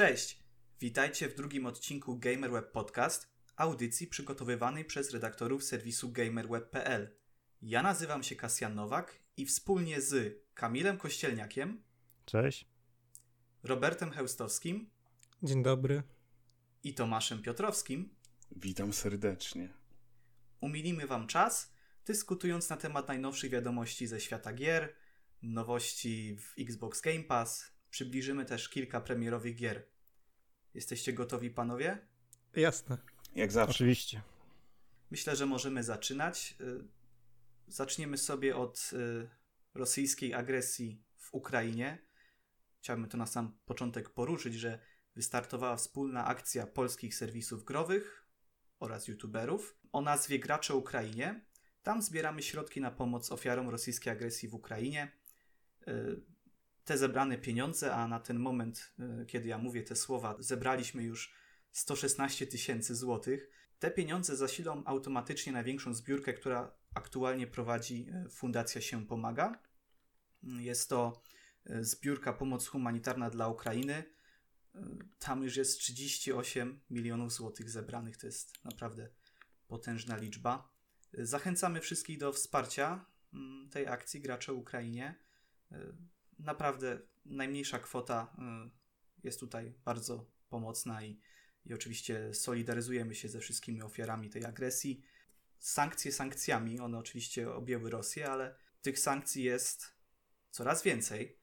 Cześć! Witajcie w drugim odcinku GamerWeb Podcast, audycji przygotowywanej przez redaktorów serwisu gamerweb.pl. Ja nazywam się Kasjan Nowak i wspólnie z Kamilem Kościelniakiem, Cześć. Robertem Heustowskim Dzień dobry. i Tomaszem Piotrowskim Witam serdecznie. umilimy Wam czas, dyskutując na temat najnowszych wiadomości ze świata gier, nowości w Xbox Game Pass. Przybliżymy też kilka premierowych gier. Jesteście gotowi, panowie? Jasne. Jak zawsze. Oczywiście. Myślę, że możemy zaczynać. Y, Zaczniemy sobie od y, rosyjskiej agresji w Ukrainie. Chciałbym to na sam początek poruszyć, że wystartowała wspólna akcja polskich serwisów growych oraz youtuberów o nazwie Gracze Ukrainie. Tam zbieramy środki na pomoc ofiarom rosyjskiej agresji w Ukrainie. Te zebrane pieniądze, a na ten moment, y, kiedy ja mówię te słowa, zebraliśmy już 116 tysięcy złotych. Te pieniądze zasilą automatycznie największą zbiórkę, która aktualnie prowadzi e, Fundacja Się Pomaga. Jest to e, zbiórka Pomoc Humanitarna dla Ukrainy. E, Tam już jest 38 milionów złotych zebranych. To jest naprawdę potężna liczba. E, Zachęcamy wszystkich do wsparcia mm, tej akcji Gracze Ukrainie. Naprawdę najmniejsza kwota e, jest tutaj bardzo pomocna i i oczywiście solidaryzujemy się ze wszystkimi ofiarami tej agresji. Sankcje sankcjami, one oczywiście objęły Rosję, ale tych sankcji jest coraz więcej.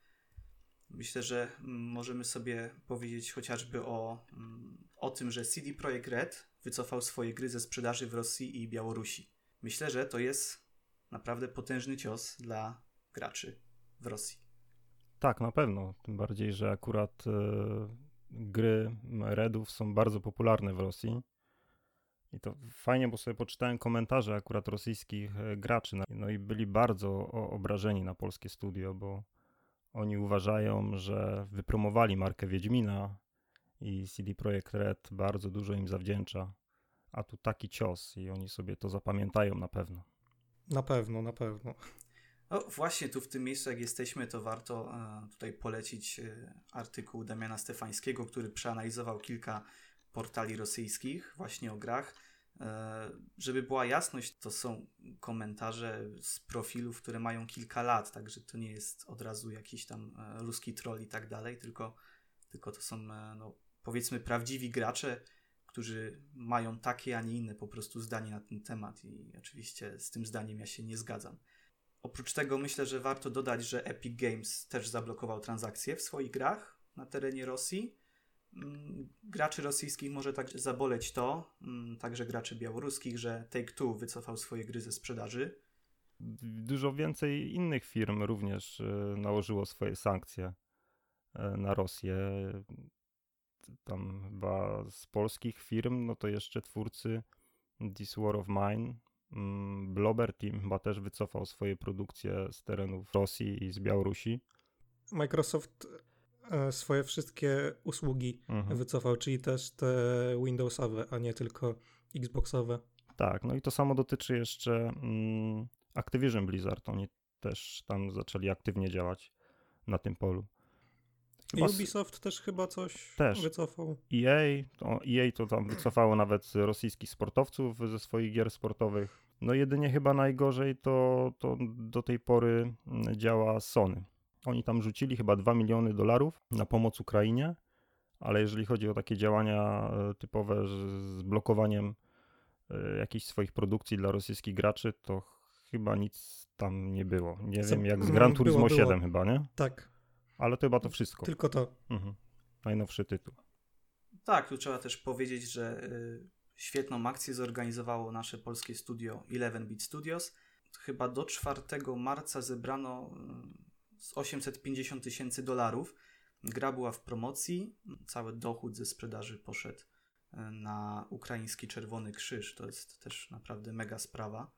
Myślę, że mm, możemy sobie powiedzieć chociażby o, mm, o tym, że CD Projekt Red wycofał swoje gry ze sprzedaży w Rosji i Białorusi. Myślę, że to jest naprawdę potężny cios dla graczy w Rosji. Tak, na pewno. Tym bardziej, że akurat e, gry Redów są bardzo popularne w Rosji. I to fajnie, bo sobie poczytałem komentarze akurat rosyjskich e, graczy. no- i byli bardzo obrażeni na polskie studio, bo oni uważają, że wypromowali markę Wiedźmina i CD Projekt Red bardzo dużo im zawdzięcza. A tu taki cios i oni sobie to zapamiętają na pewno. Na pewno, na pewno. No właśnie tu w tym miejscu, jak jesteśmy, to warto e, tutaj polecić e, artykuł Damiana Stefańskiego, który przeanalizował kilka portali rosyjskich właśnie o grach. E, żeby była jasność, to są komentarze z profilów, które mają kilka lat, także to nie jest od razu jakiś tam ruski troll i tak dalej, tylko, tylko to są no, powiedzmy prawdziwi gracze, którzy mają takie, a nie inne po prostu zdanie na ten temat i oczywiście z tym zdaniem ja się nie zgadzam. Oprócz tego myślę, że warto dodać, że Epic Games też zablokował transakcje w swoich grach na terenie Rosji. Mm, Graczy rosyjskich może także zaboleć to, mm, także graczy białoruskich, że Take-Two wycofał swoje gry ze sprzedaży. Dużo więcej innych firm również e, nałożyło swoje sankcje e, na Rosję. Tam chyba z polskich firm, no to jeszcze twórcy This War of Mine, mm, Blobber Team chyba też wycofał swoje produkcje z terenów Rosji i z Białorusi. Microsoft e, swoje wszystkie usługi Mhm. wycofał, czyli też te Windowsowe, a nie tylko Xboxowe. Tak, no i to samo dotyczy jeszcze mm, Activision Blizzard. Oni też tam zaczęli aktywnie działać na tym polu. Chyba Ubisoft też chyba coś Też. wycofał. EA, to EA to tam wycofało nawet rosyjskich sportowców ze swoich gier sportowych. No jedynie chyba najgorzej to, to do tej pory mm, działa Sony. Oni tam rzucili chyba 2 miliony dolarów na pomoc Ukrainie, ale jeżeli chodzi o takie działania e, typowe z, blokowaniem e, jakichś swoich produkcji dla rosyjskich graczy, to chyba nic tam nie było. Nie Co- wiem, jak z Gran było, Turismo było. 7 chyba, nie? Tak, Ale to chyba to wszystko. tylko to. Mhm. Najnowszy tytuł. Tak, tu trzeba też powiedzieć, że y, świetną akcję zorganizowało nasze polskie studio 11-Bit Studios. Chyba do 4 marca zebrano y, z 850 tysięcy dolarów. Gra była w promocji. Cały dochód ze sprzedaży poszedł y, na ukraiński Czerwony Krzyż. To jest też naprawdę mega sprawa.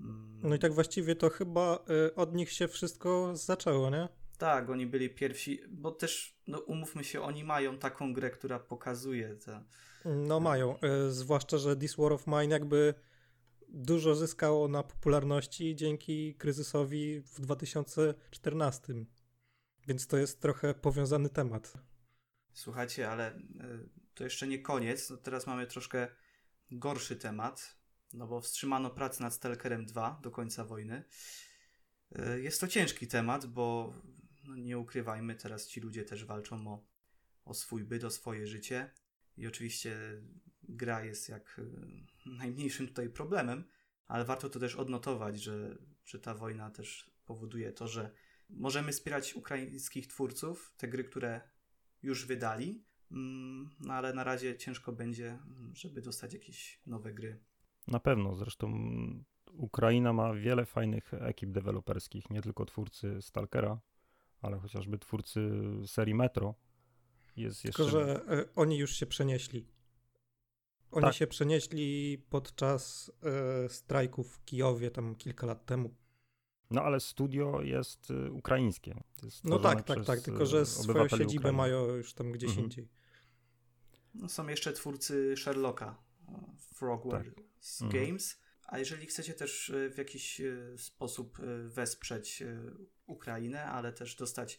Mm, No i tak właściwie to chyba od nich się wszystko zaczęło, nie? Tak, oni byli pierwsi, bo też, no umówmy się, oni mają taką grę, która pokazuje te, No mają, y, zwłaszcza, że This War of Mine jakby dużo zyskało na popularności dzięki kryzysowi w 2014. Więc to jest trochę powiązany temat. Słuchajcie, ale y, to jeszcze nie koniec. No teraz mamy troszkę gorszy temat, no bo wstrzymano pracę nad Stalkerem 2 do końca wojny. Y, jest to ciężki temat, bo no nie ukrywajmy, teraz ci ludzie też walczą o, o swój byt, o swoje życie. I oczywiście gra jest jak y, najmniejszym tutaj problemem, ale warto to też odnotować, że, że ta wojna też powoduje to, że możemy wspierać ukraińskich twórców, te gry, które już wydali, mm, no ale na razie ciężko będzie, żeby dostać jakieś nowe gry. Na pewno, zresztą Ukraina ma wiele fajnych ekip deweloperskich, nie tylko twórcy Stalkera, ale chociażby twórcy serii Metro. Jest jeszcze... Tylko, że e, oni już się przenieśli. Oni tak. się przenieśli podczas e, strajków w Kijowie tam kilka lat temu. No ale studio jest y, ukraińskie. Jest no tak, tak, tak, tylko że y, swoją siedzibę Ukrainy. mają już tam gdzieś mhm. indziej. No, są jeszcze twórcy Sherlocka, Frogware tak. mhm. A jeżeli chcecie też y, w jakiś sposób wesprzeć Ukrainę, ale też dostać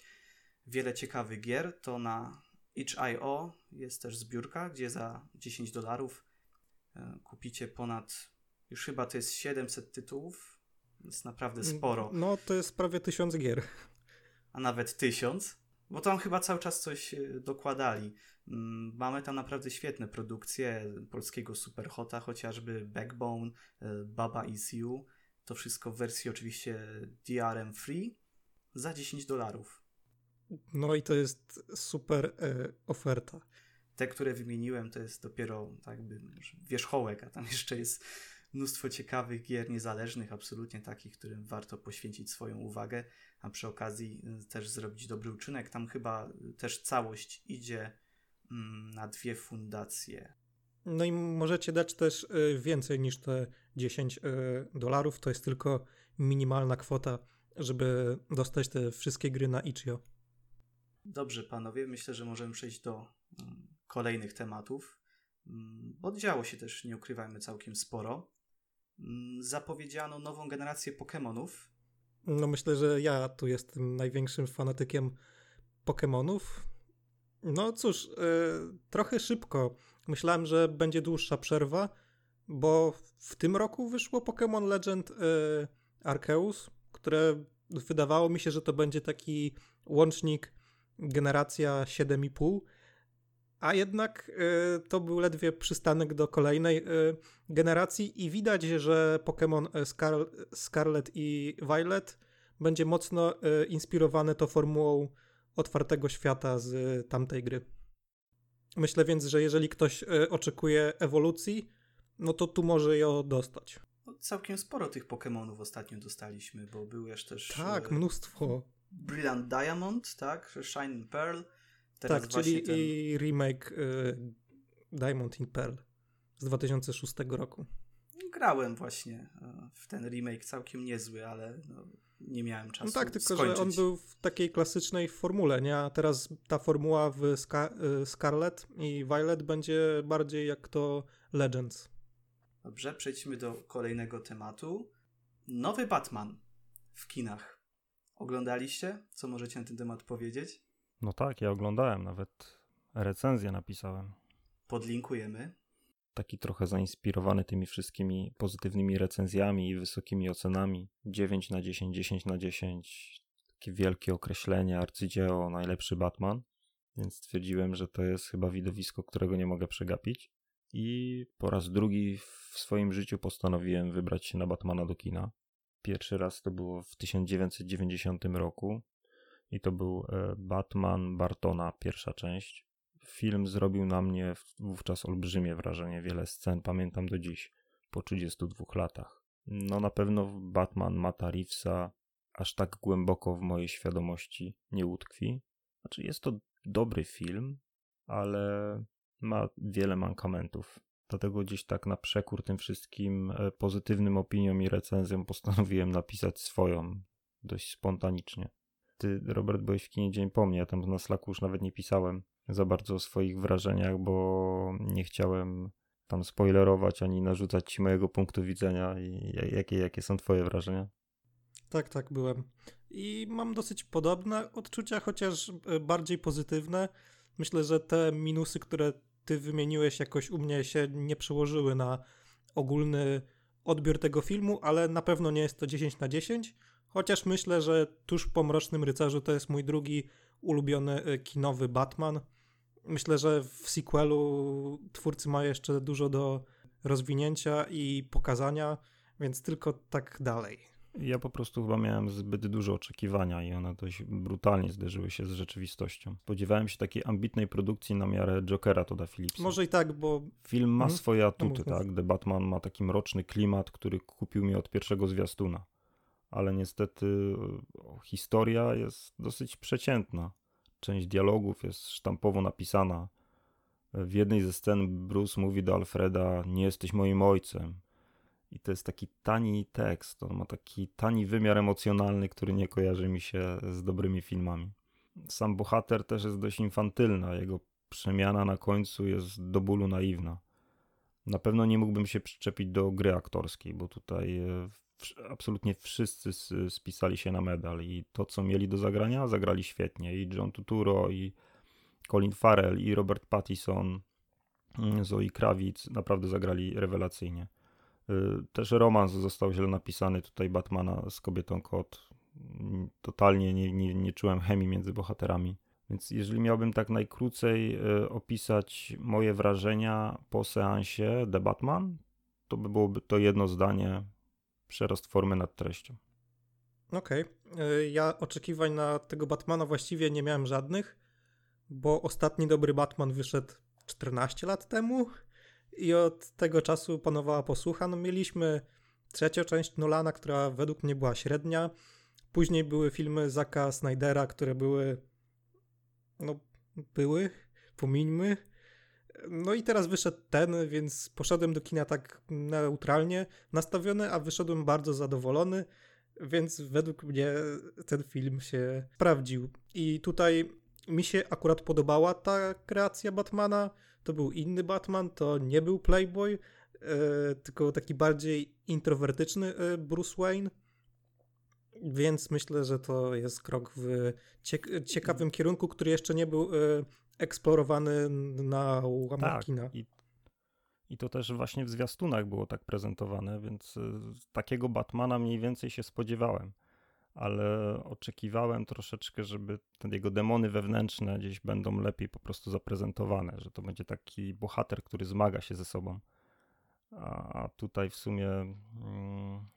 wiele ciekawych gier, to na itch.io jest też zbiórka, gdzie za 10 dolarów kupicie ponad, już chyba to jest 700 tytułów, jest naprawdę mm, sporo. No, to jest prawie tysiąc gier. A nawet tysiąc. Bo tam chyba cały czas coś e, dokładali. Mm, mamy tam naprawdę świetne produkcje polskiego Superhota, chociażby Backbone, e, Baba Is You. To wszystko w wersji oczywiście DRM free za 10 dolarów. No i to jest super e, oferta. Te, które wymieniłem, to jest dopiero tak wierzchołek, a tam jeszcze jest mnóstwo ciekawych gier niezależnych, absolutnie takich, którym warto poświęcić swoją uwagę, a przy okazji y, też zrobić dobry uczynek. Tam chyba też całość idzie mm, na dwie fundacje. No i możecie dać też y, więcej niż te 10 y, dolarów. To jest tylko minimalna kwota, żeby dostać te wszystkie gry na itch.io. Dobrze, panowie, myślę, że możemy przejść do mm, kolejnych tematów. Mm, bo działo się też, nie ukrywajmy, całkiem sporo. Zapowiedziano nową generację Pokémonów. No myślę, że ja tu jestem największym fanatykiem Pokémonów. No cóż, yy, trochę szybko. Myślałem, że będzie dłuższa przerwa, bo w tym roku wyszło Pokémon Legend yy, Arceus, które wydawało mi się, że to będzie taki łącznik generacja 7,5 a jednak y, to był ledwie przystanek do kolejnej y, generacji i widać, że Pokémon y, Scar Scarlet i Violet będzie mocno inspirowane to formułą otwartego świata z tamtej gry. Myślę więc, że jeżeli ktoś oczekuje ewolucji, no to tu może ją dostać. No, całkiem sporo tych Pokémonów ostatnio dostaliśmy, bo był jeszcze też... Tak, mnóstwo. Brilliant Diamond, tak? Shining Pearl. Teraz tak, czyli ten... i remake y, Diamond in Pearl z 2006 roku. Grałem właśnie y, w ten remake, całkiem niezły, ale no, nie miałem czasu. No tak, tylko skończyć. że on był w takiej klasycznej formule, nie? A teraz ta formuła w Scar y, Scarlet i Violet będzie bardziej jak to Legends. Dobrze, przejdźmy do kolejnego tematu. Nowy Batman w kinach. Oglądaliście? Co możecie na ten temat powiedzieć? No tak, ja oglądałem, nawet recenzję napisałem. Podlinkujemy. Taki trochę zainspirowany tymi wszystkimi pozytywnymi recenzjami i wysokimi ocenami. 9 na 10, 10 na 10. Takie wielkie określenie, arcydzieło, najlepszy Batman. Więc stwierdziłem, że to jest chyba widowisko, którego nie mogę przegapić. I po raz drugi w swoim życiu postanowiłem wybrać się na Batmana do kina. Pierwszy raz to było w 1990 roku i to był e, Batman Bartona, pierwsza część. Film zrobił na mnie wówczas olbrzymie wrażenie, wiele scen pamiętam do dziś, po 32 latach. No na pewno Batman Mata Reevesa aż tak głęboko w mojej świadomości nie utkwi. Znaczy jest to dobry film, ale ma wiele mankamentów. Dlatego gdzieś tak na przekór tym wszystkim e, pozytywnym opiniom i recenzjom postanowiłem napisać swoją, dość spontanicznie. Ty, Robert, byłeś w kinie dzień po mnie, ja tam na Slacku już nawet nie pisałem za bardzo o swoich wrażeniach, bo nie chciałem tam spoilerować ani narzucać ci mojego punktu widzenia i jakie, jakie są twoje wrażenia? Tak, tak, byłem. I mam dosyć podobne odczucia, chociaż e, bardziej pozytywne, Myślę, że te minusy, które ty wymieniłeś, jakoś u mnie się nie przełożyły na ogólny odbiór tego filmu, ale na pewno nie jest to 10 na 10. Chociaż myślę, że tuż po Mrocznym Rycerzu to jest mój drugi ulubiony e, kinowy Batman. Myślę, że w sequelu twórcy mają jeszcze dużo do rozwinięcia i pokazania, więc tylko tak dalej. Ja po prostu chyba miałem zbyt dużo oczekiwania i one dość brutalnie zderzyły się z rzeczywistością. Spodziewałem się takiej ambitnej produkcji na miarę Jokera Toda Phillipsa. Może i tak, bo... Film ma mhm. swoje atuty, no, tak? The Batman ma taki mroczny klimat, który kupił mi od pierwszego zwiastuna. Ale niestety historia jest dosyć przeciętna. Część dialogów jest sztampowo napisana. W jednej ze scen Bruce mówi do Alfreda: Nie jesteś moim ojcem. I to jest taki tani tekst, on ma taki tani wymiar emocjonalny, który nie kojarzy mi się z dobrymi filmami. Sam bohater też jest dość infantylna, jego przemiana na końcu jest do bólu naiwna. Na pewno nie mógłbym się przyczepić do gry aktorskiej, bo tutaj e, absolutnie wszyscy spisali się na medal i to, co mieli do zagrania, zagrali świetnie. I John Turturro, i Colin Farrell, i Robert Pattinson, mm, Zoe Kravitz naprawdę zagrali rewelacyjnie. Y, też romans został źle napisany tutaj Batmana z kobietą kot. Totalnie nie, nie, nie czułem chemii między bohaterami. Więc jeżeli miałbym tak najkrócej y, opisać moje wrażenia po seansie The Batman, to by byłoby to jedno zdanie przerost formy nad treścią. Okej. Okay. Ja oczekiwań na tego Batmana właściwie nie miałem żadnych, bo ostatni dobry Batman wyszedł 14 lat temu i od tego czasu panowała posłucha. No mieliśmy trzecią część Nolana, która według mnie była średnia. Później były filmy Zaka Snydera, które były no były, pomińmy. No i teraz wyszedł ten, więc poszedłem do kina tak neutralnie nastawiony, a wyszedłem bardzo zadowolony, więc według mnie ten film się sprawdził. I tutaj mi się akurat podobała ta kreacja Batmana. To był inny Batman, to nie był Playboy, e, tylko taki bardziej introwertyczny e, Bruce Wayne. Więc myślę, że to jest krok w ciekawym kierunku, który jeszcze nie był e, eksplorowany na łamach tak, kina. I, I to też właśnie w zwiastunach było tak prezentowane, więc y, takiego Batmana mniej więcej się spodziewałem. Ale oczekiwałem troszeczkę, żeby te jego demony wewnętrzne gdzieś będą lepiej po prostu zaprezentowane, że to będzie taki bohater, który zmaga się ze sobą. A tutaj w sumie mm,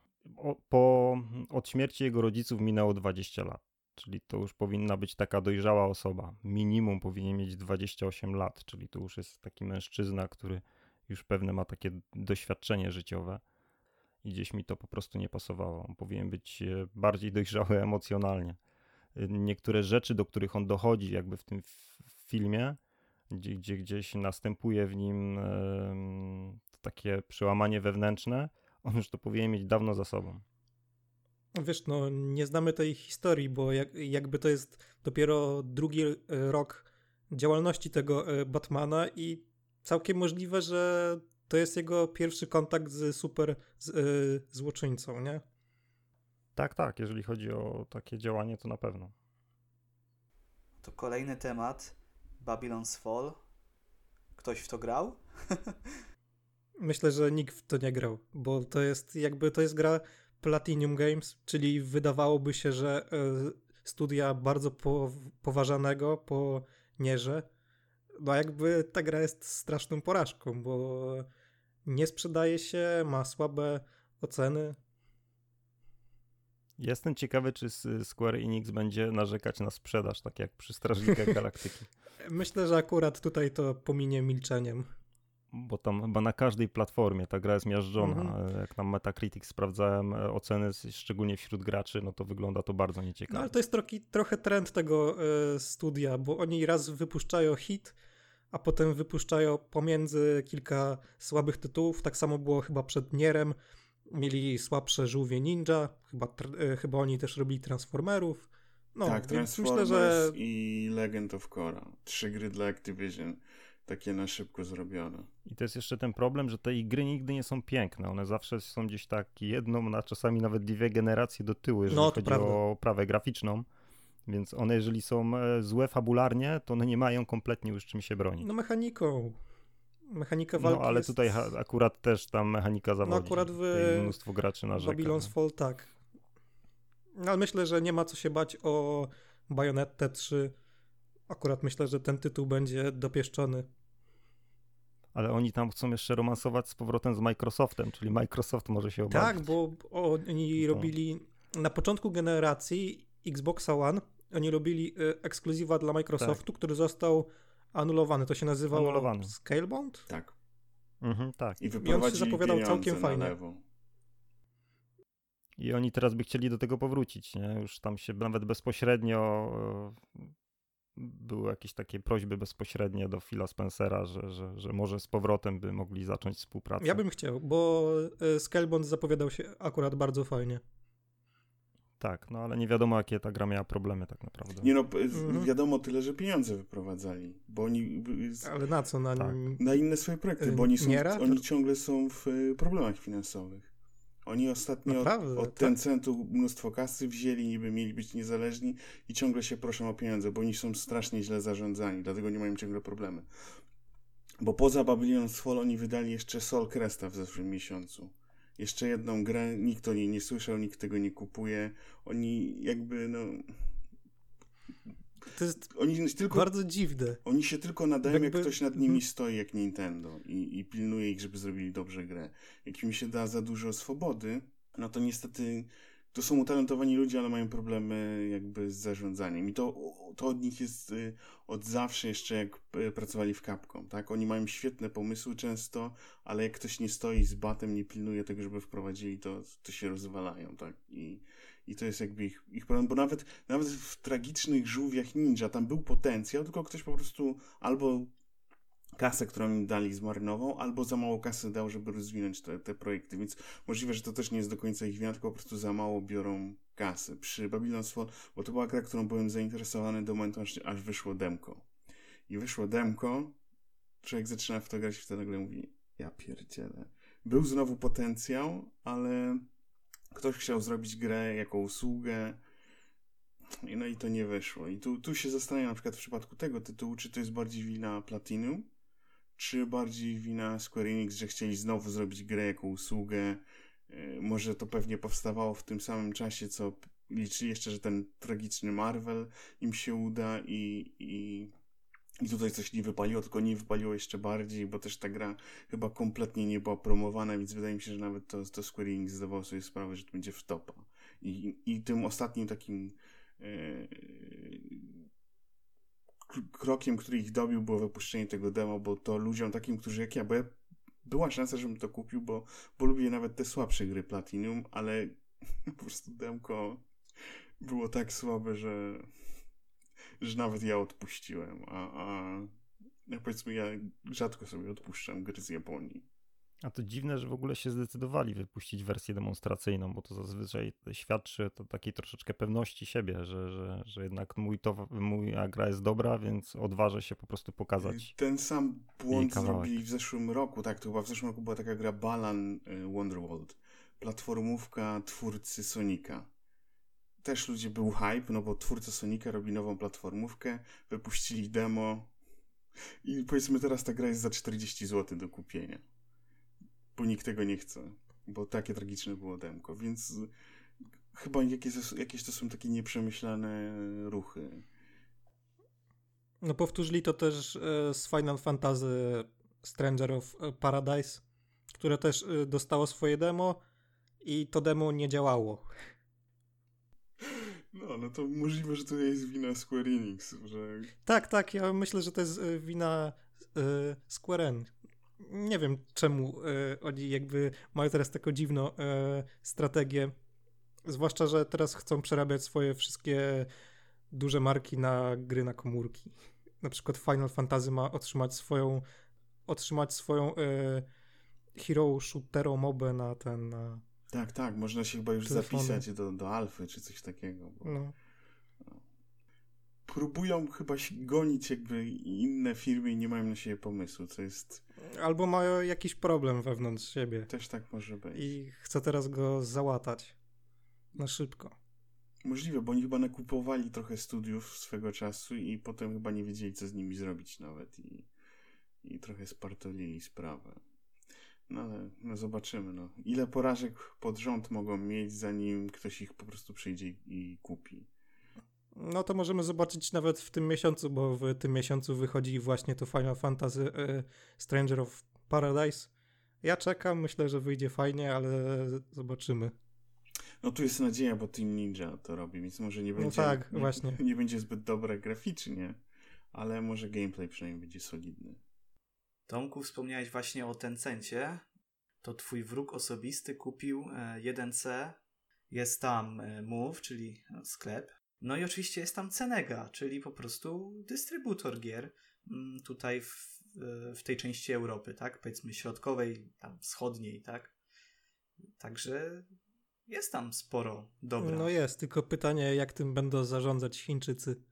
po, od śmierci jego rodziców minęło 20 lat. Czyli to już powinna być taka dojrzała osoba. Minimum powinien mieć 28 lat, czyli to już jest taki mężczyzna, który już pewne ma takie doświadczenie życiowe. I gdzieś mi to po prostu nie pasowało. On powinien być e, bardziej dojrzały emocjonalnie. Niektóre rzeczy, do których on dochodzi, jakby w tym filmie, gdzie, gdzie gdzieś następuje w nim takie przełamanie wewnętrzne, on już to powinien mieć dawno za sobą. Wiesz, no nie znamy tej historii, bo jak, jakby to jest dopiero drugi e, rok działalności tego e, Batmana i całkiem możliwe, że to jest jego pierwszy kontakt z super z, y, złoczyńcą, nie? Tak, tak. Jeżeli chodzi o takie działanie, to na pewno. To kolejny temat. Babylon's Fall. Ktoś w to grał? Myślę, że nikt w to nie grał, bo to jest jakby to jest gra Platinum Games, czyli wydawałoby się, że e, studia bardzo po, poważanego po Nierze, no jakby ta gra jest straszną porażką, bo nie sprzedaje się, ma słabe oceny. Jestem ciekawy, czy Square Enix będzie narzekać na sprzedaż, tak jak przy Strażnikach Galaktyki. Myślę, że akurat tutaj to pominie milczeniem bo tam chyba na każdej platformie ta gra jest miażdżona. Mhm. Jak tam Metacritic sprawdzałem e, oceny, szczególnie wśród graczy, no to wygląda to bardzo nieciekawie. No ale to jest troki, trochę trend tego y, studia, bo oni raz wypuszczają hit, a potem wypuszczają pomiędzy kilka słabych tytułów. Tak samo było chyba przed Nierem. Mieli słabsze żółwie ninja, chyba, y, chyba oni też robili Transformerów. No, tak, Transformers myślę, że... i Legend of Korra. Trzy gry dla Activision takie na szybko zrobione. I to jest jeszcze ten problem, że te gry nigdy nie są piękne. One zawsze są gdzieś tak jedną, a czasami nawet dwie generacje do tyłu, jeżeli no, chodzi prawda. o prawę graficzną. Więc one, jeżeli są e, złe fabularnie, to one nie mają kompletnie już czym się bronić. No mechaniką. Mechanika walki No ale jest... tutaj akurat też tam mechanika zawodzi. No akurat w mnóstwo graczy narzeka. Babylon's Fall tak. No, ale myślę, że nie ma co się bać o Bayonettę 3. Akurat myślę, że ten tytuł będzie dopieszczony. Ale oni tam chcą jeszcze romansować z powrotem z Microsoftem, czyli Microsoft może się obawiać. Tak, bo oni to... robili na początku generacji Xboxa One, oni robili y, ekskluzywa dla Microsoftu, tak. który został anulowany. To się nazywało Anulowany. Scalebound? Tak. Mhm, tak. I, I on się zapowiadał całkiem fajnie. Lewo. I oni teraz by chcieli do tego powrócić, nie? Już tam się nawet bezpośrednio e, były jakieś takie prośby bezpośrednie do Phila Spencera, że, że, że może z powrotem by mogli zacząć współpracę. Ja bym chciał, bo e, Scalebound zapowiadał się akurat bardzo fajnie. Tak, no ale nie wiadomo, jakie ta gra miała problemy tak naprawdę. Nie no, mhm. wiadomo tyle, że pieniądze wyprowadzali, bo oni... Ale na co? Na, tak. na inne swoje projekty, bo oni, są, oni ciągle są w e, problemach finansowych. Oni ostatnio Naprawdę, od, od tak? Tencentu mnóstwo kasy wzięli, niby mieli być niezależni i ciągle się proszą o pieniądze, bo oni są strasznie źle zarządzani, dlatego nie mają ciągle problemy. Bo poza Babylon's Fall oni wydali jeszcze Sol Cresta w zeszłym miesiącu jeszcze jedną grę, nikt o niej nie słyszał, nikt tego nie kupuje. Oni jakby, no... To jest oni tylko, bardzo dziwne. Oni się tylko nadają, jakby... jak ktoś nad nimi hmm. stoi, jak Nintendo i, i pilnuje ich, żeby zrobili dobrze grę. Jak im się da za dużo swobody, no to niestety to są utalentowani ludzie, ale mają problemy jakby z zarządzaniem. I to, to od nich jest y, od zawsze jeszcze jak y, pracowali w Capcom, tak? Oni mają świetne pomysły często, ale jak ktoś nie stoi z batem, nie pilnuje tego, żeby wprowadzili, to, to się rozwalają, tak? I, i to jest jakby ich, ich problem, bo nawet, nawet w tragicznych żółwiach ninja tam był potencjał, tylko ktoś po prostu albo kasę, którą im dali zmarnował, albo za mało kasy dał, żeby rozwinąć te, te projekty, więc możliwe, że to też nie jest do końca ich wina, tylko po prostu za mało biorą kasy. Przy Babylon's Fall, bo to była gra, którą byłem zainteresowany do momentu, aż, aż wyszło demko. I wyszło demko, człowiek zaczyna w to grać i wtedy nagle mówi, ja pierdzielę. Był znowu potencjał, ale ktoś chciał zrobić grę jako usługę, no i to nie wyszło. I tu, tu się zastanawiam na przykład w przypadku tego tytułu, czy to jest bardziej wina Platinum, czy bardziej wina Square Enix, że chcieli znowu zrobić grę jako usługę. E, może to pewnie powstawało w tym samym czasie, co liczyli jeszcze, że ten tragiczny Marvel im się uda i, i, i tutaj coś nie wypaliło, tylko nie wypaliło jeszcze bardziej, bo też ta gra chyba kompletnie nie była promowana, więc wydaje mi się, że nawet to, to Square Enix zdawało sobie sprawę, że to będzie w topa. I, i tym ostatnim takim e, krokiem, który ich dobił, było wypuszczenie tego demo, bo to ludziom takim, którzy jak ja, bo ja była szansa, żebym to kupił, bo, bo lubię nawet te słabsze gry Platinum, ale po prostu demko było tak słabe, że, że nawet ja odpuściłem, a, a powiedzmy ja rzadko sobie odpuszczam gry z Japonii. A to dziwne, że w ogóle się zdecydowali wypuścić wersję demonstracyjną, bo to zazwyczaj świadczy to takiej troszeczkę pewności siebie, że, że, że jednak mój, to, mój gra jest dobra, więc odważę się po prostu pokazać. Ten sam błąd zrobili w zeszłym roku, tak, to chyba w zeszłym roku była taka gra Balan y, Wonderworld, platformówka twórcy Sonika. Też ludzie był hype, no bo twórca Sonika robi nową platformówkę, wypuścili demo i powiedzmy teraz ta gra jest za 40 zł do kupienia bo nikt tego nie chce, bo takie tragiczne było demko, więc chyba jakieś, jakieś to są takie nieprzemyślane ruchy. No powtórzyli to też e, z Final Fantasy Stranger of Paradise, które też e, dostało swoje demo i to demo nie działało. No, no to możliwe, że to jest wina Square Enix, że... Tak, tak, ja myślę, że to jest e, wina Square Enix nie wiem czemu e, oni jakby mają teraz taką dziwną e, strategię. Zwłaszcza, że teraz chcą przerabiać swoje wszystkie duże marki na gry na komórki. Na przykład Final Fantasy ma otrzymać swoją otrzymać swoją e, hero shooterą mobę na ten tak, tak, można się chyba już telefony. zapisać do, do alfy czy coś takiego. Bo... No próbują chyba się gonić jakby inne firmy i nie mają na siebie pomysłu, co jest... Albo mają jakiś problem wewnątrz siebie. Też tak może być. I chcę teraz go załatać na szybko. Możliwe, bo oni chyba nakupowali trochę studiów swego czasu i potem chyba nie wiedzieli, co z nimi zrobić nawet i, i trochę spartolili sprawę. No ale no zobaczymy, no. Ile porażek pod rząd mogą mieć, zanim ktoś ich po prostu przyjdzie i kupi. No to możemy zobaczyć nawet w tym miesiącu, bo w tym miesiącu wychodzi właśnie to Final Fantasy y, Stranger of Paradise. Ja czekam, myślę, że wyjdzie fajnie, ale zobaczymy. No tu jest nadzieja, bo Team Ninja to robi, więc może nie no będzie. No tak, nie, właśnie. Nie będzie zbyt dobre graficznie, ale może gameplay przynajmniej będzie solidny. Tomku, wspomniałeś właśnie o Tencencie. To twój wróg osobisty kupił 1C. E, jest tam e, Move, czyli no, sklep. No i oczywiście jest tam Cenega, czyli po prostu dystrybutor gier. Mm, tutaj w, e, w tej części Europy, tak? Powiedzmy środkowej, tam wschodniej, tak? Także jest tam sporo dobra. No jest, tylko pytanie, jak tym będą zarządzać Chińczycy.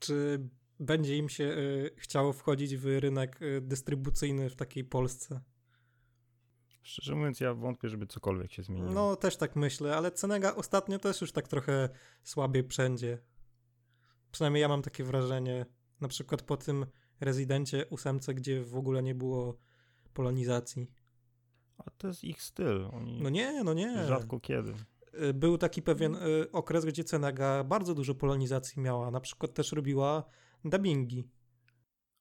Czy będzie im się y, chciało wchodzić w rynek y, dystrybucyjny w takiej Polsce? Szczerze mówiąc, ja wątpię, żeby cokolwiek się zmieniło. No, też tak myślę, ale Cenega ostatnio też już tak trochę słabiej wszędzie. Przynajmniej ja mam takie wrażenie. Na przykład po tym rezydencie ósemce, gdzie w ogóle nie było polonizacji. A to jest ich styl. Oni no nie, no nie. Rzadko kiedy. Y, był taki pewien y, okres, gdzie Cenega bardzo dużo polonizacji miała. Na przykład też robiła dubbingi.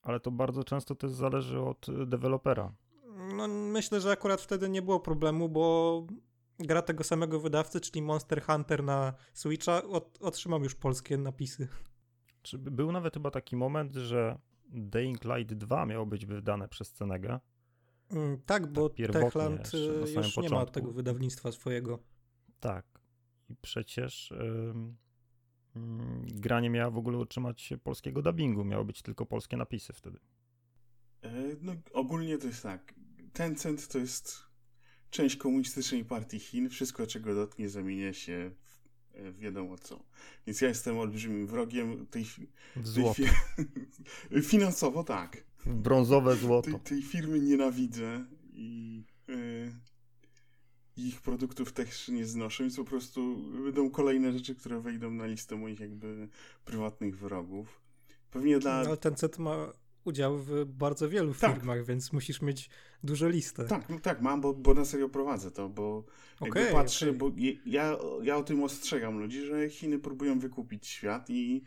Ale to bardzo często też zależy od dewelopera. No, myślę, że akurat wtedy nie było problemu, bo gra tego samego wydawcy, czyli Monster Hunter na Switcha, od, otrzymał już polskie napisy. Czy był nawet chyba taki moment, że Dying Light 2 miało być wydane przez Cenegę? Mm, tak, bo tak Techland y, już początku. nie ma tego wydawnictwa swojego. Tak. I przecież gra nie miała w ogóle otrzymać polskiego dubbingu, miało być tylko polskie napisy wtedy. E, no, ogólnie to jest tak. Tencent to jest część komunistycznej partii Chin. Wszystko, czego dotknie, zamienia się w, e, w wiadomo co. Więc ja jestem olbrzymim wrogiem tej, tej finansowo tak. Brązowe złoto. Tej, tej firmy nienawidzę i yy, ich produktów też nie znoszę, więc po prostu będą kolejne rzeczy, które wejdą na listę moich jakby prywatnych wrogów. Pewnie dla... No, ale ten set ma udział w bardzo wielu tak. firmach, więc musisz mieć dużą listę. Tak, no tak, mam, bo, bo na serio prowadzę to, bo okay, jakby patrzę, okay. bo ja, ja o tym ostrzegam ludzi, że Chiny próbują wykupić świat i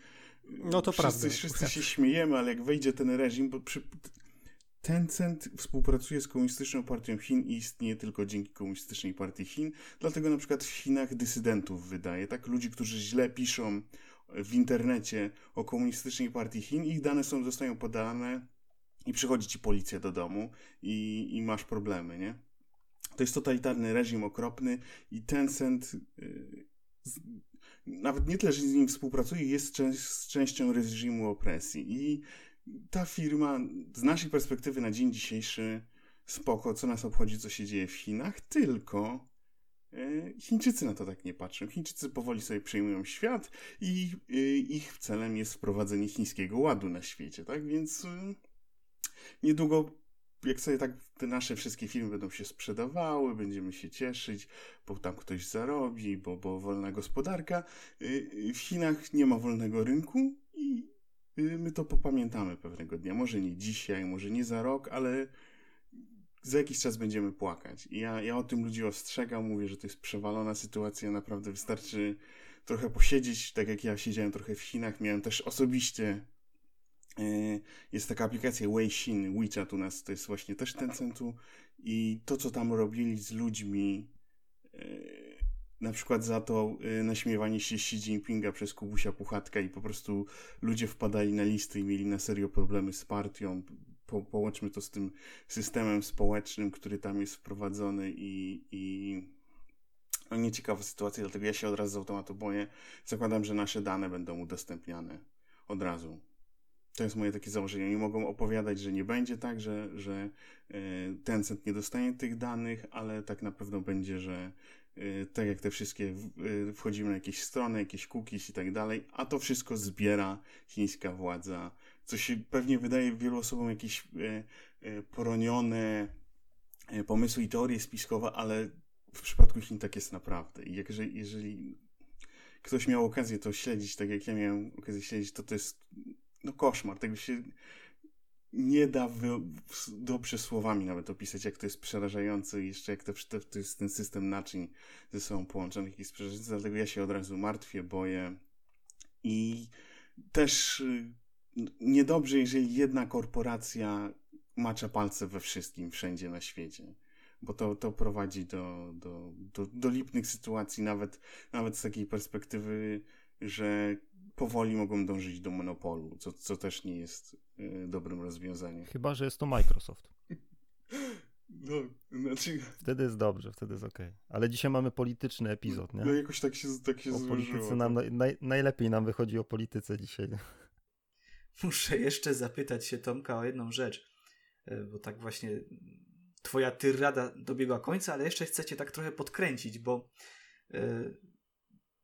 no to wszyscy, prawda. Wszyscy się śmiejemy, ale jak wejdzie ten reżim, bo przy, Tencent współpracuje z Komunistyczną Partią Chin i istnieje tylko dzięki Komunistycznej Partii Chin, dlatego na przykład w Chinach dysydentów wydaje, tak? Ludzi, którzy źle piszą w internecie o Komunistycznej Partii Chin, ich dane są, zostają podane i przychodzi ci policja do domu i, i masz problemy, nie? To jest totalitarny reżim okropny i Tencent yy, nawet nie tyle, że z nim współpracuje, jest część, częścią reżimu opresji i ta firma z naszej perspektywy na dzień dzisiejszy spoko, co nas obchodzi, co się dzieje w Chinach, tylko e, Chińczycy na to tak nie patrzą. Chińczycy powoli sobie przejmują świat i e, ich celem jest wprowadzenie chińskiego ładu na świecie, tak? Więc e, niedługo, jak sobie tak te nasze wszystkie filmy będą się sprzedawały, będziemy się cieszyć, bo tam ktoś zarobi, bo, bo wolna gospodarka. W Chinach nie ma wolnego rynku i my to popamiętamy pewnego dnia. Może nie dzisiaj, może nie za rok, ale za jakiś czas będziemy płakać. I ja, ja o tym ludzi ostrzegam, mówię, że to jest przewalona sytuacja, naprawdę wystarczy trochę posiedzieć, tak jak ja siedziałem trochę w Chinach, miałem też osobiście y, jest taka aplikacja Weixin, WeChat u nas, to jest właśnie też Tencentu i to, co tam robili z ludźmi y, na przykład za to y, naśmiewanie się Xi Jinpinga przez Kubusia Puchatka i po prostu ludzie wpadali na listy i mieli na serio problemy z partią. Po, połączmy to z tym systemem społecznym, który tam jest wprowadzony i, i no nieciekawa sytuacja, dlatego ja się od razu z automatu boję. Zakładam, że nasze dane będą udostępniane od razu. To jest moje takie założenie. Oni mogą opowiadać, że nie będzie tak, że, że y, Tencent nie dostanie tych danych, ale tak na pewno będzie, że tak jak te wszystkie, y, wchodzimy na jakieś strony, jakieś cookies i tak dalej, a to wszystko zbiera chińska władza, co się pewnie wydaje wielu osobom jakieś y, poronione pomysły i teorie spiskowe, ale w przypadku Chin tak jest naprawdę. I jeżeli, jeżeli ktoś miał okazję to śledzić, tak jak ja miałem okazję śledzić, to to jest no koszmar. Tego się nie da wy, dobrze słowami nawet opisać, jak to jest przerażające i jeszcze jak to, to jest ten system naczyń ze sobą połączonych i jest przerażający, dlatego ja się od razu martwię, boję i też y, niedobrze, jeżeli jedna korporacja macza palce we wszystkim, wszędzie na świecie. Bo to, to prowadzi do, do, do, do lipnych sytuacji, nawet, nawet z takiej perspektywy, że powoli mogą dążyć do monopolu, co, co też nie jest y, dobrym rozwiązaniem. Chyba, że jest to Microsoft. No, znaczy... Wtedy jest dobrze, wtedy jest ok. Ale dzisiaj mamy polityczny epizod, nie? No jakoś tak się, tak się o złożyło. Polityce nam, naj, najlepiej nam wychodzi o polityce dzisiaj. Muszę jeszcze zapytać się Tomka o jedną rzecz, e, bo tak właśnie twoja tyrada dobiegła końca, ale jeszcze chcę cię tak trochę podkręcić, bo yy,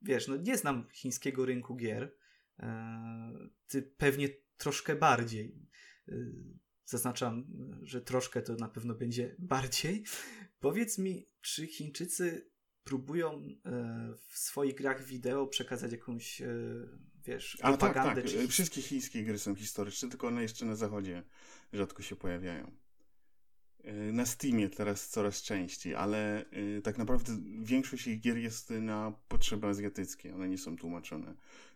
wiesz, no nie znam chińskiego rynku gier, yy, ty pewnie troszkę bardziej. Yy, zaznaczam, że troszkę to na pewno będzie bardziej. Powiedz mi, czy Chińczycy próbują w swoich grach wideo przekazać jakąś wiesz, A tak, tak. Czy... Wszystkie chińskie gry są historyczne, tylko one jeszcze na zachodzie rzadko się pojawiają. Na Steamie teraz coraz częściej, ale tak naprawdę większość ich gier jest na potrzeby azjatyckie. One nie są tłumaczone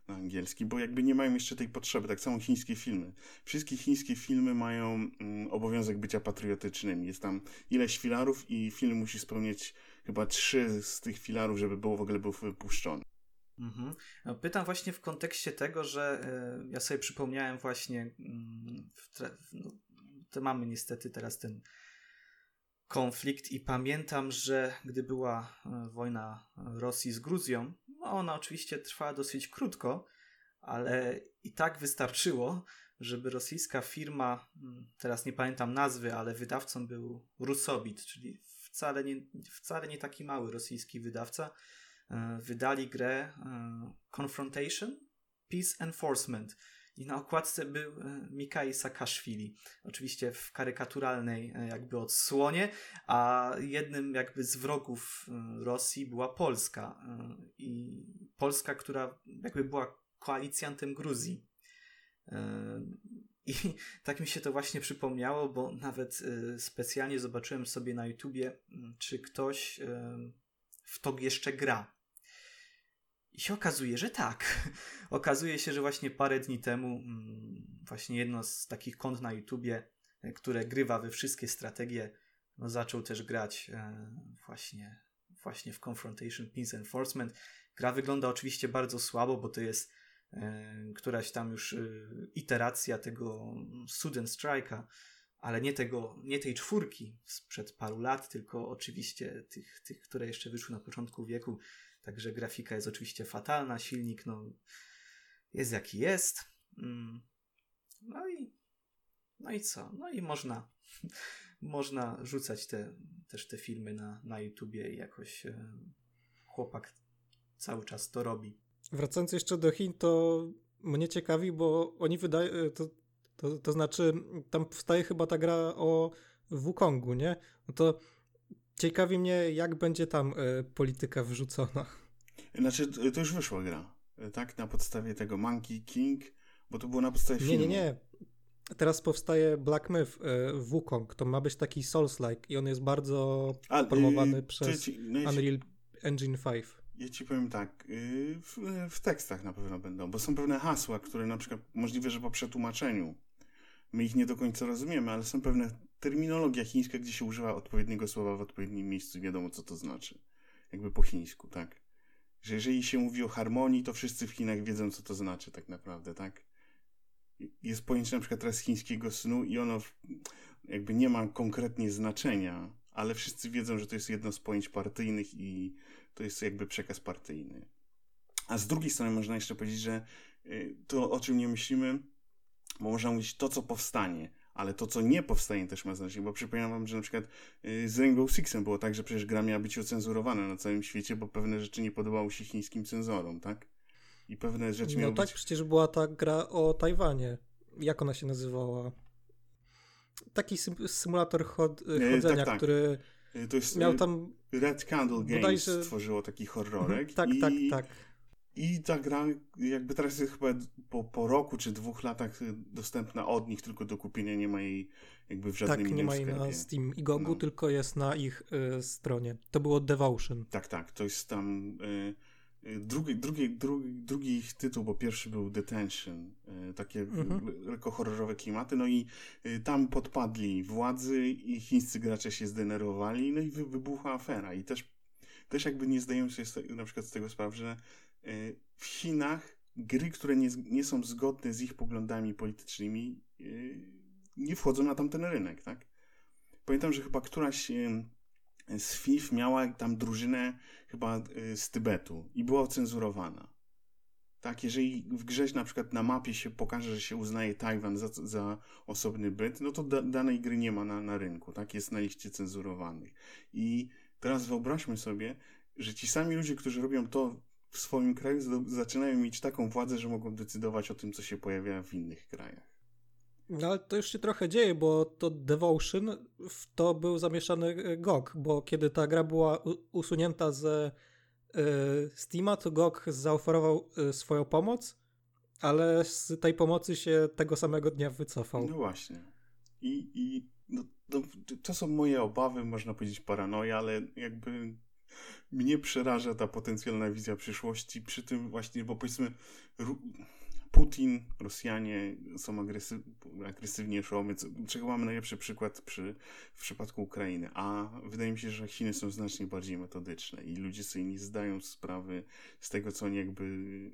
na angielski, bo jakby nie mają jeszcze tej potrzeby. Tak samo chińskie filmy. Wszystkie chińskie filmy mają mm, obowiązek bycia patriotycznymi. Jest tam ileś filarów i film musi spełniać chyba trzy z tych filarów, żeby było w ogóle był wypuszczony. Mhm. No, pytam właśnie w kontekście tego, że y, ja sobie przypomniałem właśnie, y, no, to mamy niestety teraz ten konflikt i pamiętam, że gdy była e, wojna Rosji z Gruzją, no ona oczywiście trwała dosyć krótko, ale i tak wystarczyło, żeby rosyjska firma, teraz nie pamiętam nazwy, ale wydawcą był Rusobit, czyli wcale nie, wcale nie taki mały rosyjski wydawca, e, wydali grę e, Confrontation Peace Enforcement i na okładce był e, Mikai Saakaszwili. Oczywiście w karykaturalnej e, jakby odsłonie, a jednym jakby z wrogów e, Rosji była Polska. I Polska, która jakby była koalicjantem Gruzji. I tak mi się to właśnie przypomniało, bo nawet specjalnie zobaczyłem sobie na YouTubie, czy ktoś w to jeszcze gra. I się okazuje, że tak. okazuje się, że właśnie parę dni temu mm, właśnie jedno z takich kont na YouTubie, e, które grywa we wszystkie strategie, no zaczął też grać e, właśnie, właśnie w Confrontation Peace Enforcement. Gra wygląda oczywiście bardzo słabo, bo to jest e, któraś tam już iteracja tego Student Strike'a, ale nie, tego, nie tej czwórki sprzed paru lat, tylko oczywiście tych, tych, które jeszcze wyszły na początku wieku. Także grafika jest oczywiście fatalna, silnik no, jest jaki jest. Mm. No i, no i co? No i można, można rzucać te, też te filmy na, na YouTubie i jakoś e, chłopak cały czas to robi. Wracając jeszcze do Chin, to mnie ciekawi, bo oni wydają, e, to, to, to znaczy tam powstaje chyba ta gra o Wukongu, nie? No to Ciekawi mnie, jak będzie tam y, polityka wrzucona. Znaczy, to już wyszła gra, e, tak? Na podstawie tego Monkey King, bo to było na podstawie filmu. Nie, nie, nie. Teraz powstaje Black Myth y, Wukong. To ma być taki Souls-like i on jest bardzo A, promowany przez ci, no Unreal Engine 5. Ja ci powiem tak, w, w, tekstach na pewno będą, bo są pewne hasła, które na przykład możliwe, że po przetłumaczeniu my ich nie do końca rozumiemy, ale są pewne terminologia chińska, gdzie się używa odpowiedniego słowa w odpowiednim miejscu, wiadomo co to znaczy. Jakby po chińsku, tak? Że jeżeli się mówi o harmonii, to wszyscy w Chinach wiedzą, co to znaczy tak naprawdę, tak? Jest pojęcie na przykład teraz chińskiego snu i ono jakby nie ma konkretnie znaczenia, ale wszyscy wiedzą, że to jest jedno z pojęć partyjnych i to jest jakby przekaz partyjny. A z drugiej strony można jeszcze powiedzieć, że y, to, o czym nie myślimy, bo można mówić to, co powstanie, ale to, co nie powstanie, też ma znaczenie, bo przypominam wam, że na przykład y, z Rainbow Sixem było tak, że przecież gra miała być ocenzurowana na całym świecie, bo pewne rzeczy nie podobały się chińskim cenzorom, tak? I pewne rzeczy no miały tak, być... przecież była ta gra o Tajwanie. Jak ona się nazywała? Taki symulator chod y, chodzenia, tak, tak. który y, to jest, miał tam... Red Candle Games bodajże... stworzyło taki horrorek. tak, i... tak, tak. I ta gra jakby teraz jest chyba po, po roku czy dwóch latach dostępna od nich, tylko do kupienia nie ma jej jakby w żadnym tak, nie ma jej na Steam i Gogu, no. tylko jest na ich y, stronie. To było Devotion. Tak, tak, to jest tam y, drugi, drugi, drugi, drugi ich tytuł, bo pierwszy był Detention, y, takie mhm. lekko horrorowe klimaty, no i y, tam podpadli władzy i chińscy gracze się zdenerwowali, no i wy, wybuchła afera i też, też jakby nie zdają sobie na przykład z tego sprawy, że y, w Chinach gry, które nie, nie są zgodne z ich poglądami politycznymi, y, nie wchodzą na tamten rynek, tak? Pamiętam, że chyba któraś z FIF miała tam drużynę chyba z Tybetu i była ocenzurowana. Tak, jeżeli w grze na przykład na mapie się pokaże, że się uznaje Tajwan za, za osobny byt, no to da, danej gry nie ma na, na rynku, tak, jest na liście cenzurowanych. I teraz wyobraźmy sobie, że ci sami ludzie, którzy robią to w swoim kraju, zaczynają mieć taką władzę, że mogą decydować o tym, co się pojawia w innych krajach. No ale to już się trochę dzieje, bo to Devotion w to był zamieszany e, GOG, bo kiedy ta gra była usunięta ze y, Steama, to GOG zaoferował y, swoją pomoc, ale z tej pomocy się tego samego dnia wycofał. No właśnie. I, i no, no, to są moje obawy, można powiedzieć paranoja, ale jakby mnie przeraża ta potencjalna wizja przyszłości przy tym właśnie, bo powiedzmy Putin, Rosjanie są agresyw, agresywnie szomy, czego mamy najlepszy przykład przy, w przypadku Ukrainy, a wydaje mi się, że Chiny są znacznie bardziej metodyczne i ludzie sobie nie zdają sprawy z tego, co oni jakby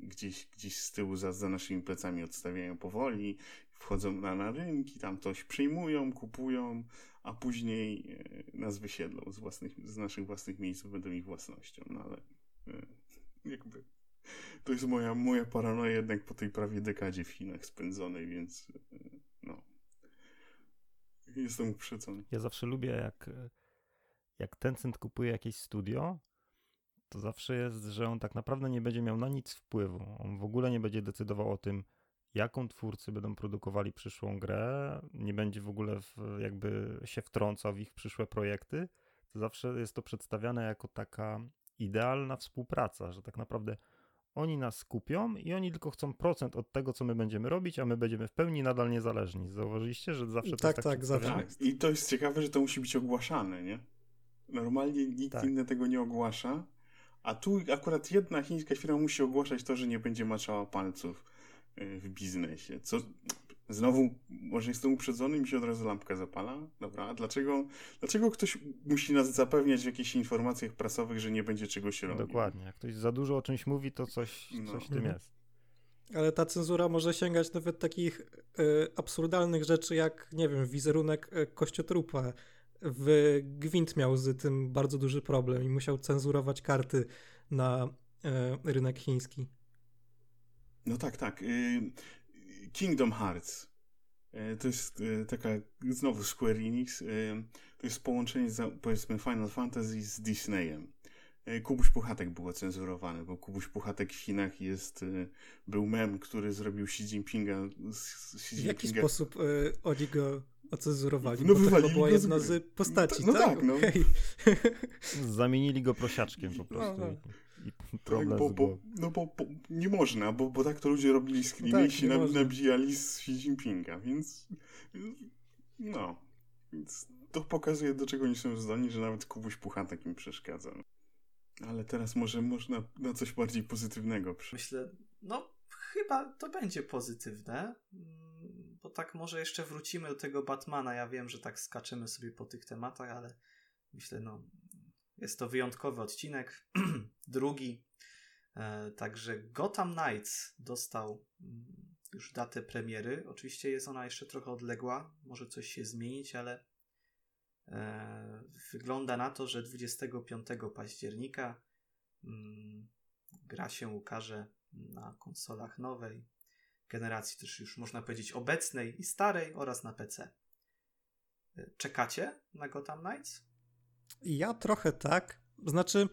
gdzieś, gdzieś z tyłu za, za naszymi plecami odstawiają powoli, wchodzą na, na rynki, tam coś przyjmują, kupują, a później e, nas wysiedlą z, własnych, z naszych własnych miejsc, będą ich własnością, no ale e, jakby to jest moja, moja paranoja jednak po tej prawie dekadzie w Chinach spędzonej, więc e, no. Jestem uprzedzony. Ja zawsze lubię, jak, jak Tencent kupuje jakieś studio, to zawsze jest, że on tak naprawdę nie będzie miał na nic wpływu. On w ogóle nie będzie decydował o tym, jaką twórcy będą produkowali przyszłą grę, nie będzie w ogóle w, jakby się wtrącał w ich przyszłe projekty. To zawsze jest to przedstawiane jako taka idealna współpraca, że tak naprawdę oni nas kupią i oni tylko chcą procent od tego, co my będziemy robić, a my będziemy w pełni nadal niezależni. Zauważyliście, że zawsze to tak, jest tak Tak, zawsze. Tak. I to jest ciekawe, że to musi być ogłaszane, nie? Normalnie nikt tak. inny tego nie ogłasza, a tu akurat jedna chińska firma musi ogłaszać to, że nie będzie maczała palców w biznesie. Co Znowu, może jestem uprzedzony, mi się od razu lampka zapala. Dobra, a dlaczego, dlaczego ktoś musi nas zapewniać w jakichś informacjach prasowych, że nie będzie czegoś robił? Dokładnie. Jak ktoś za dużo o czymś mówi, to coś, no. coś w tym mhm. jest. Ale ta cenzura może sięgać nawet takich y, absurdalnych rzeczy, jak, nie wiem, wizerunek y, kościotrupa. W Gwint miał z tym bardzo duży problem i musiał cenzurować karty na y, rynek chiński. No tak, tak. Y, Kingdom Hearts. E, to jest e, taka, znowu Square Enix, to jest połączenie, powiedzmy, Final Fantasy z Disneyem. Kubuś Puchatek był cenzurowany, bo Kubuś Puchatek w Chinach jest, był mem, który zrobił Xi Jinpinga. Xi Jinpinga. W jaki sposób y, oni go ocenzurowali? No, bo to była jedna z postaci, no, tak? tak no. Okay. Zamienili go prosiaczkiem po prostu. No, no i problem tak, bo, bo, No bo, bo, nie można, bo, bo tak to ludzie robili z no tak, i się nabijali z Xi Jinpinga, więc no, więc to pokazuje, do czego nie są zdolni, że nawet Kubuś Puchatek im przeszkadza. Ale teraz może można na coś bardziej pozytywnego przyjść. Myślę, no chyba to będzie pozytywne, mm, bo tak może jeszcze wrócimy do tego Batmana. Ja wiem, że tak skaczemy sobie po tych tematach, ale myślę, no jest to wyjątkowy odcinek, drugi. E, także Gotham Knights dostał mm, już datę premiery. Oczywiście jest ona jeszcze trochę odległa, może coś się zmienić, ale e, wygląda na to, że 25 października mm, gra się ukaże na konsolach nowej generacji, też już można powiedzieć obecnej i starej oraz na PC. E, czekacie na Gotham Knights? Ja trochę tak. Znaczy,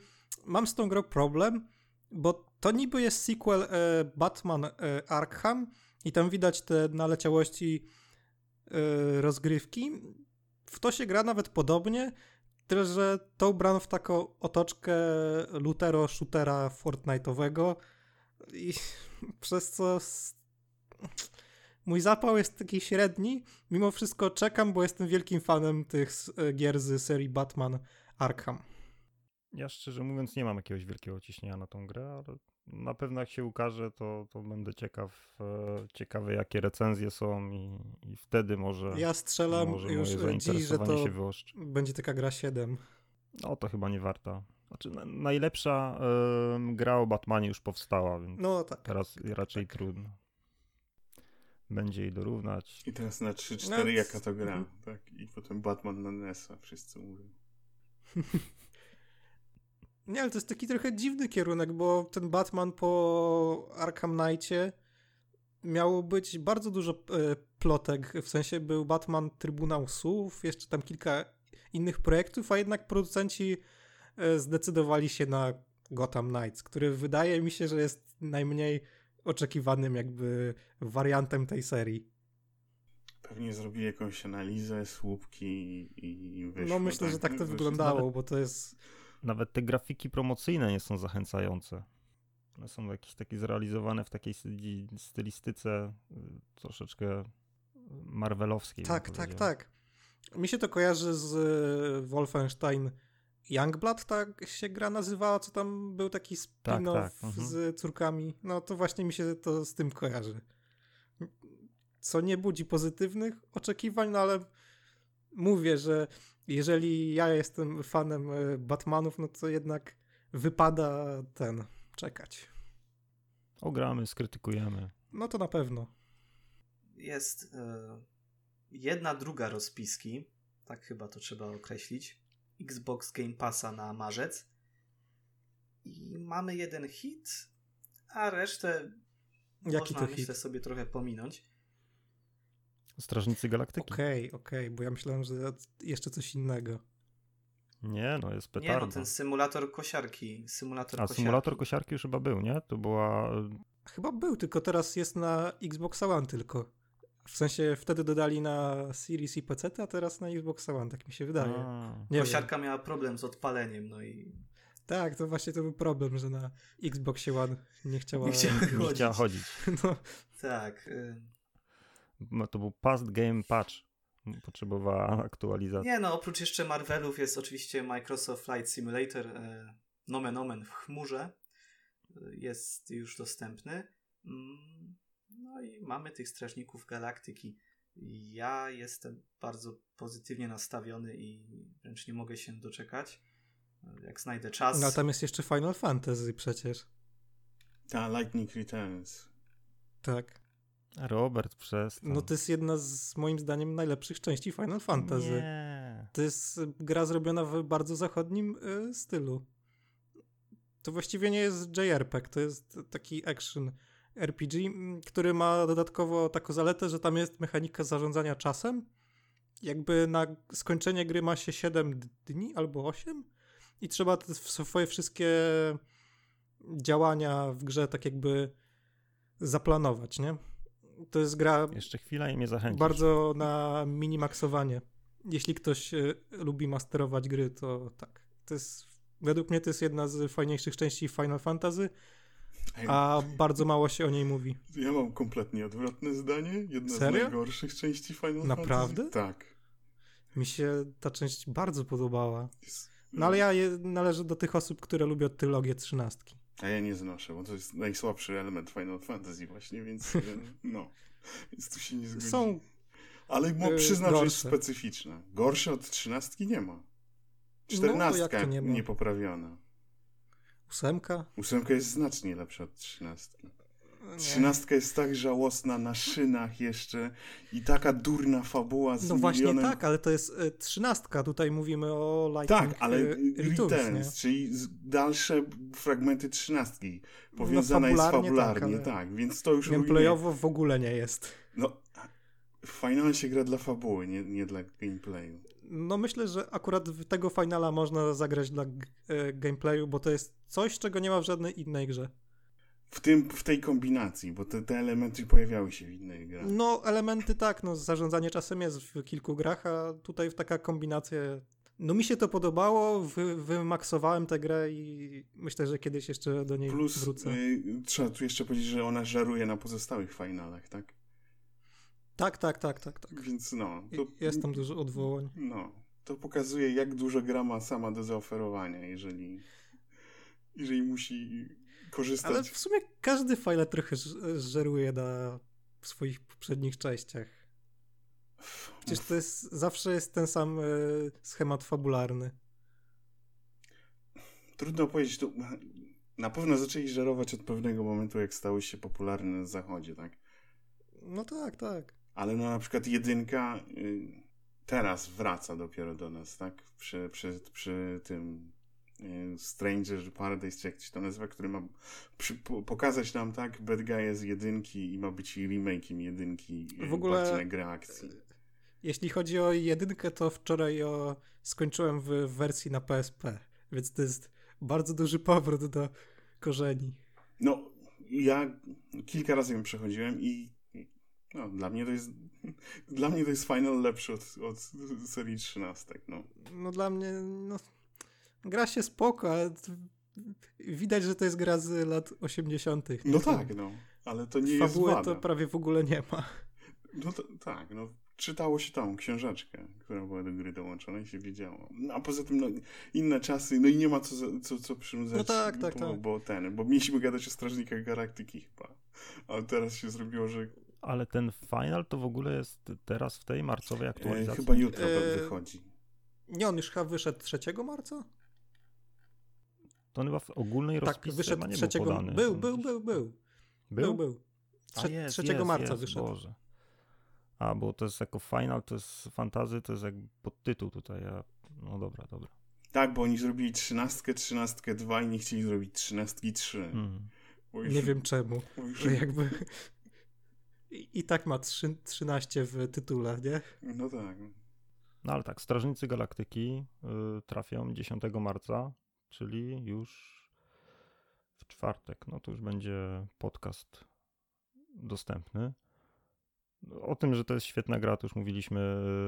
mam z tą grą problem, bo to niby jest sequel e, Batman e, Arkham i tam widać te naleciałości e, rozgrywki. W to się gra nawet podobnie, tyle że to ubrano w taką otoczkę lutero shootera Fortnite'owego, I przez co mój zapał jest taki średni. Mimo wszystko czekam, bo jestem wielkim fanem tych e, gier z serii Batman Arkham. Ja szczerze mówiąc nie mam jakiegoś wielkiego ciśnienia na tą grę, ale na pewno jak się ukaże, to, to będę ciekaw, e, ciekawy jakie recenzje są i, i wtedy może Ja strzelam może już dziś, że to będzie taka gra 7. No to chyba nie warta. Znaczy, na, najlepsza y, gra o Batmanie już powstała, więc no, tak, teraz tak, raczej tak. trudno. Będzie jej dorównać. I teraz na 3-4 no, jaka to gra, mhm. tak? I potem Batman na NES-a, wszyscy mówią. Nie, ale to jest taki trochę dziwny kierunek, bo ten Batman po Arkham Knightie miało być bardzo dużo e, plotek, w sensie był Batman Trybunał Słów, jeszcze tam kilka innych projektów, a jednak producenci e, zdecydowali się na Gotham Knights, który wydaje mi się, że jest najmniej oczekiwanym jakby wariantem tej serii. Pewnie zrobili jakąś analizę, słupki i, i wyszło, No myślę, tak? że tak to wyglądało, bo to jest nawet te grafiki promocyjne nie są zachęcające. One są jakieś takie zrealizowane w takiej stylistyce y, troszeczkę marvelowskiej. Tak, tak, tak. Mi się to kojarzy z y, Wolfenstein Youngblood, tak się gra nazywała, co tam był taki spin-off tak, tak. Mhm. z córkami. No to właśnie mi się to z tym kojarzy. Co nie budzi pozytywnych oczekiwań, no ale mówię, że jeżeli ja jestem fanem e, Batmanów, no to jednak wypada ten czekać. Ogramy, skrytykujemy. No to na pewno. Jest y, jedna druga rozpiski, tak chyba to trzeba określić, Xbox Game Passa na marzec. I mamy jeden hit, a resztę Jaki można, to myślę, hit? sobie trochę pominąć. Strażnicy Galaktyki. Okej, okay, okej, okay, bo ja myślałem, że jeszcze coś innego. Nie, no jest petarda. Nie, no ten symulator kosiarki. Symulator A kosiarki. symulator kosiarki już chyba był, nie? To była... Chyba był, tylko teraz jest na Xbox One tylko. W sensie wtedy dodali na Series i PC, a teraz na Xbox One, tak mi się wydaje. Kosiarka wiem. miała problem z odpaleniem, no i... Tak, to właśnie to był problem, że na Xboxie One nie chciała, nie chciała chodzić. Nie chciała chodzić. No. Tak. Y to był past game patch. Potrzebowała aktualizacji. Nie, no oprócz jeszcze Marvelów jest oczywiście Microsoft Flight Simulator e, nomen omen w chmurze. E, jest już dostępny. Mm, no i mamy tych Strażników Galaktyki. Ja jestem bardzo pozytywnie nastawiony i wręcz nie mogę się doczekać. E, jak znajdę czas. No tam jest jeszcze Final Fantasy przecież. Ta, Lightning Returns. Tak. Robert, przez. No to jest jedna z moim zdaniem najlepszych części Final Fantasy. Nie. To jest gra zrobiona w bardzo zachodnim y, stylu. To właściwie nie jest JRPG, to jest taki action RPG, który ma dodatkowo taką zaletę, że tam jest mechanika zarządzania czasem. Jakby na skończenie gry ma się 7 dni albo 8 i trzeba swoje wszystkie działania w grze tak jakby zaplanować, nie? to jest gra. Jeszcze chwila i mnie zachęcisz. Bardzo na minimaksowanie. Jeśli ktoś y, lubi masterować gry, to tak. To jest, według mnie to jest jedna z fajniejszych części Final Fantasy, a bardzo mało się o niej mówi. Ja mam kompletnie odwrotne zdanie. Jedna Serio? z najgorszych części Final Naprawdę? Fantasy. Tak. Mi się ta część bardzo podobała. No ale ja należę do tych osób, które lubią trylogię trzynastki. A ja nie znoszę, bo to jest najsłabszy element Final Fantasy właśnie, więc no, więc tu się nie zgodzi. Są Ale mo, przyznam, że jest specyficzna. Gorsze od trzynastki nie ma. Czternastka no, nie, nie poprawiona. Ósemka? Ósemka jest znacznie lepsza od trzynastki. Trzynastka jest tak żałosna na szynach jeszcze i taka durna fabuła z No właśnie milionem... tak, ale to jest y, trzynastka, tutaj mówimy o Lightning Tak, ale y, Returns, Returns czyli dalsze fragmenty trzynastki powiązane no, jest fabularnie, tak, tak, więc to już Gameplayowo w ogóle nie jest. No, w Finale się gra dla fabuły, nie, nie dla gameplayu. No myślę, że akurat tego Finala można zagrać dla e, gameplayu, bo to jest coś, czego nie ma w żadnej innej grze w, tym, w tej kombinacji, bo te, te elementy pojawiały się w innych grach. No, elementy tak, no zarządzanie czasem jest w kilku grach, a tutaj w taka kombinacja No mi się to podobało, wy, wymaksowałem tę grę i myślę, że kiedyś jeszcze do niej Plus, wrócę. Y, trzeba tu jeszcze powiedzieć, że ona żaruje na pozostałych finalach, tak? Tak, tak, tak, tak, tak. Więc no. To, Jest tam dużo odwołań. No. To pokazuje, jak dużo gra ma sama do zaoferowania, jeżeli, jeżeli musi korzystać. Ale w sumie każdy file trochę żeruje na swoich poprzednich częściach. Przecież to jest, zawsze jest ten sam e, schemat fabularny. Trudno powiedzieć, to na pewno zaczęli żerować od pewnego momentu, jak stały się popularne na zachodzie, tak? No tak, tak. Ale no na przykład jedynka y, teraz wraca dopiero do nas, tak? Przy, przy, przy tym y, Stranger Paradise, czy jak się to nazywa, który ma przy, po, pokazać nam, tak, bad guy z jedynki i ma być remake'iem jedynki y, w ogóle na grę akcji. Jeśli chodzi o jedynkę, to wczoraj o, skończyłem w wersji na PSP, więc to jest bardzo duży powrót do korzeni. No, ja kilka razy ją przechodziłem i no, dla mnie to jest dla mnie to jest Final lepszy od, od serii 13, no. No dla mnie, no, gra się spoko, ale widać, że to jest gra z lat 80. No tak, no, ale to nie jest Fabuły to prawie w ogóle nie ma. No to, tak, no czytało się tą książeczkę, która była do gry dołączona i się wiedziało. No, a poza tym no, inne czasy, no i nie ma co, co, co przynudzać, no tak, tak, bo, tak. bo ten, bo mieliśmy gadać o Strażnikach Galaktyki chyba, ale teraz się zrobiło, że ale ten final to w ogóle jest teraz w tej marcowej aktualizacji? E, chyba jutro e... wychodzi. Nie, on już chyba wyszedł 3 marca? To chyba w ogólnej tak, rozpisce wyszedł nie 3... był podany. Był, był, był, był. Był? Był, był. 3, jest, marca jest, wyszedł. Boże. A, bo to jest jako final, to jest fantazy, to jest jak podtytuł tutaj. A... No dobra, dobra. Tak, bo oni zrobili trzynastkę, trzynastkę 2 i nie chcieli zrobić trzynastki 3. Hmm. Nie wiem czemu. Już... Jakby i, i tak ma 3, 13 w tytule, nie? No tak. No ale tak, Strażnicy Galaktyki y, trafią 10 marca, czyli już w czwartek. No to już będzie podcast dostępny. O tym, że to jest świetna gra, to już mówiliśmy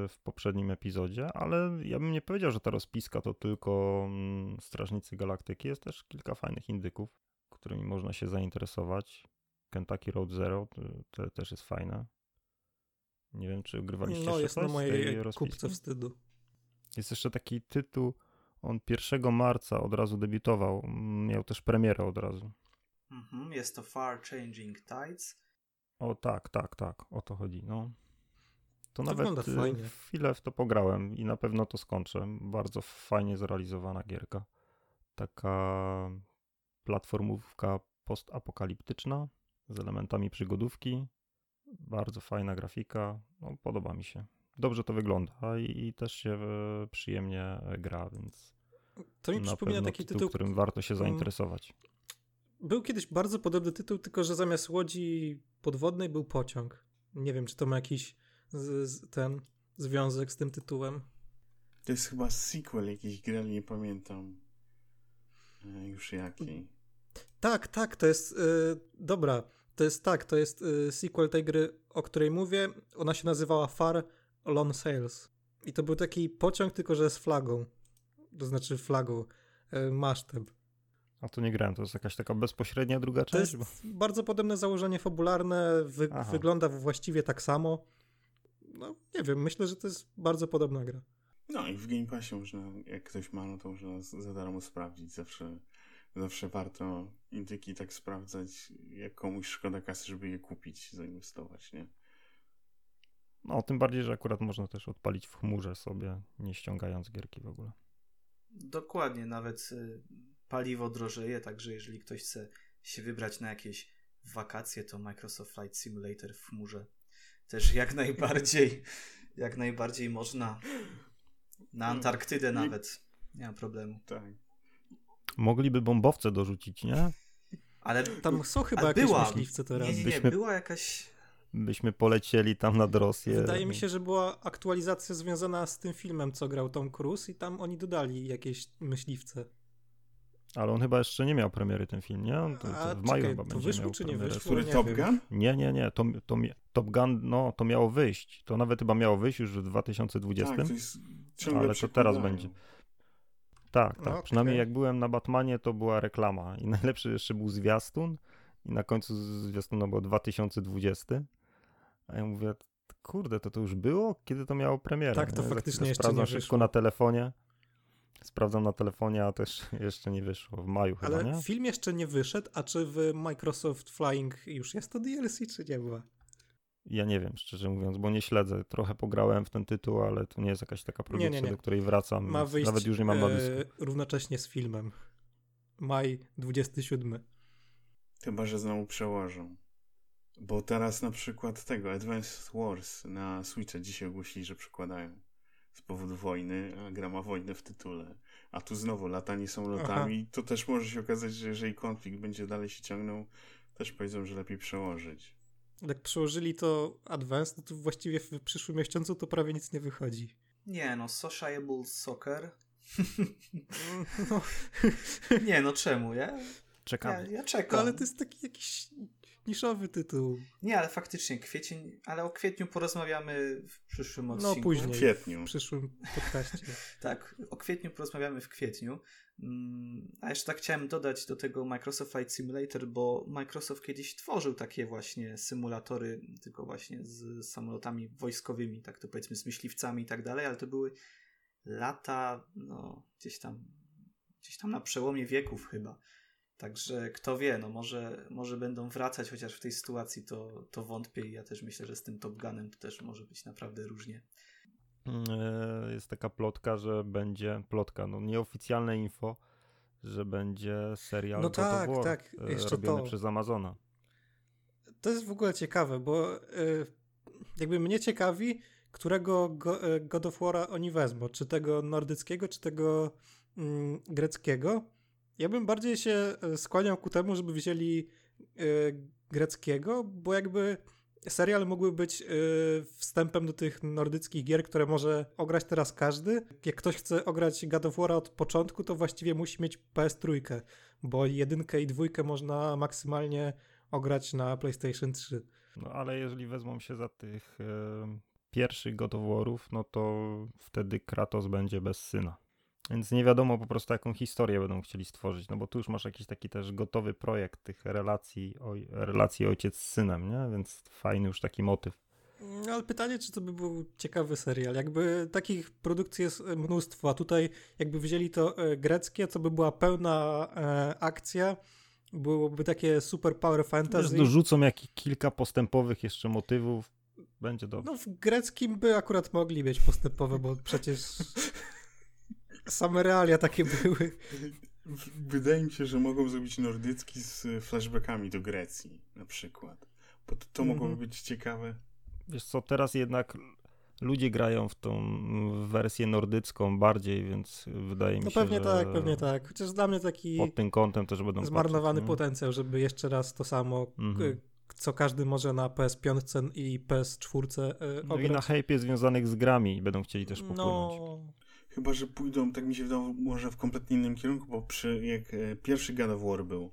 w poprzednim epizodzie, ale ja bym nie powiedział, że ta rozpiska to tylko mm, Strażnicy Galaktyki. Jest też kilka fajnych indyków, którymi można się zainteresować. Kentucky Road Zero, to, to też jest fajne. Nie wiem, czy grywaliście No, jest na mojej kupce wstydu. Jest jeszcze taki tytuł, on 1 marca od razu debiutował, miał też premierę od razu. Mhm, jest to Far Changing Tides. O tak, tak, tak, o to chodzi, no. To, to nawet y, chwilę w to pograłem i na pewno to skończę. Bardzo fajnie zrealizowana gierka. Taka platformówka postapokaliptyczna z elementami przygodówki. Bardzo fajna grafika, no, podoba mi się. Dobrze to wygląda i, i też się e, przyjemnie gra, więc to mi przypomina taki tytuł, którym warto się mm. zainteresować. Był kiedyś bardzo podobny tytuł, tylko że zamiast łodzi podwodnej był pociąg. Nie wiem, czy to ma jakiś z, z, ten związek z tym tytułem. To jest chyba sequel jakiejś gry, ale nie pamiętam e, już jakiej. Tak, tak, to jest. Yy, dobra, to jest tak, to jest yy, sequel tej gry, o której mówię. Ona się nazywała Far Lone Sails. I to był taki pociąg, tylko że z flagą. To znaczy flagą, yy, masztem. A to nie grałem, to jest jakaś taka bezpośrednia druga część? To jest bo... bardzo podobne założenie fabularne, wy, wygląda właściwie tak samo. No, nie wiem, myślę, że to jest bardzo podobna gra. No i w Game Passie można, jak ktoś ma, no to można za darmo sprawdzić. Zawsze zawsze warto indyki tak sprawdzać, jak komuś szkoda kasy, żeby je kupić, zainwestować, nie? No, tym bardziej, że akurat można też odpalić w chmurze sobie, nie ściągając gierki w ogóle. Dokładnie, nawet y, paliwo drożeje, także jeżeli ktoś chce się wybrać na jakieś wakacje, to Microsoft Flight Simulator w chmurze też jak najbardziej, jak najbardziej można. Na Antarktydę nawet. Nie ma problemu. Tak. Mogliby bombowce dorzucić, nie? Ale tam są chyba jakieś była. myśliwce teraz. Nie, nie, nie, byśmy, była jakaś... Byśmy polecieli tam nad Rosję. Wydaje mi się, że była aktualizacja związana z tym filmem, co grał Tom Cruise i tam oni dodali jakieś myśliwce. Ale on chyba jeszcze nie miał premiery ten film, nie? To, to A, w maju czekaj, chyba to będzie wyszło, miał czy nie premierę. wyszło? Który Top Gun? Nie, nie, nie. To, to, Top Gun, no, to miało wyjść. To nawet chyba miało wyjść już w 2020. Tak, to jest ale to teraz będzie. Tak, tak. Okay. Przynajmniej jak byłem na Batmanie, to była reklama. I najlepszy jeszcze był zwiastun. I na końcu zwiastuna było 2020. A ja mówię, kurde, to to już było? Kiedy to miało premierę? Tak, to nie? faktycznie jeszcze Sprawdzam szybko wyszło. na telefonie. Sprawdzam na telefonie, a też jeszcze nie wyszło. W maju Ale chyba, nie? film jeszcze nie wyszedł, a czy w Microsoft Flying już jest to DLC, czy nie była? Ja nie wiem, szczerze mówiąc, bo nie śledzę. Trochę pograłem w ten tytuł, ale to nie jest jakaś taka produkcja, nie, nie, nie. do której wracam. Ma wyjść, nawet już nie mam na dysku. E, równocześnie z filmem. Maj 27. Chyba, że znowu przełożą. Bo teraz na przykład tego Advanced Wars na Switcha dzisiaj ogłosili, że przekładają z powodu wojny, a gra ma wojnę w tytule. A tu znowu latanie samolotami. Aha. To też może się okazać, że jeżeli konflikt będzie dalej się ciągnął, też powiedzą, że lepiej przełożyć. Jak przełożyli to Advanced, no to właściwie w przyszłym miesiącu to prawie nic nie wychodzi. Nie no, Sociable Soccer. no. nie no, czemu, ja? Czekam. Ja, ja czekam. Ale to jest taki jakiś niszowy tytuł. Nie, ale faktycznie kwiecień, ale o kwietniu porozmawiamy w przyszłym no, odcinku. No później, w kwietniu. W przyszłym podcaście. tak, o kwietniu porozmawiamy w kwietniu. Mm, a jeszcze tak chciałem dodać do tego Microsoft Flight Simulator, bo Microsoft kiedyś tworzył takie właśnie symulatory, tylko właśnie z samolotami wojskowymi, tak to powiedzmy z myśliwcami i tak dalej, ale to były lata, no gdzieś tam, gdzieś tam na przełomie wieków chyba. Także kto wie, no może, może będą wracać, chociaż w tej sytuacji to, to wątpię i ja też myślę, że z tym Top Gunem to też może być naprawdę różnie. Mm, e, jest taka plotka, że będzie, plotka, no nieoficjalne info, że będzie serial no tak, War, tak, e, jeszcze robiony to. przez Amazona. To jest w ogóle ciekawe, bo e, jakby mnie ciekawi, którego God of War'a oni wezmą, czy tego nordyckiego, czy tego mm, greckiego, ja bym bardziej się e, skłaniał ku temu, żeby wzięli e, greckiego, bo jakby serial mógłby być e, wstępem do tych nordyckich gier, które może ograć teraz każdy. Jak ktoś chce ograć God of War od początku, to właściwie musi mieć PS3, bo jedynkę i dwójkę można maksymalnie ograć na PlayStation 3. No ale jeżeli wezmą się za tych pierwszych God of Warów, no to wtedy Kratos będzie bez syna. Więc nie wiadomo po prostu, jaką historię będą chcieli stworzyć, no bo tu już masz jakiś taki też gotowy projekt tych relacji, oj, relacji ojciec z synem, nie? Więc fajny już taki motyw. No, ale pytanie, czy to by był ciekawy serial. Jakby takich produkcji jest mnóstwo, a tutaj jakby wzięli to e, greckie, co by była pełna e, akcja, byłoby takie super power fantasy. Wiesz, dorzucą jakieś kilka postępowych jeszcze motywów, będzie dobrze. No w greckim by akurat mogli mieć postępowe, bo przecież Same realia takie były. Wydaje mi się, że mogą zrobić nordycki z flashbackami do Grecji na przykład. Bo to, to mm -hmm. mogłoby być ciekawe. Wiesz co, teraz jednak ludzie grają w tą wersję nordycką bardziej, więc wydaje mi no się, pewnie że... tak, pewnie tak. Chociaż dla mnie taki pod tym kątem też będą zmarnowany patrzeć, potencjał, żeby jeszcze raz to samo mm -hmm. co każdy może na PS5 i PS4 yy, No i na hypie związanych z grami będą chcieli też popłynąć. No, Chyba, że pójdą, tak mi się wydało, może w kompletnie innym kierunku, bo przy, jak e, pierwszy God of War był,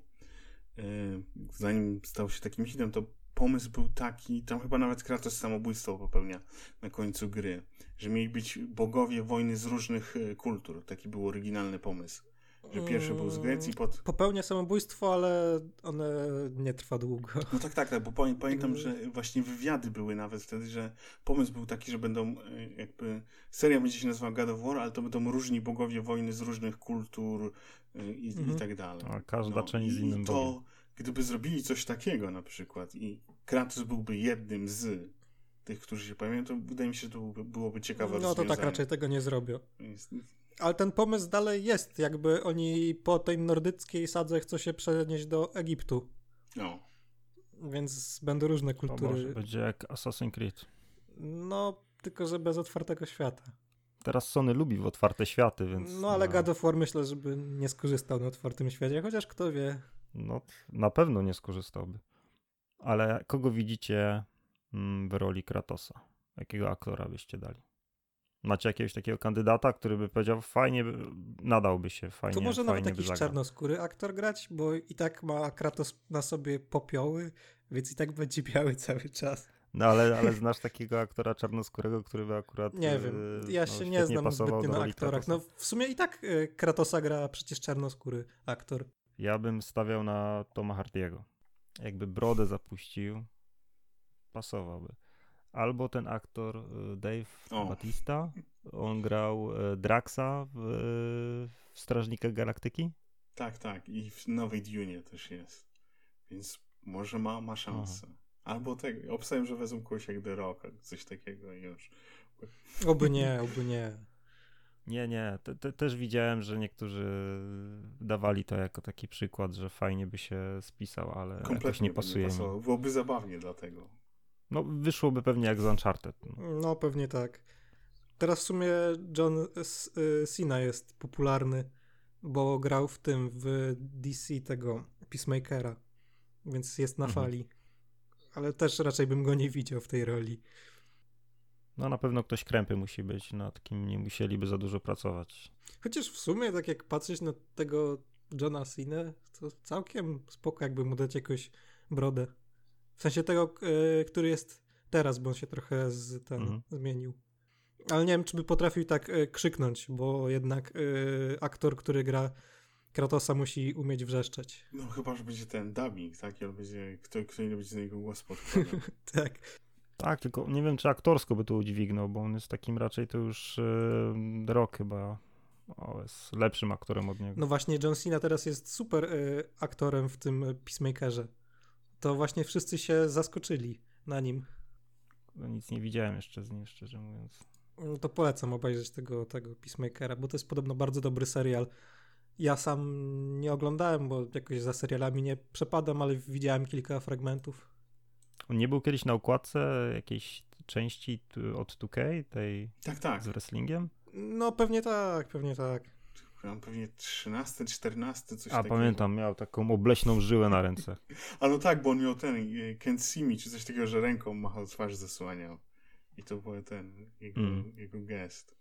e, zanim stał się takim hitem, to pomysł był taki, tam chyba nawet Kratos samobójstwo popełnia na końcu gry, że mieli być bogowie wojny z różnych e, kultur. Taki był oryginalny pomysł. Że pierwszy był z Grecji pod... Popełnia samobójstwo, ale one nie trwa długo. No tak, tak, tak bo pamiętam, że właśnie wywiady były nawet wtedy, że pomysł był taki, że będą e, jakby... Seria będzie się nazywała God of War, ale to będą różni bogowie wojny z różnych kultur e, i, mhm. i tak dalej. A każda no, część z innym I to, bogiem. gdyby zrobili coś takiego na przykład i Kratos byłby jednym z tych, którzy się pojawiają, to wydaje mi się, że to byłoby ciekawe No to tak raczej tego nie zrobią. Jest, ale ten pomysł dalej jest, jakby oni po tej nordyckiej sadze chcą się przenieść do Egiptu. No. Więc będą różne kultury. To może będzie jak Assassin's Creed. No, tylko że bez otwartego świata. Teraz Sony lubi w otwarte światy, więc... No, ale no. God of War myślę, żeby nie skorzystał na otwartym świecie, chociaż kto wie. No, na pewno nie skorzystałby. Ale kogo widzicie mm, w roli Kratosa? Jakiego aktora byście dali? Macie jakiegoś takiego kandydata, który by powiedział, fajnie, nadałby się, fajnie To może nawet jakiś czarnoskóry aktor grać, bo i tak ma Kratos na sobie popioły, więc i tak będzie biały cały czas. No ale, ale znasz takiego aktora czarnoskórego, który by akurat. Nie wiem, e, ja no, się nie znam zbytnio na aktorach. Kratosa. No w sumie i tak e, Kratosa gra przecież czarnoskóry aktor. Ja bym stawiał na Toma Hardiego. Jakby brodę zapuścił, pasowałby. Albo ten aktor e, Dave O. Batista, on grał e, Draxa w, w Strażnikach Galaktyki. Tak, tak. I w nowej Dune też jest. Więc może ma, ma szansę. Albo tego. Obstawiam, że wezmą kogoś jak The Rock, coś takiego i już. Oby nie, oby nie. Nie, nie. Te, te, też widziałem, że niektórzy dawali to jako taki przykład, że fajnie by się spisał, ale Kompletnie nie by pasuje mi. pasował. Byłoby zabawnie dlatego. No wyszłoby pewnie jak z Uncharted. No. No pewnie tak. Teraz w sumie John y, Cena jest popularny, bo grał w tym w DC tego Peacemakera, więc jest na Mhm. fali. Ale też raczej bym go nie widział w tej roli. no na pewno ktoś krępy musi być, nad kim nie musieliby za dużo pracować. Chociaż w sumie, tak jak patrzeć na tego Johna Cena, to całkiem spoko, jakby mu dać jakąś brodę. W sensie tego, e, który jest teraz, bo on się trochę z, ten Mhm. zmienił. Ale nie wiem, czy by potrafił tak e, krzyknąć, bo jednak e, aktor, który gra Kratosa musi umieć wrzeszczeć. No chyba, że będzie ten dubbing, tak? I on będzie, kto, kto inny będzie na jego głos podkładał. tak. Tak, tylko nie wiem, czy aktorsko by to udźwignął, bo on jest takim raczej to już e, rok chyba o, jest lepszym aktorem od niego. No właśnie, John Cena teraz jest super e, aktorem w tym Peacemakerze. To właśnie wszyscy się zaskoczyli na nim. No, nic nie widziałem jeszcze z nim, szczerze mówiąc. No to polecam obejrzeć tego, tego Peacemakera, bo to jest podobno bardzo dobry serial. Ja sam nie oglądałem, bo jakoś za serialami nie przepadam, ale widziałem kilka fragmentów. On nie był kiedyś na układce jakiejś części od 2K, tej tak, tak. z wrestlingiem? No pewnie tak, pewnie tak. Mam pewnie 13, 14, coś A takiego. pamiętam, miał taką obleśną żyłę na ręce. A no tak, bo on miał ten e, Can't See Me, czy coś takiego, że ręką machał twarz zasłaniał. I to był ten jego, Mm. jego gest.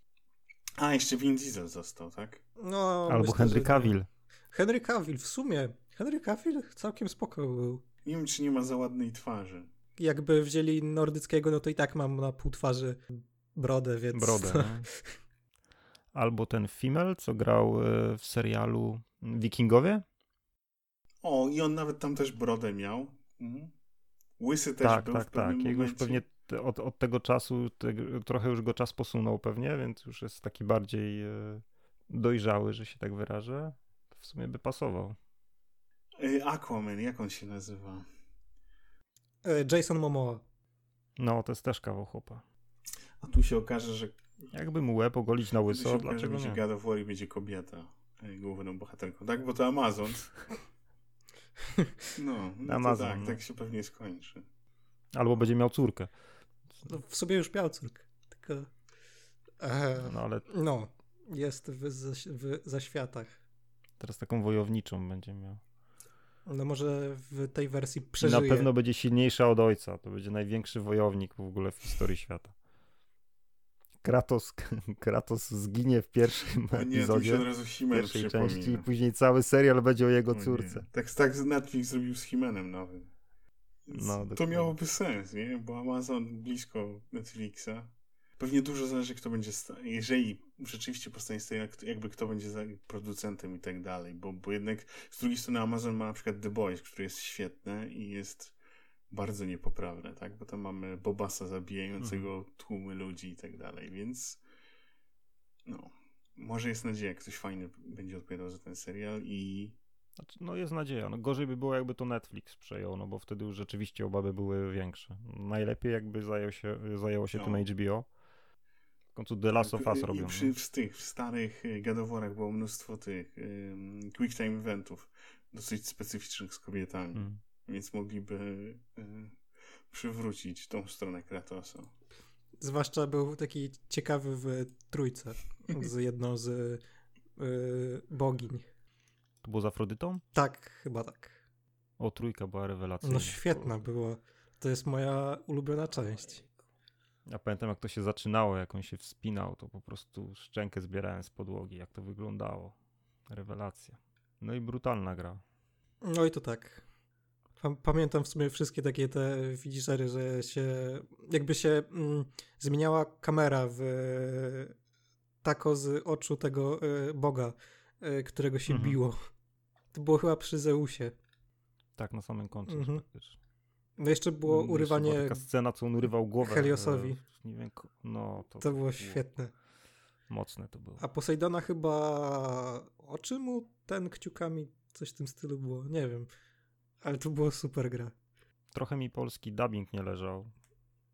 A, jeszcze Vin Diesel został, tak? No, Albo myślę, Henry że- Cavill. Henry Cavill, w sumie. Henry Cavill całkiem spoko był. Nie wiem, czy nie ma za ładnej twarzy. Jakby wzięli nordyckiego, no to i tak mam na pół twarzy brodę, więc... Brodę. Albo ten Female, co grał e, w serialu Wikingowie? O, i on nawet tam też brodę miał. Mhm. Łysy też tak, był tak, w pewnym tak. Jego już pewnie od, od tego czasu te, trochę już go czas posunął pewnie, więc już jest taki bardziej e, dojrzały, że się tak wyrażę. W sumie by pasował. E, Aquaman, jak on się nazywa? Jason Momoa. No, to jest też kawał chłopa. A tu się okaże, że Jakby mu łeb ogolić na łyso, że dlaczego będzie nie? God of War i będzie kobieta e, główną bohaterką. Tak, bo to Amazon. No, no Amazon, tak, no. tak się pewnie skończy. Albo będzie miał córkę. No, w sobie już miał córkę, tylko... E, No ale no, jest w, w zaświatach. teraz taką wojowniczą będzie miał. No może w tej wersji I na przeżyje. pewno będzie silniejsza od ojca. To będzie największy wojownik w ogóle w historii świata. Kratos, Kratos zginie w pierwszym O nie, się epizodzie, od razu Himen pierwszej części i później cały serial będzie o jego O córce. Tak, tak Netflix zrobił z Himenem nowym. No, to dokładnie. miałoby sens, nie? Bo Amazon blisko Netflixa. Pewnie dużo zależy, kto będzie, jeżeli rzeczywiście powstanie serial, jakby kto będzie producentem i tak dalej, bo, bo jednak z drugiej strony Amazon ma na przykład The Boys, które jest świetne i jest bardzo niepoprawne, tak? Bo tam mamy Bobasa zabijającego Mhm. tłumy ludzi i tak dalej, więc no, może jest nadzieja, ktoś fajny będzie odpowiadał za ten serial i Znaczy, no jest nadzieja. No, gorzej by było, jakby to Netflix przejął, no bo wtedy już rzeczywiście obawy były większe. Najlepiej jakby zajął się, zajęło się No. tym HBO. W końcu The Last of Tak, Us robią. Przy, w tych w starych y, War'ach było mnóstwo tych um, quick time eventów, dosyć specyficznych z kobietami, Mm. Więc mogliby y, przywrócić tą stronę Kratosa. Zwłaszcza był taki ciekawy w trójce z jedną z y, bogiń. To było z Afrodytą? Tak, chyba tak. O, trójka była rewelacyjna. No świetna była. To jest moja ulubiona część. Ja pamiętam, jak to się zaczynało, jak on się wspinał, to po prostu szczękę zbierałem z podłogi, jak to wyglądało. Rewelacja. No i brutalna gra. No i to tak. Pamiętam w sumie wszystkie takie te finishery, że się jakby się mm, zmieniała kamera w tako z oczu tego y, boga, y, którego się mhm. biło. To było chyba przy Zeusie. Tak, na samym końcu mhm. No jeszcze było no, urywanie. Taka scena, co on urywał głowę. Heliosowi. Nie wiem, no to, to było świetne. Mocne to było. A Poseidona chyba oczy mu ten kciukami coś w tym stylu było, nie wiem. Ale to było super gra. Trochę mi polski dubbing nie leżał.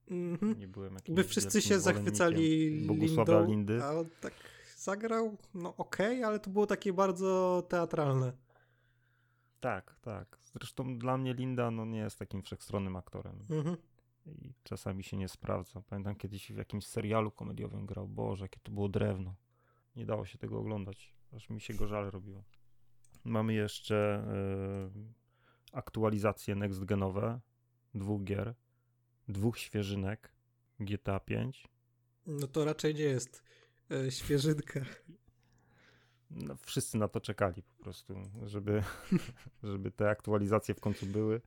Mm-hmm. Nie byłem jakimś By wszyscy się zachwycali Lindą, Lindy. a on tak zagrał, no okej, okay, ale to było takie bardzo teatralne. Tak, tak. Zresztą dla mnie Linda no, nie jest takim wszechstronnym aktorem. Mm-hmm. I czasami się nie sprawdza. Pamiętam kiedyś w jakimś serialu komediowym grał. Boże, jakie to było drewno. Nie dało się tego oglądać. Aż mi się go żal robiło. Mamy jeszcze y, aktualizacje next genowe dwóch gier dwóch świeżynek GTA 5. No to raczej nie jest e, świeżynka. No, wszyscy na to czekali po prostu, żeby, żeby te aktualizacje w końcu były.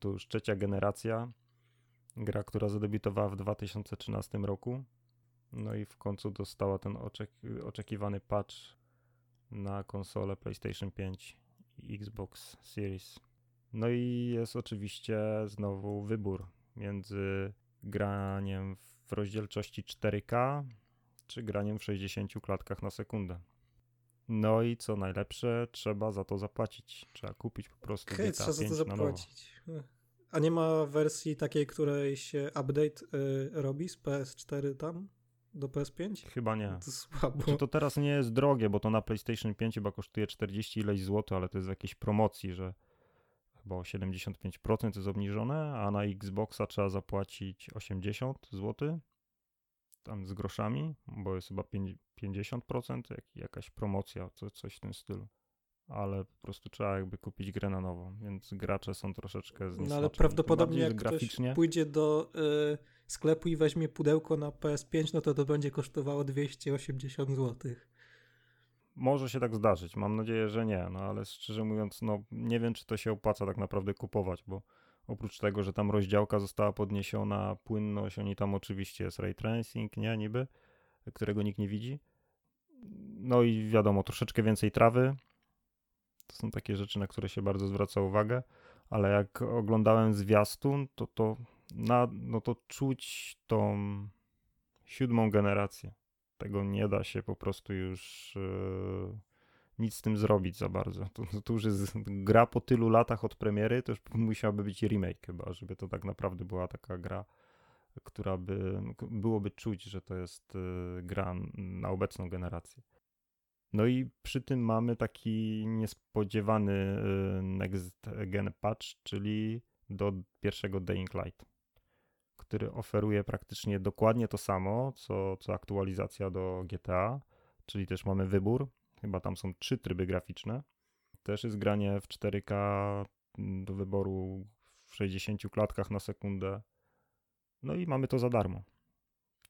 To już trzecia generacja. Gra, która zadebiutowała w 2013 roku. No i w końcu dostała ten oczek- oczekiwany patch na konsolę PlayStation 5 i Xbox Series. No i jest oczywiście znowu wybór między graniem w rozdzielczości 4K czy graniem w 60 klatkach na sekundę. No i co najlepsze, trzeba za to zapłacić. Trzeba kupić po prostu GTA trzeba za to zapłacić. A nie ma wersji takiej, której się update y, robi z PS4 tam do PS5? Chyba nie. To słabo. Znaczy to teraz nie jest drogie, bo to na PlayStation 5 chyba kosztuje 40 ileś złotych, ale to jest w jakiejś promocji, że chyba o 75% jest obniżone, a na Xboxa trzeba zapłacić 80 zł, tam z groszami, bo jest chyba 50%, jak, jakaś promocja, co, coś w tym stylu. Ale po prostu trzeba jakby kupić grę na nowo, więc gracze są troszeczkę zniesmaczeni. No ale prawdopodobnie jak graficznie... pójdzie do y, sklepu i weźmie pudełko na PS5, no to to będzie kosztowało 280 złotych. Może się tak zdarzyć, mam nadzieję, że nie, no ale szczerze mówiąc, no nie wiem, czy to się opłaca tak naprawdę kupować, bo oprócz tego, że tam rozdziałka została podniesiona, płynność, oni tam oczywiście jest ray tracing, nie, niby, którego nikt nie widzi. No i wiadomo, troszeczkę więcej trawy. To są takie rzeczy, na które się bardzo zwraca uwagę, ale jak oglądałem zwiastun, to to, na, no to czuć tą siódmą generację tego nie da się po prostu już yy, nic z tym zrobić za bardzo. To, to już jest gra po tylu latach od premiery, to już musiałaby być remake chyba, żeby to tak naprawdę była taka gra, która by, byłoby czuć, że to jest yy, gra na obecną generację. No i przy tym mamy taki niespodziewany yy, next gen patch, czyli do pierwszego Dying Light który oferuje praktycznie dokładnie to samo, co, co aktualizacja do GTA, czyli też mamy wybór. Chyba tam są trzy tryby graficzne. Też jest granie w 4K do wyboru w 60 klatkach na sekundę. No i mamy to za darmo.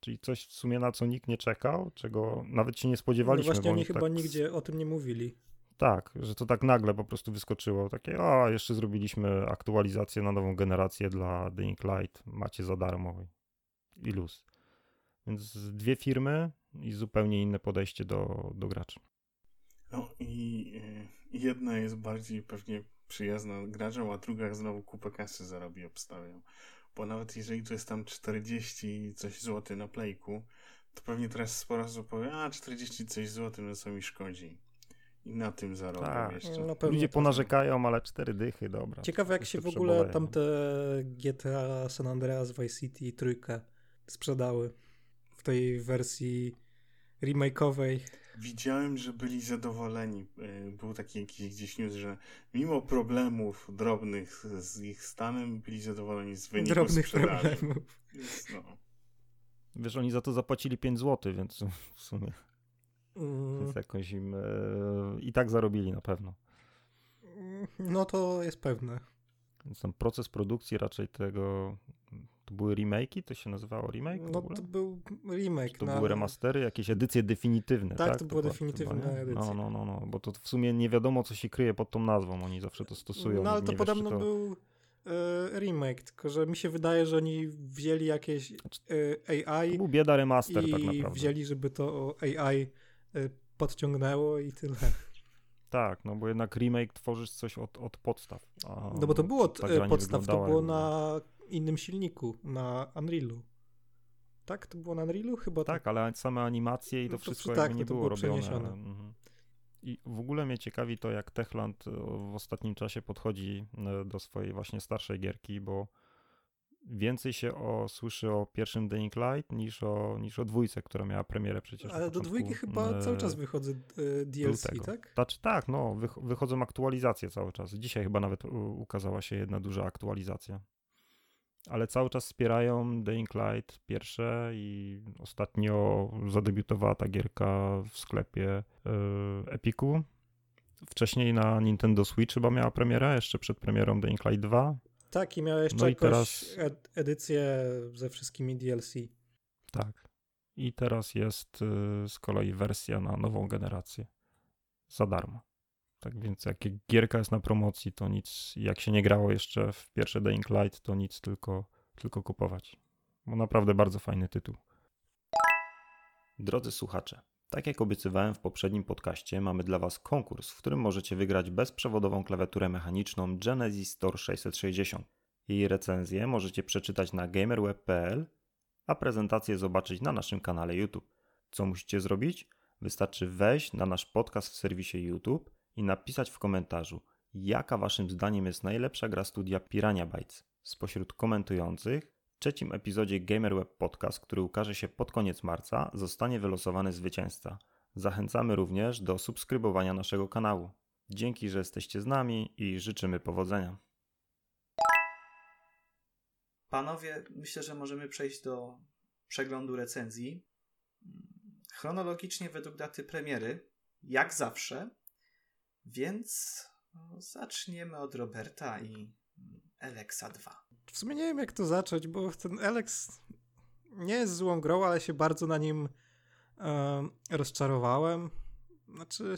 Czyli coś w sumie na co nikt nie czekał, czego nawet się nie spodziewaliśmy. No właśnie oni chyba tak... nigdzie o tym nie mówili. Tak, że to tak nagle po prostu wyskoczyło. Takie, a jeszcze zrobiliśmy aktualizację na nową generację dla Ink Light, macie za darmo i luz. Więc dwie firmy i zupełnie inne podejście do, do graczy. No i y, jedna jest bardziej pewnie przyjazna graczom, a druga znowu kupę kasy zarobi, obstawiam. Bo nawet jeżeli to jest tam 40 coś złoty na playku, to pewnie teraz sporo osób powie, a 40 coś złoty, no co mi szkodzi. I na tym zarobią tak. jeszcze. No, Ludzie ponarzekają, ale cztery dychy, dobra. Ciekawe jak się w ogóle tamte GTA San Andreas, Vice City i trójkę sprzedały w tej wersji remake'owej. Widziałem, że byli zadowoleni. E, był taki jakiś gdzieś news, że mimo problemów drobnych z ich stanem, byli zadowoleni z wyniku Drobnych sprzedaży. problemów. Więc no. Wiesz, oni za to zapłacili 5 zł, więc w sumie. Mm. Więc jakoś im e, i tak zarobili na pewno. No to jest pewne. Więc tam proces produkcji raczej tego. To były remake'i? To się nazywało remake? No to był remake. Czy to na... były remastery, jakieś edycje definitywne. Tak, tak? to, były definitywne edycje. No, no, no, no, bo to w sumie nie wiadomo, co się kryje pod tą nazwą. Oni zawsze to stosują. No ale to podobno to... był e, remake, tylko że mi się wydaje, że oni wzięli jakieś e, AI to był bieda remaster i tak naprawdę. wzięli, żeby to AI podciągnęło i tyle. Tak, no bo jednak remake tworzysz coś od, od podstaw. no bo to było od e, podstaw, to było na innym silniku, na Unrealu. Tak? To było na Unrealu? Chyba tak. Tak, ale same animacje i to, no to wszystko tak, jakby nie to było, było robione. Mhm. I w ogóle mnie ciekawi to, jak Techland e, w ostatnim czasie podchodzi do swojej właśnie starszej gierki, bo więcej się o, słyszy o pierwszym Dying Light niż o, niż o dwójce, która miała premierę przecież. Ale do dwójki chyba e, cały czas wychodzą DLC, lutego. tak? Znaczy, tak, no, wychodzą aktualizacje cały czas. Dzisiaj chyba nawet ukazała się jedna duża aktualizacja ale cały czas wspierają Dying Light pierwsze i ostatnio zadebiutowała ta gierka w sklepie yy, Epiku. Wcześniej na Nintendo Switch chyba miała premierę, jeszcze przed premierą Dying Light 2. Tak, i miała jeszcze no jakąś teraz... edycję ze wszystkimi DLC. Tak. I teraz jest yy, z kolei wersja na nową generację. Za darmo. Tak więc jak gierka jest na promocji, to nic, jak się nie grało jeszcze w pierwsze Dying Light, to nic, tylko, tylko kupować. Bo naprawdę bardzo fajny tytuł. Drodzy słuchacze, tak jak obiecywałem w poprzednim podcaście, mamy dla Was konkurs, w którym możecie wygrać bezprzewodową klawiaturę mechaniczną Genesis Store 660. Jej recenzję możecie przeczytać na gamerweb.pl, a prezentację zobaczyć na naszym kanale YouTube. Co musicie zrobić? Wystarczy wejść na nasz podcast w serwisie YouTube i napisać w komentarzu, jaka waszym zdaniem jest najlepsza gra studia Pirania Bytes. Spośród komentujących trzecim epizodzie GamerWeb Podcast, który ukaże się pod koniec marca, zostanie wylosowany zwycięzca. Zachęcamy również do subskrybowania naszego kanału. Dzięki, że jesteście z nami i życzymy powodzenia. Panowie, myślę, że możemy przejść do przeglądu recenzji. Chronologicznie według daty premiery, jak zawsze, więc no, zaczniemy od Roberta i Alexa 2. W sumie nie wiem, jak to zacząć, bo ten Alex nie jest złą grą, ale się bardzo na nim e, rozczarowałem. Znaczy,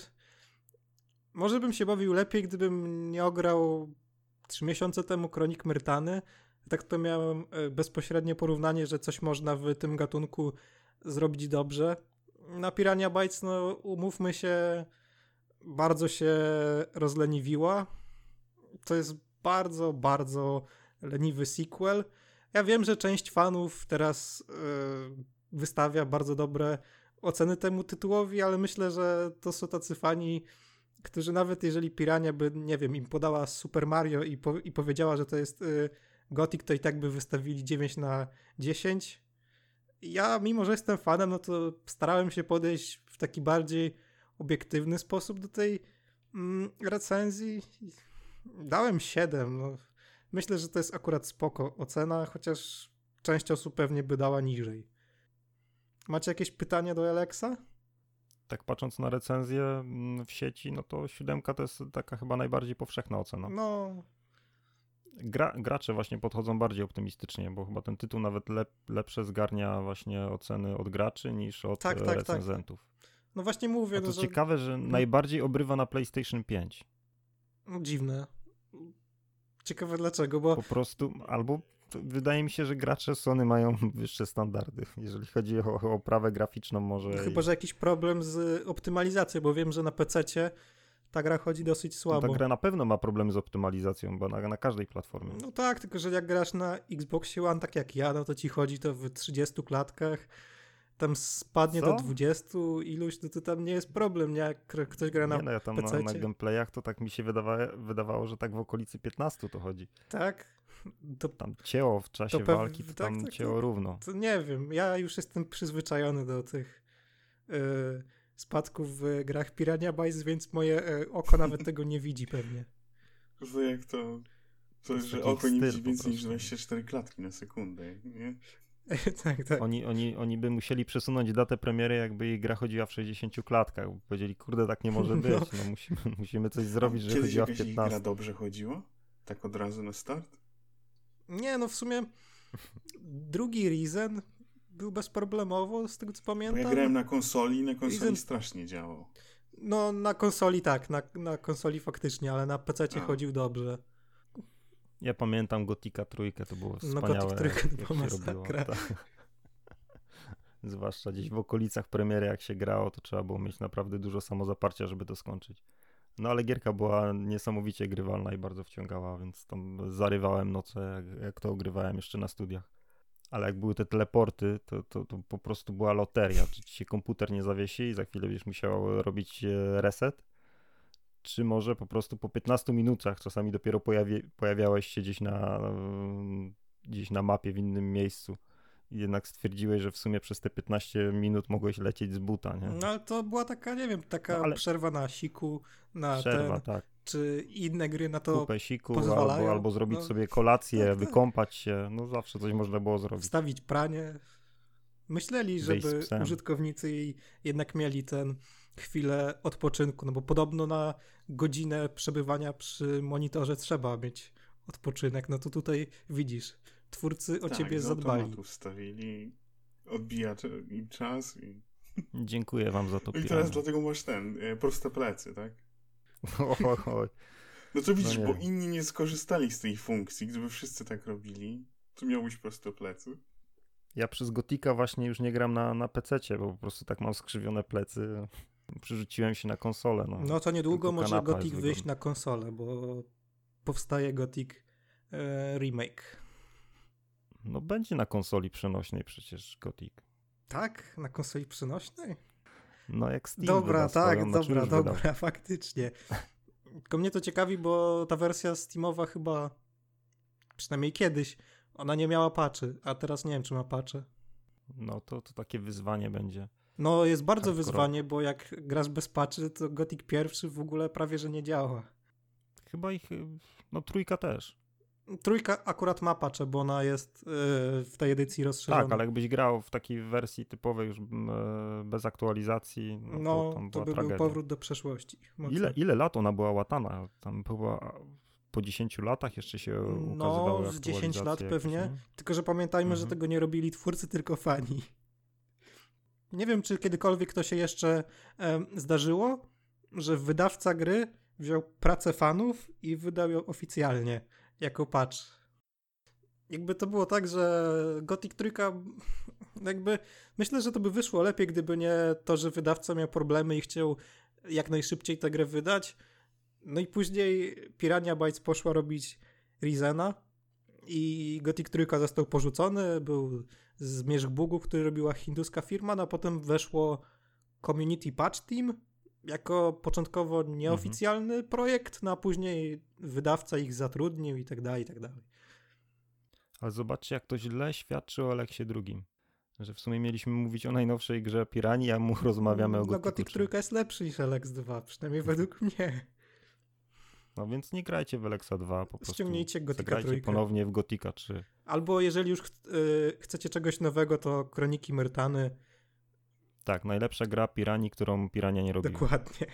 może bym się bawił lepiej, gdybym nie ograł trzy miesiące temu Kronik Myrtany. Tak to miałem e, bezpośrednie porównanie, że coś można w tym gatunku zrobić dobrze. Na Pirania Bytes, no umówmy się, bardzo się rozleniwiła. To jest bardzo, bardzo leniwy sequel. Ja wiem, że część fanów teraz yy, wystawia bardzo dobre oceny temu tytułowi, ale myślę, że to są tacy fani, którzy nawet jeżeli Pirania by, nie wiem, im podała Super Mario i, po, i powiedziała, że to jest yy, Gothic, to i tak by wystawili 9 na 10. Ja, mimo że jestem fanem, no to starałem się podejść w taki bardziej obiektywny sposób do tej mm, recenzji. Dałem 7. No. Myślę, że to jest akurat spoko ocena, chociaż część osób pewnie by dała niżej. Macie jakieś pytania do Alexa? Tak patrząc na recenzję mm, w sieci, no to siódemka to jest taka chyba najbardziej powszechna ocena. No. Gra, gracze właśnie podchodzą bardziej optymistycznie, bo chyba ten tytuł nawet lep, lepsze zgarnia właśnie oceny od graczy niż od tak, tak, tak. recenzentów. Tak. No właśnie mówię. A to no, że... ciekawe, że no. najbardziej obrywa na PlayStation 5. No, dziwne. Ciekawe dlaczego, bo... Po prostu, albo wydaje mi się, że gracze Sony mają wyższe standardy, jeżeli chodzi o oprawę graficzną może. No, chyba, że jakiś problem z optymalizacją, bo wiem, że na PC ta gra chodzi dosyć słabo. No, ta gra na pewno ma problem z optymalizacją, bo na, na każdej platformie. No tak, tylko że jak grasz na Xbox One tak jak ja, no to ci chodzi to w 30 klatkach tam spadnie Co? do 20 iluś, to, to tam nie jest problem, nie? Jak ktoś gra na nie, no ja tam na, na gameplayach to tak mi się wydawało, wydawało, że tak w okolicy 15 to chodzi. Tak? To, tam cięło w czasie walki, to tak, tam tak, cięło to, równo. To nie wiem, ja już jestem przyzwyczajony do tych yy, spadków w grach Pirania Bytes, więc moje yy, oko nawet tego nie widzi pewnie. To jak to... To, że oko nie widzi więcej niż 24 klatki na sekundę, nie? tak, tak. Oni, oni, oni by musieli przesunąć datę premiery, jakby ich gra chodziła w 60 klatkach. Powiedzieli, kurde, tak nie może być. No. no musimy, musimy coś zrobić, żeby chodziła w 15. Kiedyś gra dobrze chodziło? Tak od razu na start? Nie, no w sumie drugi Reason był bezproblemowo, z tego co pamiętam. Bo ja grałem na konsoli i na konsoli Reason... strasznie działał. No, na konsoli tak, na, na konsoli faktycznie, ale na PC chodził dobrze. Ja pamiętam Gotika trójkę, to było No, wspaniałe. Gothic trójkę to była masakra. tak. Zwłaszcza gdzieś w okolicach premiery, jak się grało, to trzeba było mieć naprawdę dużo samozaparcia, żeby to skończyć. No ale gierka była niesamowicie grywalna i bardzo wciągała, więc tam zarywałem noce, jak, jak to ogrywałem jeszcze na studiach. Ale jak były te teleporty, to, to, to po prostu była loteria. Czy ci się komputer nie zawiesi i za chwilę będziesz musiał robić e, reset, czy może po prostu po 15 minutach czasami dopiero pojawi, pojawiałeś się gdzieś na, gdzieś na mapie w innym miejscu. Jednak stwierdziłeś, że w sumie przez te 15 minut mogłeś lecieć z buta, nie? No ale to była taka, nie wiem, taka No, ale- przerwa na siku, na Przerwa, ten, tak. czy inne gry na to Kupę siku, pozwalają. albo, albo zrobić No, sobie kolację, tak, tak. wykąpać się. No zawsze coś można było zrobić. wstawić pranie. Myśleli, żeby użytkownicy jednak mieli ten chwilę odpoczynku, no bo podobno na godzinę przebywania przy monitorze trzeba mieć odpoczynek. No to tutaj widzisz, twórcy o tak, ciebie zadbali. automatu wstawili, odbija im czas i... Dziękuję wam za to I teraz dlatego masz ten, e, proste plecy, tak? Oj, oj. No to widzisz, nie. bo inni nie skorzystali z tej funkcji. Gdyby wszyscy tak robili, to miałbyś proste plecy. Ja przez Gotika właśnie już nie gram na, na PC, bo po prostu tak mam skrzywione plecy. Przerzuciłem się na konsolę. No, No to niedługo może Gothic wyjść na konsolę, bo powstaje Gothic e, remake. no będzie na konsoli przenośnej przecież Gotik. Tak? Na konsoli przenośnej? No jak Steam Dobra, tak, swoją, znaczy dobra, już wydał. dobra, faktycznie. Tylko mnie to ciekawi, bo ta wersja Steamowa chyba, przynajmniej kiedyś, ona nie miała patchy, a teraz nie wiem, czy ma patche. No to, to takie wyzwanie będzie. No jest bardzo Hardcore. wyzwanie, bo jak grasz bez patchy, to Gothic pierwszy w ogóle prawie, że nie działa. Chyba ich, no trójka też. Trójka akurat ma patche, bo ona jest yy, w tej edycji rozszerzona. Tak, ale jakbyś grał w takiej wersji typowej już e, bez aktualizacji, no, No, to to była by tragedia. był powrót do przeszłości. Mocno. Ile, ile lat ona była łatana? Tam chyba po 10 latach jeszcze się No, ukazywały z 10 lat jakieś, pewnie. nie? Tylko, że pamiętajmy, że Mhm. tego nie robili twórcy, tylko fani. Nie wiem, czy kiedykolwiek to się jeszcze em, zdarzyło, że wydawca gry wziął pracę fanów i wydał ją oficjalnie, jako patch. Jakby to było tak, że Gothic trójka, jakby myślę, że to by wyszło lepiej, gdyby nie to, że wydawca miał problemy i chciał jak najszybciej tę grę wydać. No i później Pirania Bytes poszła robić Rizena i Gothic trójka został porzucony, był zmierzch bugów, który robiła hinduska firma, no a potem weszło Community Patch Team jako początkowo nieoficjalny projekt, no a później wydawca ich zatrudnił i tak dalej, i tak dalej. Ale zobaczcie, jak to źle świadczy o Aleksie II. Że w sumie mieliśmy mówić o najnowszej grze Pirani, a mu rozmawiamy o No Gothicu Gothic 3. trójka jest lepszy niż Alex 2, przynajmniej według mnie. No więc nie grajcie w Alexa 2, po prostu Ściągnijcie zagrajcie trójkę. ponownie w Gotika 3. Albo jeżeli już ch- y, chcecie czegoś nowego, to Kroniki Myrtany, Tak, najlepsza gra Pirani, którą Pirania nie robi. dokładnie,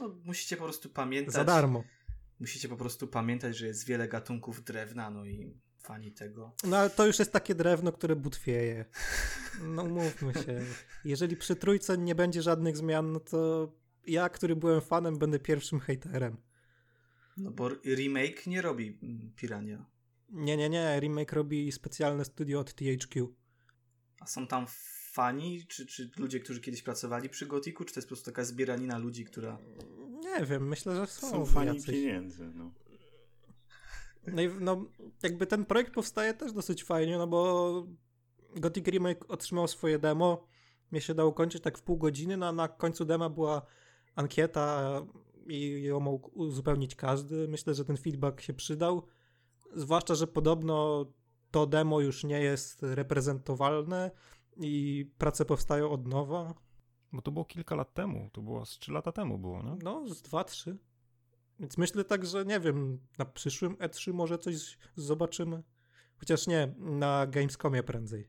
No, musicie po prostu pamiętać. za darmo. Musicie po prostu pamiętać, że jest wiele gatunków drewna, no i fani tego. No ale to już jest takie drewno, które butwieje. No mówmy się. Jeżeli przy trójce nie będzie żadnych zmian, no to ja, który byłem fanem, będę pierwszym hejterem. No bo remake nie robi mm, Pirania. Nie, nie, nie. Remake robi specjalne studio od THQ. A są tam fani, czy, czy ludzie, którzy kiedyś pracowali przy Gotiku, czy to jest po prostu taka zbieranina ludzi, która... Nie wiem, myślę, że są, Są fani jacyś. pieniędzy, no. No, i, no, jakby ten projekt powstaje też dosyć fajnie, no bo Gothic Remake otrzymał swoje demo. Mnie się dało kończyć tak w pół godziny, no a na końcu dema była ankieta i ją mógł uzupełnić każdy. Myślę, że ten feedback się przydał. Zwłaszcza, że podobno to demo już nie jest reprezentowalne i prace powstają od nowa. Bo to było kilka lat temu, to było z 3 lata temu było, no? No, z dwa, trzy. Więc myślę tak, że nie wiem, na przyszłym E3 może coś zobaczymy. Chociaż nie, na Gamescomie prędzej,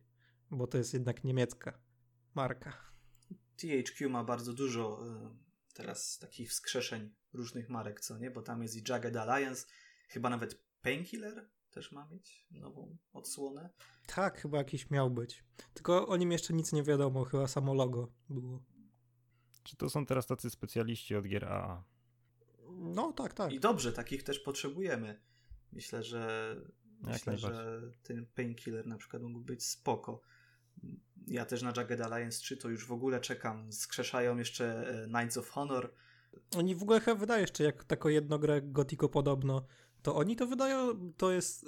bo to jest jednak niemiecka marka. THQ ma bardzo dużo y, teraz takich wskrzeszeń różnych marek, co nie? Bo tam jest i Jagged Alliance, chyba nawet Painkiller też ma mieć nową odsłonę. Tak, chyba jakiś miał być. Tylko o nim jeszcze nic nie wiadomo, chyba samo logo było. Czy to są teraz tacy specjaliści od gier AA? No tak, tak. I dobrze, takich też potrzebujemy. Myślę, że Jak myślę, że ten Painkiller na przykład mógł być spoko. Ja też na Jagged Alliance 3 to już w ogóle czekam. Skrzeszają jeszcze e, Knights of Honor. Oni w ogóle chyba wydają jeszcze jak taką jedną grę Gothico podobno. To oni to wydają, to jest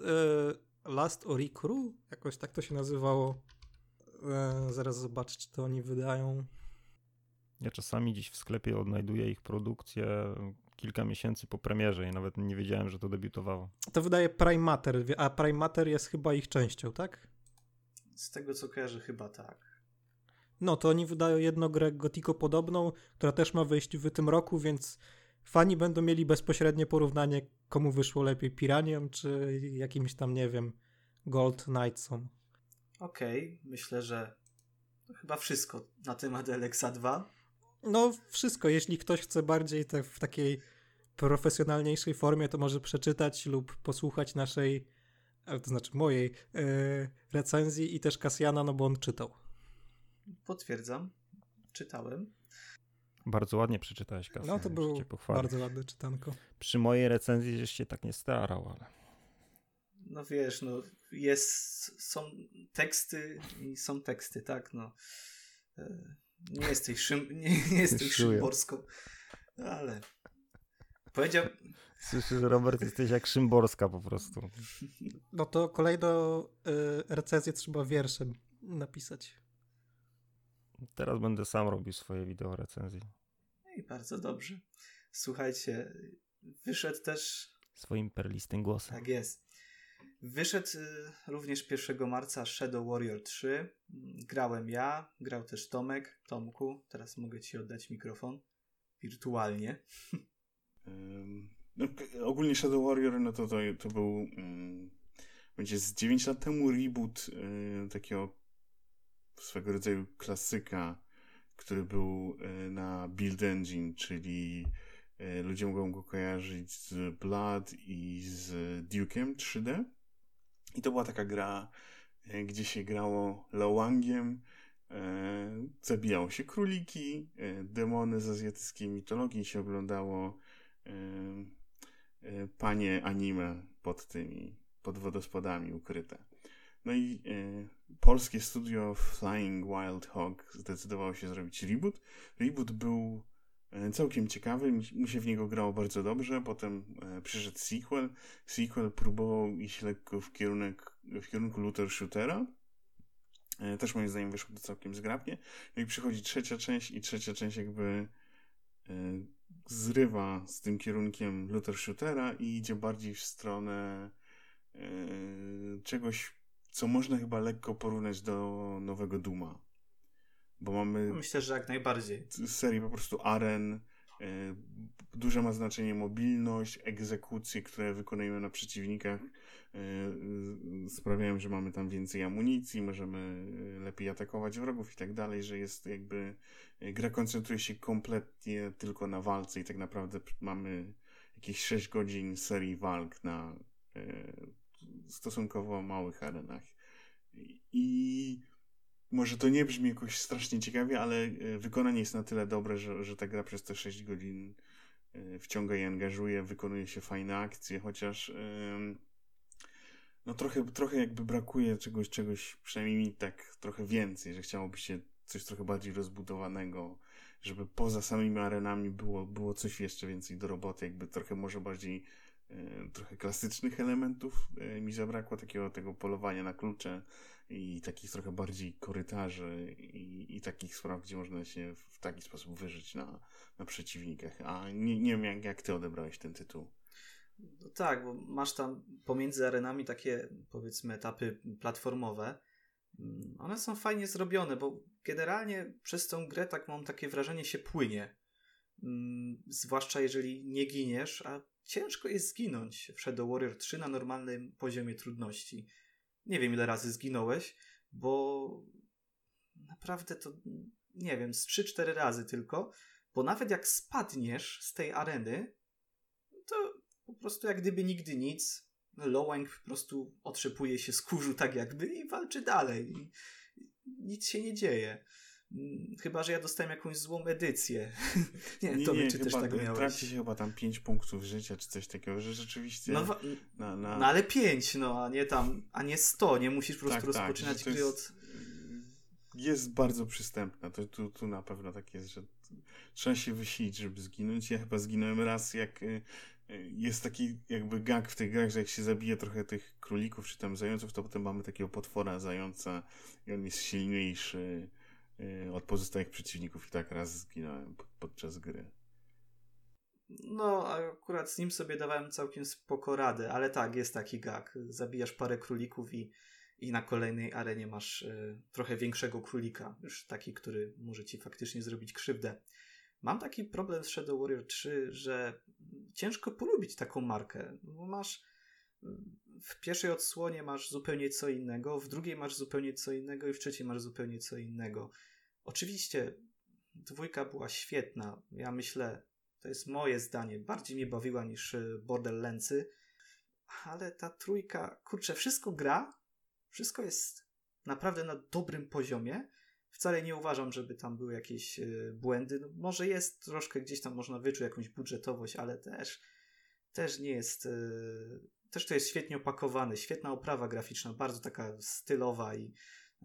e, Last Oricru? Jakoś tak to się nazywało. E, zaraz zobaczę, czy to oni wydają. Ja czasami gdzieś w sklepie odnajduję ich produkcję kilka miesięcy po premierze i nawet nie wiedziałem, że to debiutowało. To wydaje Prime Matter, a Prime Matter jest chyba ich częścią, tak? Z tego co kojarzę, chyba tak. No, to oni wydają jedną grę Gothico podobną, która też ma wyjść w tym roku, więc fani będą mieli bezpośrednie porównanie, komu wyszło lepiej, Piraniom czy jakimś tam, nie wiem, Gold Knightsom. Okej, okay, myślę, że chyba wszystko na temat Alexa 2. No, wszystko. Jeśli ktoś chce bardziej te, w takiej profesjonalniejszej formie, to może przeczytać lub posłuchać naszej, to znaczy mojej e, recenzji i też Kasjana, no bo on czytał. Potwierdzam. Czytałem. Bardzo ładnie przeczytałeś, Kasjan. No to było bardzo ładne czytanko. Przy mojej recenzji żeś się tak nie starał, ale... No wiesz, no jest, są teksty i są teksty, tak, no. E, nie jesteś, szym, nie, nie jesteś szymborską, ale powiedział... Słyszę, że Robert jesteś jak Szymborska po prostu. No to kolejną y, recenzję trzeba wierszem napisać. Teraz będę sam robił swoje wideo recenzji. I bardzo dobrze. Słuchajcie, wyszedł też... Swoim perlistym głosem. Tak jest. Wyszedł y, również 1 marca Shadow Warrior 3. Grałem ja, grał też Tomek. Tomku, teraz mogę ci oddać mikrofon wirtualnie. Um, no, ogólnie Shadow Warrior, no to, to, to był um, będzie z 9 lat temu reboot um, takiego swego rodzaju klasyka, który był y, na Build Engine, czyli y, ludzie mogą go kojarzyć z Blood i z Duke'em 3D. I to była taka gra, e, gdzie się grało Lawangiem, e, zabijało się króliki, e, demony z azjatyckiej mitologii się oglądało panie anime pod tymi, pod wodospadami ukryte. No i e, polskie studio Flying Wild Hog zdecydowało się zrobić reboot. Reboot był E, całkiem ciekawy, mi się w niego grało bardzo dobrze, potem e, przyszedł sequel. Sequel próbował iść lekko w, kierunek, w kierunku looter shootera. E, też moim zdaniem wyszło to całkiem zgrabnie. No i przychodzi trzecia część i trzecia część jakby zrywa z tym kierunkiem looter shootera i idzie bardziej w stronę czegoś, co można chyba lekko porównać do nowego Duma. Bo mamy. Myślę, że jak najbardziej. Serii po prostu aren. E, duże ma znaczenie mobilność, egzekucje, które wykonujemy na przeciwnikach sprawiają, że mamy tam więcej amunicji, możemy e, lepiej atakować wrogów i tak dalej, że jest jakby gra koncentruje się kompletnie tylko na walce i tak naprawdę mamy jakieś 6 godzin serii walk na stosunkowo małych arenach. I może to nie brzmi jakoś strasznie ciekawie, ale wykonanie jest na tyle dobre, że, że ta gra przez te 6 godzin wciąga i angażuje, wykonuje się fajne akcje, chociaż no trochę, trochę jakby brakuje czegoś, czegoś, przynajmniej mi tak trochę więcej, że chciałoby się coś trochę bardziej rozbudowanego, żeby poza samymi arenami było, było coś jeszcze więcej do roboty, jakby trochę może bardziej e, trochę klasycznych elementów mi zabrakło, takiego tego polowania na klucze, i takich trochę bardziej korytarzy i, i takich spraw, gdzie można się w taki sposób wyżyć na, na przeciwnikach. A nie, nie wiem, jak, jak ty odebrałeś ten tytuł. No tak, bo masz tam pomiędzy arenami takie, powiedzmy, etapy platformowe. Mm, one są fajnie zrobione, bo generalnie przez tą grę tak mam takie wrażenie się płynie. Mm, zwłaszcza jeżeli nie giniesz, a ciężko jest zginąć w Shadow Warrior 3 na normalnym poziomie trudności nie wiem ile razy zginąłeś, bo naprawdę to nie wiem, z 3-4 razy tylko, bo nawet jak spadniesz z tej areny, po prostu jak gdyby nigdy nic, Loweng po prostu otrzepuje się z kurzu tak jakby i walczy dalej. I nic się nie dzieje. Mm, chyba, że ja dostałem jakąś złą edycję. nie, nie, to nie, czy też tak miałeś. Traci się chyba tam 5 punktów życia, czy coś takiego, że rzeczywiście... No, na, na... no ale 5, no, a nie tam, a nie 100, nie musisz po prostu tak, tak rozpoczynać tak, gry od... Jest bardzo przystępna, to tu, tu na pewno tak jest, że trzeba się wysilić, żeby zginąć. Ja chyba zginąłem raz, jak y, jest taki jakby gag w tych grach, że jak się zabije trochę tych królików czy tam zająców, to potem mamy takiego potwora zająca i on jest silniejszy Y, od pozostałych przeciwników i tak raz zginąłem podczas gry. No, akurat z nim sobie dawałem całkiem spoko radę, ale tak, jest taki gag. Zabijasz parę królików i, i na kolejnej arenie masz y, trochę większego królika, już taki, który może ci faktycznie zrobić krzywdę. Mam taki problem z Shadow Warrior 3, że ciężko polubić taką markę, bo masz w pierwszej odsłonie masz zupełnie co innego, w drugiej masz zupełnie co innego i w trzeciej masz zupełnie co innego. Oczywiście dwójka była świetna. Ja myślę, to jest moje zdanie, bardziej mnie bawiła niż e, Borderlandsy, ale ta trójka, kurczę, wszystko gra, wszystko jest naprawdę na dobrym poziomie. Wcale nie uważam, żeby tam były jakieś e, błędy. No, może jest troszkę gdzieś tam można wyczuć jakąś budżetowość, ale też, też nie jest. E, też to jest świetnie opakowane, świetna oprawa graficzna, bardzo taka stylowa i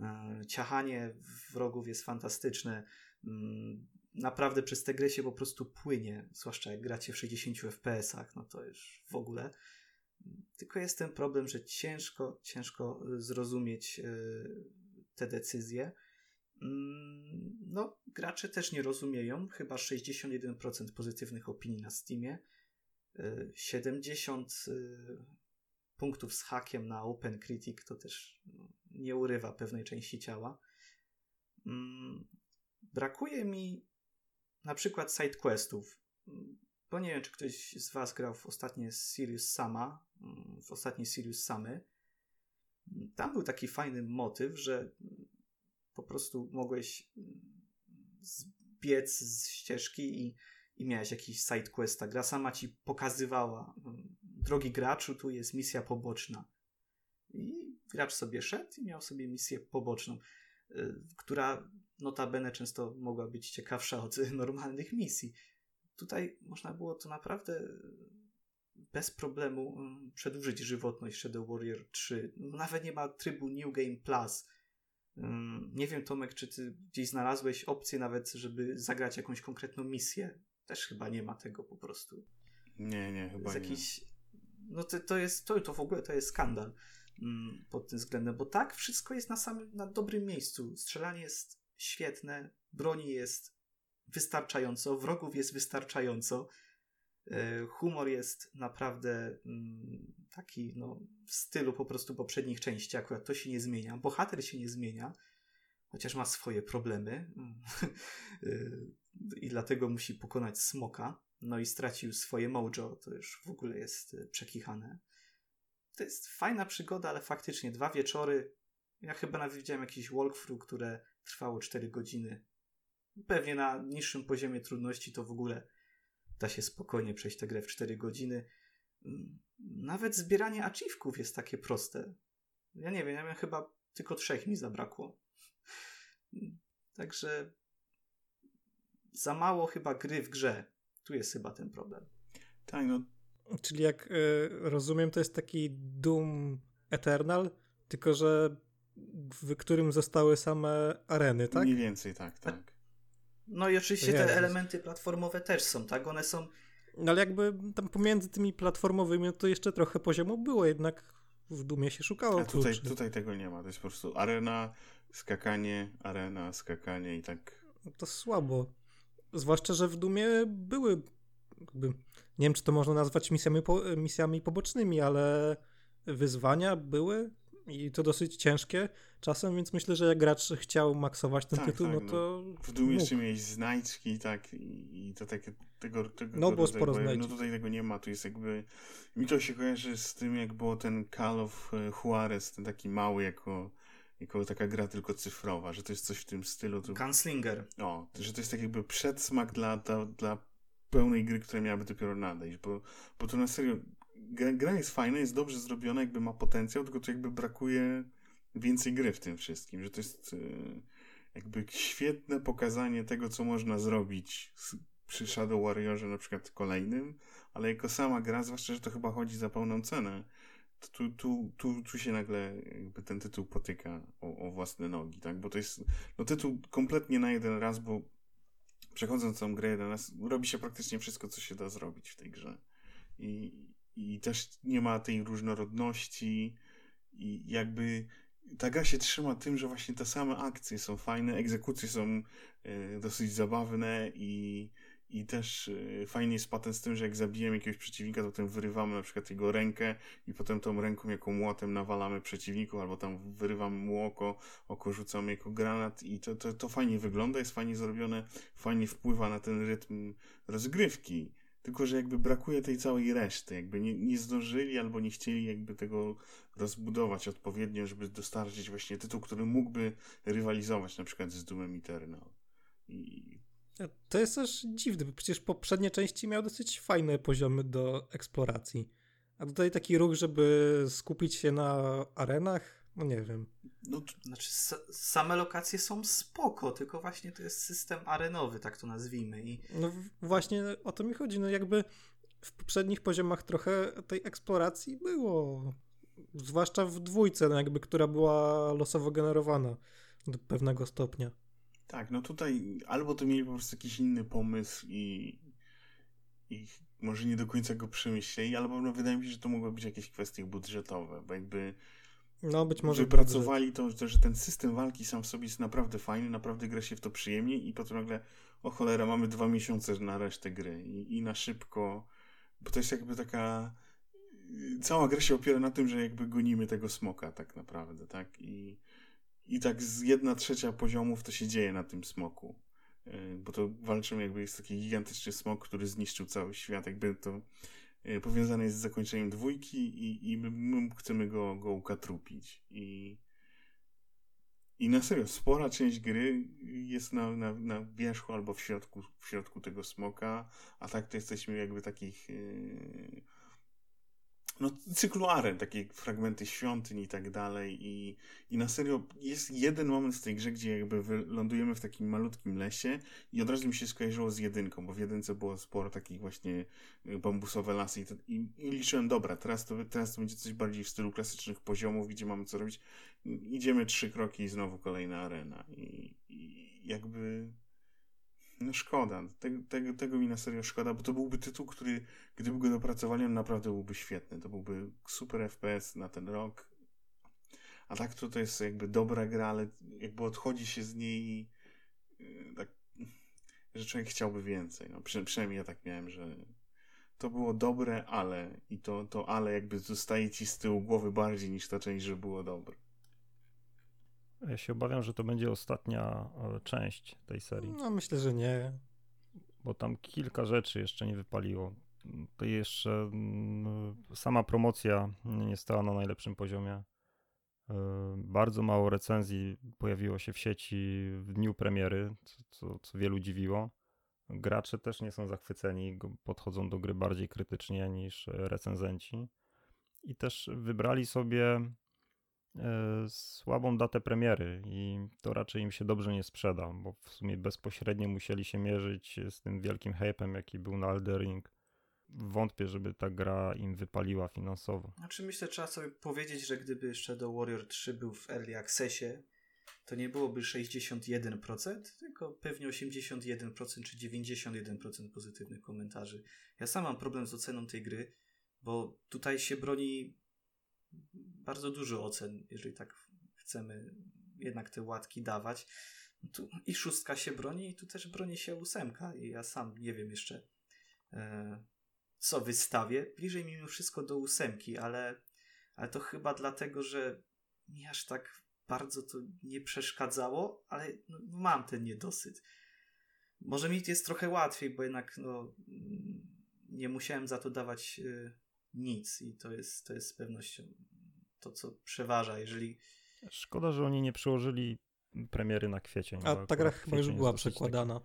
E, ciachanie wrogów jest fantastyczne. Mm, naprawdę przez tę grę się po prostu płynie, zwłaszcza jak gracie w 60 FPS-ach, no to już w ogóle. Tylko jest ten problem, że ciężko, ciężko zrozumieć te decyzje. Mm, no, gracze też nie rozumieją. Chyba 61% pozytywnych opinii na Steamie, 70 e, punktów z hakiem na Open Critic to też no, nie urywa pewnej części ciała. Mm, brakuje mi na przykład sidequestów, bo nie wiem, czy ktoś z Was grał w ostatnie Sirius Sama, mm, w ostatniej Sirius Samy. Tam był taki fajny motyw, że po prostu mogłeś zbiec z ścieżki i, i miałeś jakiś sidequest. Ta gra sama ci pokazywała, drogi graczu, tu jest misja poboczna. I gracz sobie szedł i miał sobie misję poboczną, y, która notabene często mogła być ciekawsza od normalnych misji. Tutaj można było to naprawdę bez problemu mm, przedłużyć żywotność Shadow Warrior 3. Nawet nie ma trybu New Game Plus. Mm, nie wiem, Tomek, czy ty gdzieś znalazłeś opcję nawet, żeby zagrać jakąś konkretną misję? Też chyba nie ma tego po prostu. Nie, nie, chyba jakiś... nie. No to, to jest, to, to w ogóle to jest skandal. Mm, pod tym względem, bo tak, wszystko jest na samym, na dobrym miejscu. Strzelanie jest świetne, broni jest wystarczająco, wrogów jest wystarczająco, humor jest naprawdę mm, taki no, w stylu po prostu poprzednich części, akurat to się nie zmienia, bohater się nie zmienia, chociaż ma swoje problemy e, i dlatego musi pokonać smoka, no i stracił swoje mojo, to już w ogóle jest e, przekichane to jest fajna przygoda, ale faktycznie dwa wieczory. Ja chyba nawet widziałem jakieś walkthrough, które trwało 4 godziny. Pewnie na niższym poziomie trudności to w ogóle da się spokojnie przejść tę grę w 4 godziny. Mm, nawet zbieranie achieveków jest takie proste. Ja nie wiem, ja miałem chyba tylko trzech mi zabrakło. Także za mało chyba gry w grze. Tu jest chyba ten problem. Tak, no Czyli jak y, rozumiem, to jest taki Doom Eternal, tylko że w którym zostały same areny, tak? Mniej więcej, tak, tak. No i oczywiście Jezus. te elementy platformowe też są, tak? One są... No ale jakby tam pomiędzy tymi platformowymi to jeszcze trochę poziomu było, jednak w Dumie się szukało A tutaj, tutaj tego nie ma, to jest po prostu arena, skakanie, arena, skakanie i tak... To słabo. Zwłaszcza, że w Dumie były jakby nie wiem, czy to można nazwać misjami, po, misjami pobocznymi, ale wyzwania były i to dosyć ciężkie czasem, więc myślę, że jak gracz chciał maksować ten tak, tytuł, tak, no to. No, w Doom jeszcze miałeś znajdźki, tak, i, i to takie tego, tego No, było sporo No tutaj tego nie ma, tu jest jakby. Mi to się kojarzy z tym, jak było ten Call of e, Juarez, ten taki mały, jako, jako taka gra tylko cyfrowa, że to jest coś w tym stylu. To... Gunslinger. O, że to jest tak jakby przedsmak dla, dla, dla pełnej gry, która miałaby dopiero nadejść, bo, bo to na serio gra, jest fajna, jest dobrze zrobiona, jakby ma potencjał, tylko to jakby brakuje więcej gry w tym wszystkim, że to jest yy, jakby świetne pokazanie tego, co można zrobić przy Shadow Warriorze na przykład kolejnym, ale jako sama gra, zwłaszcza, że to chyba chodzi za pełną cenę, tu, tu, tu, tu się nagle jakby ten tytuł potyka o, o własne nogi, tak? Bo to jest no, tytuł kompletnie na jeden raz, bo przechodząc tą grę jeden raz, robi się praktycznie wszystko, co się da zrobić w tej grze. I, i też nie ma tej różnorodności i jakby ta gra się trzyma tym, że właśnie te same akcje są fajne, egzekucje są y, dosyć zabawne i i też y, fajnie jest patent z tym, że jak zabijemy jakiegoś przeciwnika, to potem wyrywamy na przykład jego rękę i potem tą ręką jako młotem nawalamy przeciwników, albo tam wyrywamy mu oko, oko rzucamy jako granat i to, to, to fajnie wygląda, jest fajnie zrobione, fajnie wpływa na ten rytm rozgrywki. Tylko, że jakby brakuje tej całej reszty, jakby nie, nie zdążyli albo nie chcieli jakby tego rozbudować odpowiednio, żeby dostarczyć właśnie tytuł, który mógłby rywalizować na przykład z Doomem Eternal. I to jest też dziwne, bo przecież poprzednie części miały dosyć fajne poziomy do eksploracji. A tutaj taki ruch, żeby skupić się na arenach, no nie wiem. No, znaczy, same lokacje są spoko, tylko właśnie to jest system arenowy, tak to nazwijmy. I... No właśnie o to mi chodzi. No jakby w poprzednich poziomach trochę tej eksploracji było. Zwłaszcza w dwójce, no jakby, która była losowo generowana do pewnego stopnia. Tak, no tutaj albo to mieli po prostu jakiś inny pomysł i, i może nie do końca go przemyśleli, albo no wydaje mi się, że to mogły być jakieś kwestie budżetowe, bo jakby no, być może wypracowali to, że ten system walki sam w sobie jest naprawdę fajny, naprawdę gra się w to przyjemnie i potem nagle, o cholera, mamy dwa miesiące na resztę gry i, i na szybko, bo to jest jakby taka cała gra się opiera na tym, że jakby gonimy tego smoka tak naprawdę, tak? I i tak z jedna trzecia poziomów to się dzieje na tym smoku. E, bo to walczymy, jakby jest taki gigantyczny smok, który zniszczył cały świat. Jakby to e, powiązane jest z zakończeniem dwójki i, i my, my chcemy go, go ukatrupić. I, I na serio, spora część gry jest na, na, na wierzchu albo w środku, w środku tego smoka, a tak to jesteśmy jakby takich. Yy, no, cyklu aren, takie fragmenty świątyń i tak dalej. I, I na serio jest jeden moment w tej grze, gdzie jakby lądujemy w takim malutkim lesie i od razu mi się skojarzyło z jedynką, bo w jedynce było sporo takich właśnie y, bambusowe lasy i, to, i, i liczyłem, dobra, teraz to, teraz to będzie coś bardziej w stylu klasycznych poziomów, gdzie mamy co robić. Idziemy trzy kroki i znowu kolejna arena. I, i jakby no szkoda. Tego, tego, tego, mi na serio szkoda, bo to byłby tytuł, który gdyby go dopracowali, on naprawdę byłby świetny. To byłby super FPS na ten rok. A tak to, to jest jakby dobra gra, ale jakby odchodzi się z niej yy, tak, że człowiek chciałby więcej. No, przy, przynajmniej ja tak miałem, że to było dobre, ale i to, to ale jakby zostaje ci z tyłu głowy bardziej niż ta część, że było dobre. Ja się obawiam, że to będzie ostatnia e, część tej serii. No myślę, że nie. Bo tam kilka rzeczy jeszcze nie wypaliło. To jeszcze mm, sama promocja nie stała na najlepszym poziomie. E, bardzo mało recenzji pojawiło się w sieci w dniu premiery, co, co wielu dziwiło. Gracze też nie są zachwyceni, podchodzą do gry bardziej krytycznie niż recenzenci. I też wybrali sobie słabą datę premiery i to raczej im się dobrze nie sprzeda, bo w sumie bezpośrednio musieli się mierzyć z tym wielkim hypem, jaki był na Eldering. Wątpię, żeby ta gra im wypaliła finansowo. Znaczy myślę, trzeba sobie powiedzieć, że gdyby jeszcze do Warrior 3 był w Early Accessie, to nie byłoby 61%, tylko pewnie 81% czy 91% pozytywnych komentarzy. Ja sam mam problem z oceną tej gry, bo tutaj się broni bardzo dużo ocen, jeżeli tak chcemy jednak te łatki dawać. Tu I szóstka się broni, i tu też broni się ósemka. I ja sam nie wiem jeszcze, e, co wystawię. Bliżej mimo wszystko do ósemki, ale, ale to chyba dlatego, że mi aż tak bardzo to nie przeszkadzało, ale no, mam ten niedosyt. Może mi jest trochę łatwiej, bo jednak no, nie musiałem za to dawać y, nic i to jest, to jest z pewnością to, co przeważa, jeżeli... Szkoda, że oni nie przełożyli premiery na kwiecień. A ta gra chyba już była przekładana.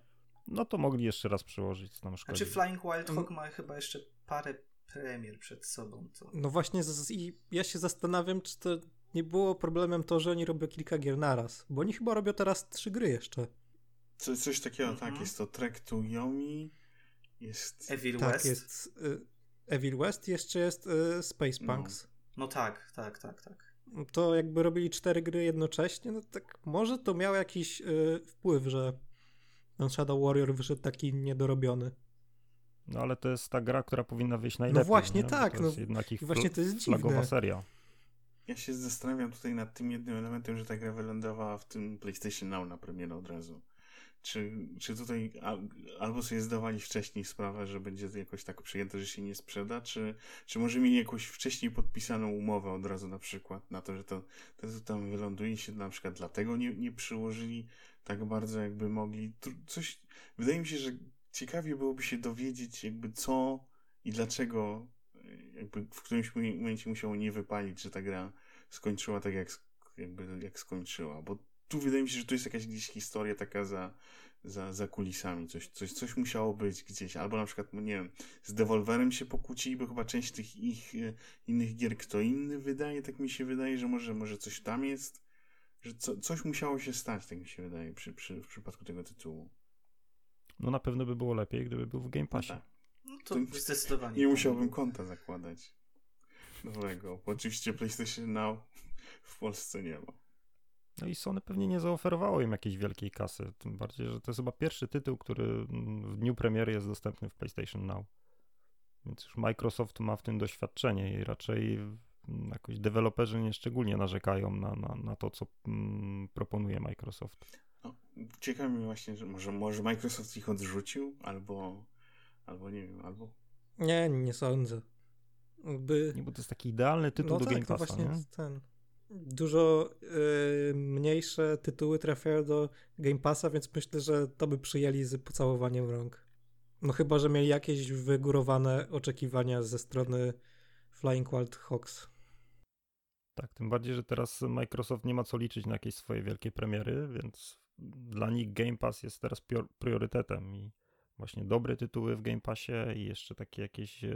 No to mogli jeszcze raz przełożyć, co nam szkodzi. Znaczy Flying Wild Hog ma chyba jeszcze parę premier przed sobą. To... No właśnie z, i ja się zastanawiam, czy to nie było problemem to, że oni robią kilka gier naraz, bo oni chyba robią teraz trzy gry jeszcze. Co, coś takiego, tak, mhm. tak, jest to Trek to Yomi, jest... Evil tak, West. jest y, Evil West, jeszcze jest y, Space no. Punks. No. no tak, tak, tak, tak. To jakby robili cztery gry jednocześnie, no tak może to miało jakiś y, wpływ, że ten Shadow Warrior wyszedł taki niedorobiony. No ale to jest ta gra, która powinna wyjść najlepiej. No właśnie nie? tak. To no, jest jednak ich właśnie to jest dziwne. seria. Ja się zastanawiam tutaj nad tym jednym elementem, że ta gra wylądowała w tym PlayStation Now na premierę od razu. Czy, czy tutaj albo sobie zdawali wcześniej sprawę, że będzie jakoś tak przyjęte, że się nie sprzeda, czy, czy może mieli jakąś wcześniej podpisaną umowę od razu na przykład na to, że to, to, tam wyląduje się na przykład dlatego nie, nie przyłożyli tak bardzo jakby mogli. Coś, wydaje mi się, że ciekawie byłoby się dowiedzieć jakby co i dlaczego jakby w którymś momencie musiało nie wypalić, że ta gra skończyła tak jak, jakby jak skończyła, bo tu wydaje mi się, że tu jest jakaś gdzieś historia taka za, za, za kulisami, coś, coś, coś musiało być gdzieś, albo na przykład, nie wiem, z Devolverem się pokłócili, bo chyba część tych ich e, innych gier kto inny wydaje, tak mi się wydaje, że może, może coś tam jest, że co, coś musiało się stać, tak mi się wydaje, przy, przy, w przypadku tego tytułu. No na pewno by było lepiej, gdyby był w Game Passie. No, tak. no to, to zdecydowanie. Nie musiałbym konta zakładać nowego, bo oczywiście PlayStation Now w Polsce nie ma. No i Sony pewnie nie zaoferowało im jakiejś wielkiej kasy, tym bardziej, że to jest chyba pierwszy tytuł, który w dniu premiery jest dostępny w PlayStation Now. Więc już Microsoft ma w tym doświadczenie i raczej jakoś deweloperzy nie szczególnie narzekają na, na, na to, co mm, proponuje Microsoft. No, ciekawe mi właśnie, że może, może Microsoft ich odrzucił, albo, albo nie wiem, albo... Nie, nie sądzę. By... Nie, bo to jest taki idealny tytuł no do tak, Game Passa, właśnie nie? ten. Dużo y, mniejsze tytuły trafiają do Game Passa, więc myślę, że to by przyjęli z pocałowaniem rąk. No chyba, że mieli jakieś wygórowane oczekiwania ze strony Flying Wild Hawks. Tak, tym bardziej, że teraz Microsoft nie ma co liczyć na jakieś swoje wielkie premiery, więc dla nich Game Pass jest teraz priorytetem i właśnie dobre tytuły w Game Passie i jeszcze takie jakieś e,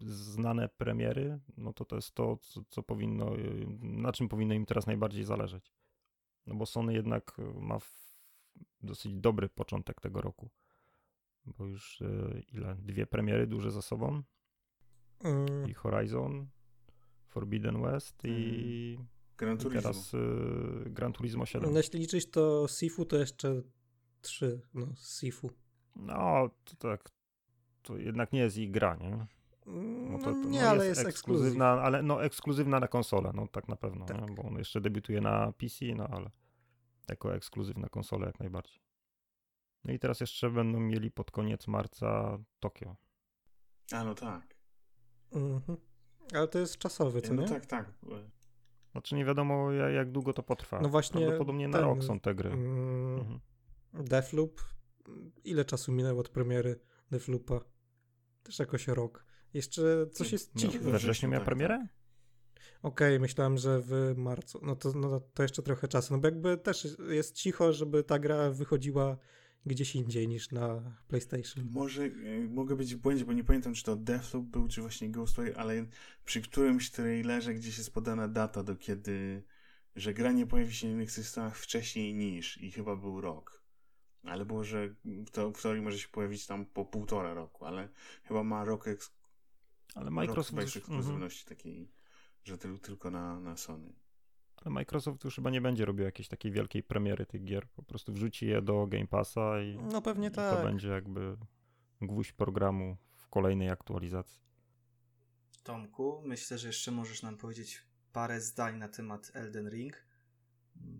znane premiery, no to to jest to, co, co, powinno, e, na czym powinno im teraz najbardziej zależeć. No bo Sony jednak ma dosyć dobry początek tego roku, bo już e, ile? Dwie premiery duże za sobą mm. i Horizon, Forbidden West i mm. Gran Turismo. I teraz y, Gran Turismo 7. No, jeśli liczyć to Sifu, to jeszcze trzy, no Sifu. No, to tak, to jednak nie jest ich gra, nie? No to, to, no, nie, no, ale jest, jest ekskluzywna, ale no ekskluzywna na konsolę, no tak na pewno, tak. bo on jeszcze debiutuje na PC, no ale jako ekskluzywna konsola jak najbardziej. No i teraz jeszcze będą mieli pod koniec marca Tokio. A no tak. Mhm. Ale to jest czasowy, co no nie? tak, tak. Znaczy nie wiadomo jak, jak długo to potrwa. No właśnie. Prawdopodobnie na rok są te gry. Mm, mhm. Deathloop. Ile czasu minęło od premiery Deathloopa? Też jakoś rok. Jeszcze coś jest cicho. We wrześniu miała tak, premierę? Tak. Okej, okay, myślałem, że w marcu. No to, no to jeszcze trochę czasu. No bo jakby też jest cicho, żeby ta gra wychodziła gdzieś indziej niż na PlayStation. Może e, mogę być w błędzie, bo nie pamiętam, czy to Deathloop był, czy właśnie Ghostwire, ale przy którymś trailerze gdzieś jest podana data, do kiedy, że gra nie pojawi się na innych systemach wcześniej niż i chyba był rok. Ale było, że to w teorii może się pojawić tam po półtora roku, ale chyba ma rok, eks... ale Microsoft rok ekskluzywności mm -hmm. takiej, że tylko na, na Sony. Ale Microsoft już chyba nie będzie robił jakiejś takiej wielkiej premiery tych gier. Po prostu wrzuci je do Game Passa i, no pewnie i tak. to będzie jakby gwóźdź programu w kolejnej aktualizacji. Tomku, myślę, że jeszcze możesz nam powiedzieć parę zdań na temat Elden Ring.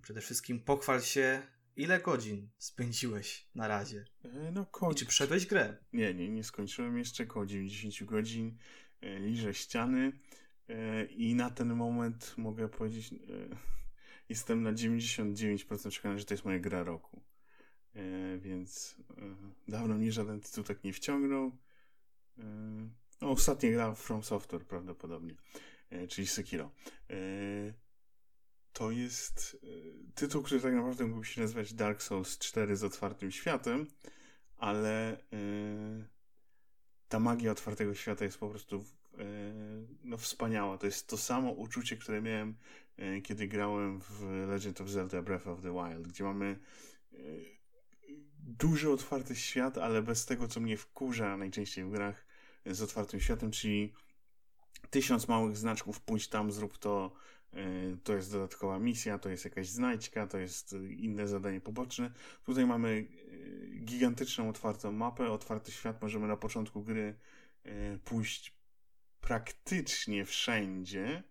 Przede wszystkim pochwal się, ile godzin spędziłeś na razie. E, no, ko- I czy grę? Nie, nie, nie skończyłem jeszcze około 90 godzin. E, liżę ściany. E, I na ten moment mogę powiedzieć, jestem na 99% przekonany, że to jest moja gra roku. Więc dawno mnie żaden tytuł tak nie wciągnął. No, ostatnia gra From Software prawdopodobnie, czyli Sekiro. To jest tytuł, który tak naprawdę mógłby się nazywać Dark Souls 4 z otwartym światem, ale ta magia otwartego świata jest po prostu no wspaniała. To jest to samo uczucie, które miałem, e, kiedy grałem w Legend of Zelda Breath of the Wild, gdzie mamy e, duży otwarty świat, ale bez tego, co mnie wkurza najczęściej w grach z otwartym światem, czyli tysiąc małych znaczków, pójdź tam, zrób to, e, to jest dodatkowa misja, to jest jakaś znajdźka, to jest inne zadanie poboczne. Tutaj mamy gigantyczną, otwartą mapę, otwarty świat, możemy na początku gry pójść praktycznie wszędzie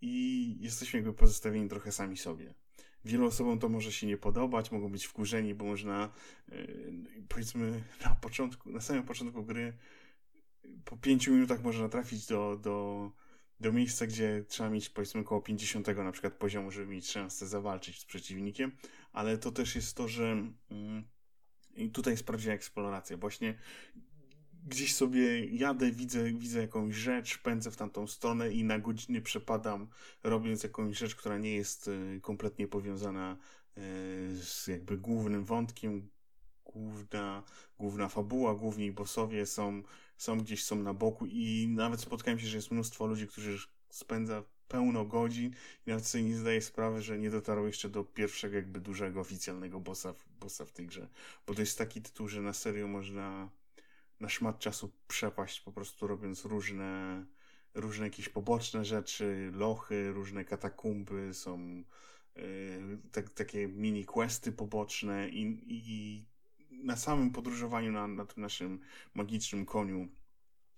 i jesteśmy jakby pozostawieni trochę sami sobie. Wielu osobom to może się nie podobać, mogą być wkurzeni, bo można powiedzmy na początku, na samym początku gry po pięciu minutach można trafić do, do, do miejsca, gdzie trzeba mieć powiedzmy około 50 na przykład poziomu, żeby mieć szansę zawalczyć z przeciwnikiem, ale to też jest to, że yy, tutaj jest prawdziwa eksploracja. Właśnie gdzieś sobie jadę, widzę, widzę jakąś rzecz, pędzę w tamtą stronę i na godziny przepadam, robiąc jakąś rzecz, która nie jest e, kompletnie powiązana e, z jakby głównym wątkiem. Główna, główna fabuła, główni bossowie są, są gdzieś są na boku i nawet spotkałem się, że jest mnóstwo ludzi, którzy spędza pełno godzin i nawet sobie nie zdaje sprawy, że nie dotarł jeszcze do pierwszego jakby dużego oficjalnego bossa, bossa w tej grze. Bo to jest taki tytuł, że na serio można na szmat czasu przepaść po prostu robiąc różne, różne jakieś poboczne rzeczy, lochy, różne katakumby, są yy, tak, takie mini questy poboczne i, i na samym podróżowaniu na, na tym naszym magicznym koniu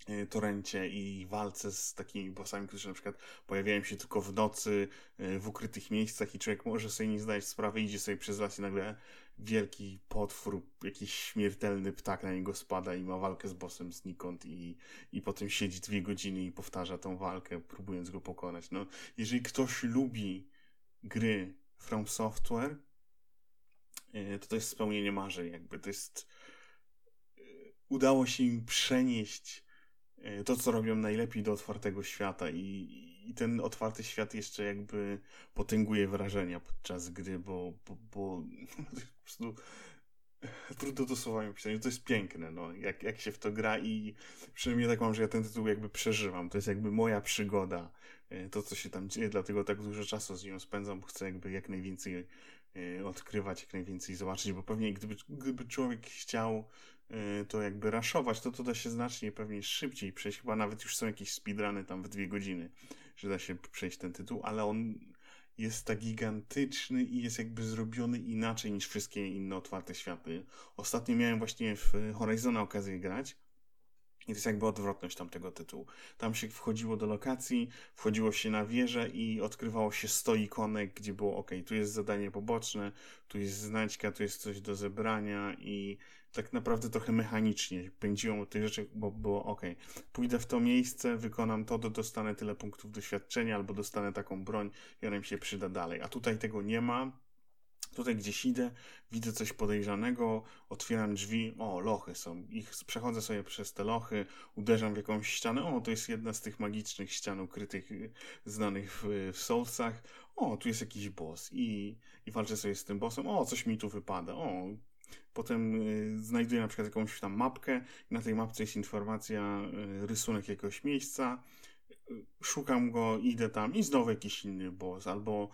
E, torencie i walce z takimi bossami, którzy na przykład pojawiają się tylko w nocy, e, w ukrytych miejscach i człowiek może sobie nie zdać sprawy, idzie sobie przez las i nagle wielki potwór, jakiś śmiertelny ptak na niego spada i ma walkę z bossem znikąd i, i potem siedzi dwie godziny i powtarza tą walkę, próbując go pokonać. No, jeżeli ktoś lubi gry From Software, to to jest spełnienie marzeń, jakby to jest udało się im przenieść E, to, co robią najlepiej do otwartego świata i, i ten otwarty świat jeszcze jakby potęguje wrażenia podczas gry, bo, bo, bo po prostu trudno to słowami opisać. To jest piękne, no, jak, jak się w to gra i przynajmniej tak mam, że ja ten tytuł jakby przeżywam. To jest jakby moja przygoda, e, to, co się tam dzieje, dlatego tak dużo czasu z nią spędzam, bo chcę jakby jak najwięcej e, odkrywać, jak najwięcej zobaczyć, bo pewnie gdyby, gdyby człowiek chciał Y, to jakby raszować, to to da się znacznie pewnie szybciej przejść. Chyba nawet już są jakieś speedruny tam w dwie godziny, że da się przejść ten tytuł, ale on jest tak gigantyczny i jest jakby zrobiony inaczej niż wszystkie inne otwarte światy. Ostatnio miałem właśnie w Horizona okazję grać i to jest jakby odwrotność tamtego tytułu. Tam się wchodziło do lokacji, wchodziło się na wieżę i odkrywało się 100 ikonek, gdzie było ok, tu jest zadanie poboczne, tu jest znajdźka, tu jest coś do zebrania i tak naprawdę trochę mechanicznie pędziło tych rzeczy, bo było ok, pójdę w to miejsce, wykonam to, to dostanę tyle punktów doświadczenia albo dostanę taką broń i ona mi się przyda dalej. A tutaj tego nie ma, Tutaj gdzieś idę, widzę coś podejrzanego, otwieram drzwi, o, lochy są. Ich przechodzę sobie przez te lochy, uderzam w jakąś ścianę, o, to jest jedna z tych magicznych ścian ukrytych, y, znanych w, w Soulsach. O, tu jest jakiś boss i, i walczę sobie z tym bossem, o, coś mi tu wypada, o. Potem y, znajduję na przykład jakąś tam mapkę na tej mapce jest informacja, y, rysunek jakiegoś miejsca, szukam go, idę tam i znowu jakiś inny boss, albo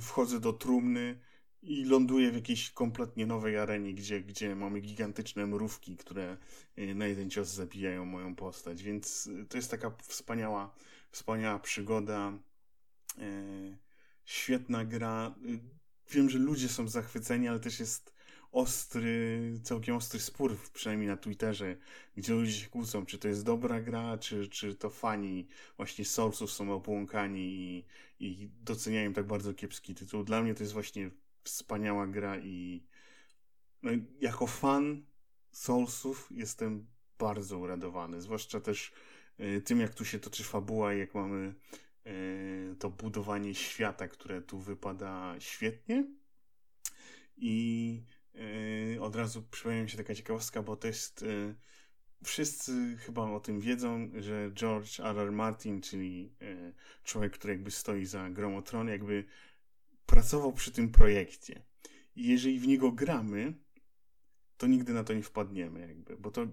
wchodzę do trumny, i ląduje w jakiejś kompletnie nowej arenie, gdzie, gdzie mamy gigantyczne mrówki, które y, na jeden cios zabijają moją postać, więc y, to jest taka wspaniała, wspaniała przygoda, e, świetna gra. Wiem, że ludzie są zachwyceni, ale też jest ostry, całkiem ostry spór, przynajmniej na Twitterze, gdzie ludzie się kłócą, czy to jest dobra gra, czy, czy to fani właśnie Soulsów są obłąkani i, i doceniają tak bardzo kiepski tytuł. Dla mnie to jest właśnie wspaniała gra i no, jako fan Soulsów jestem bardzo uradowany, zwłaszcza też y, tym, jak tu się toczy fabuła i jak mamy y, to budowanie świata, które tu wypada świetnie. I y, od razu przypomniała mi się taka ciekawostka, bo to jest wszyscy chyba o tym wiedzą, że George R. R. Martin, czyli człowiek, który jakby stoi za Gromotron, jakby pracował przy tym projekcie. I jeżeli w niego gramy, to nigdy na to nie wpadniemy, jakby, bo to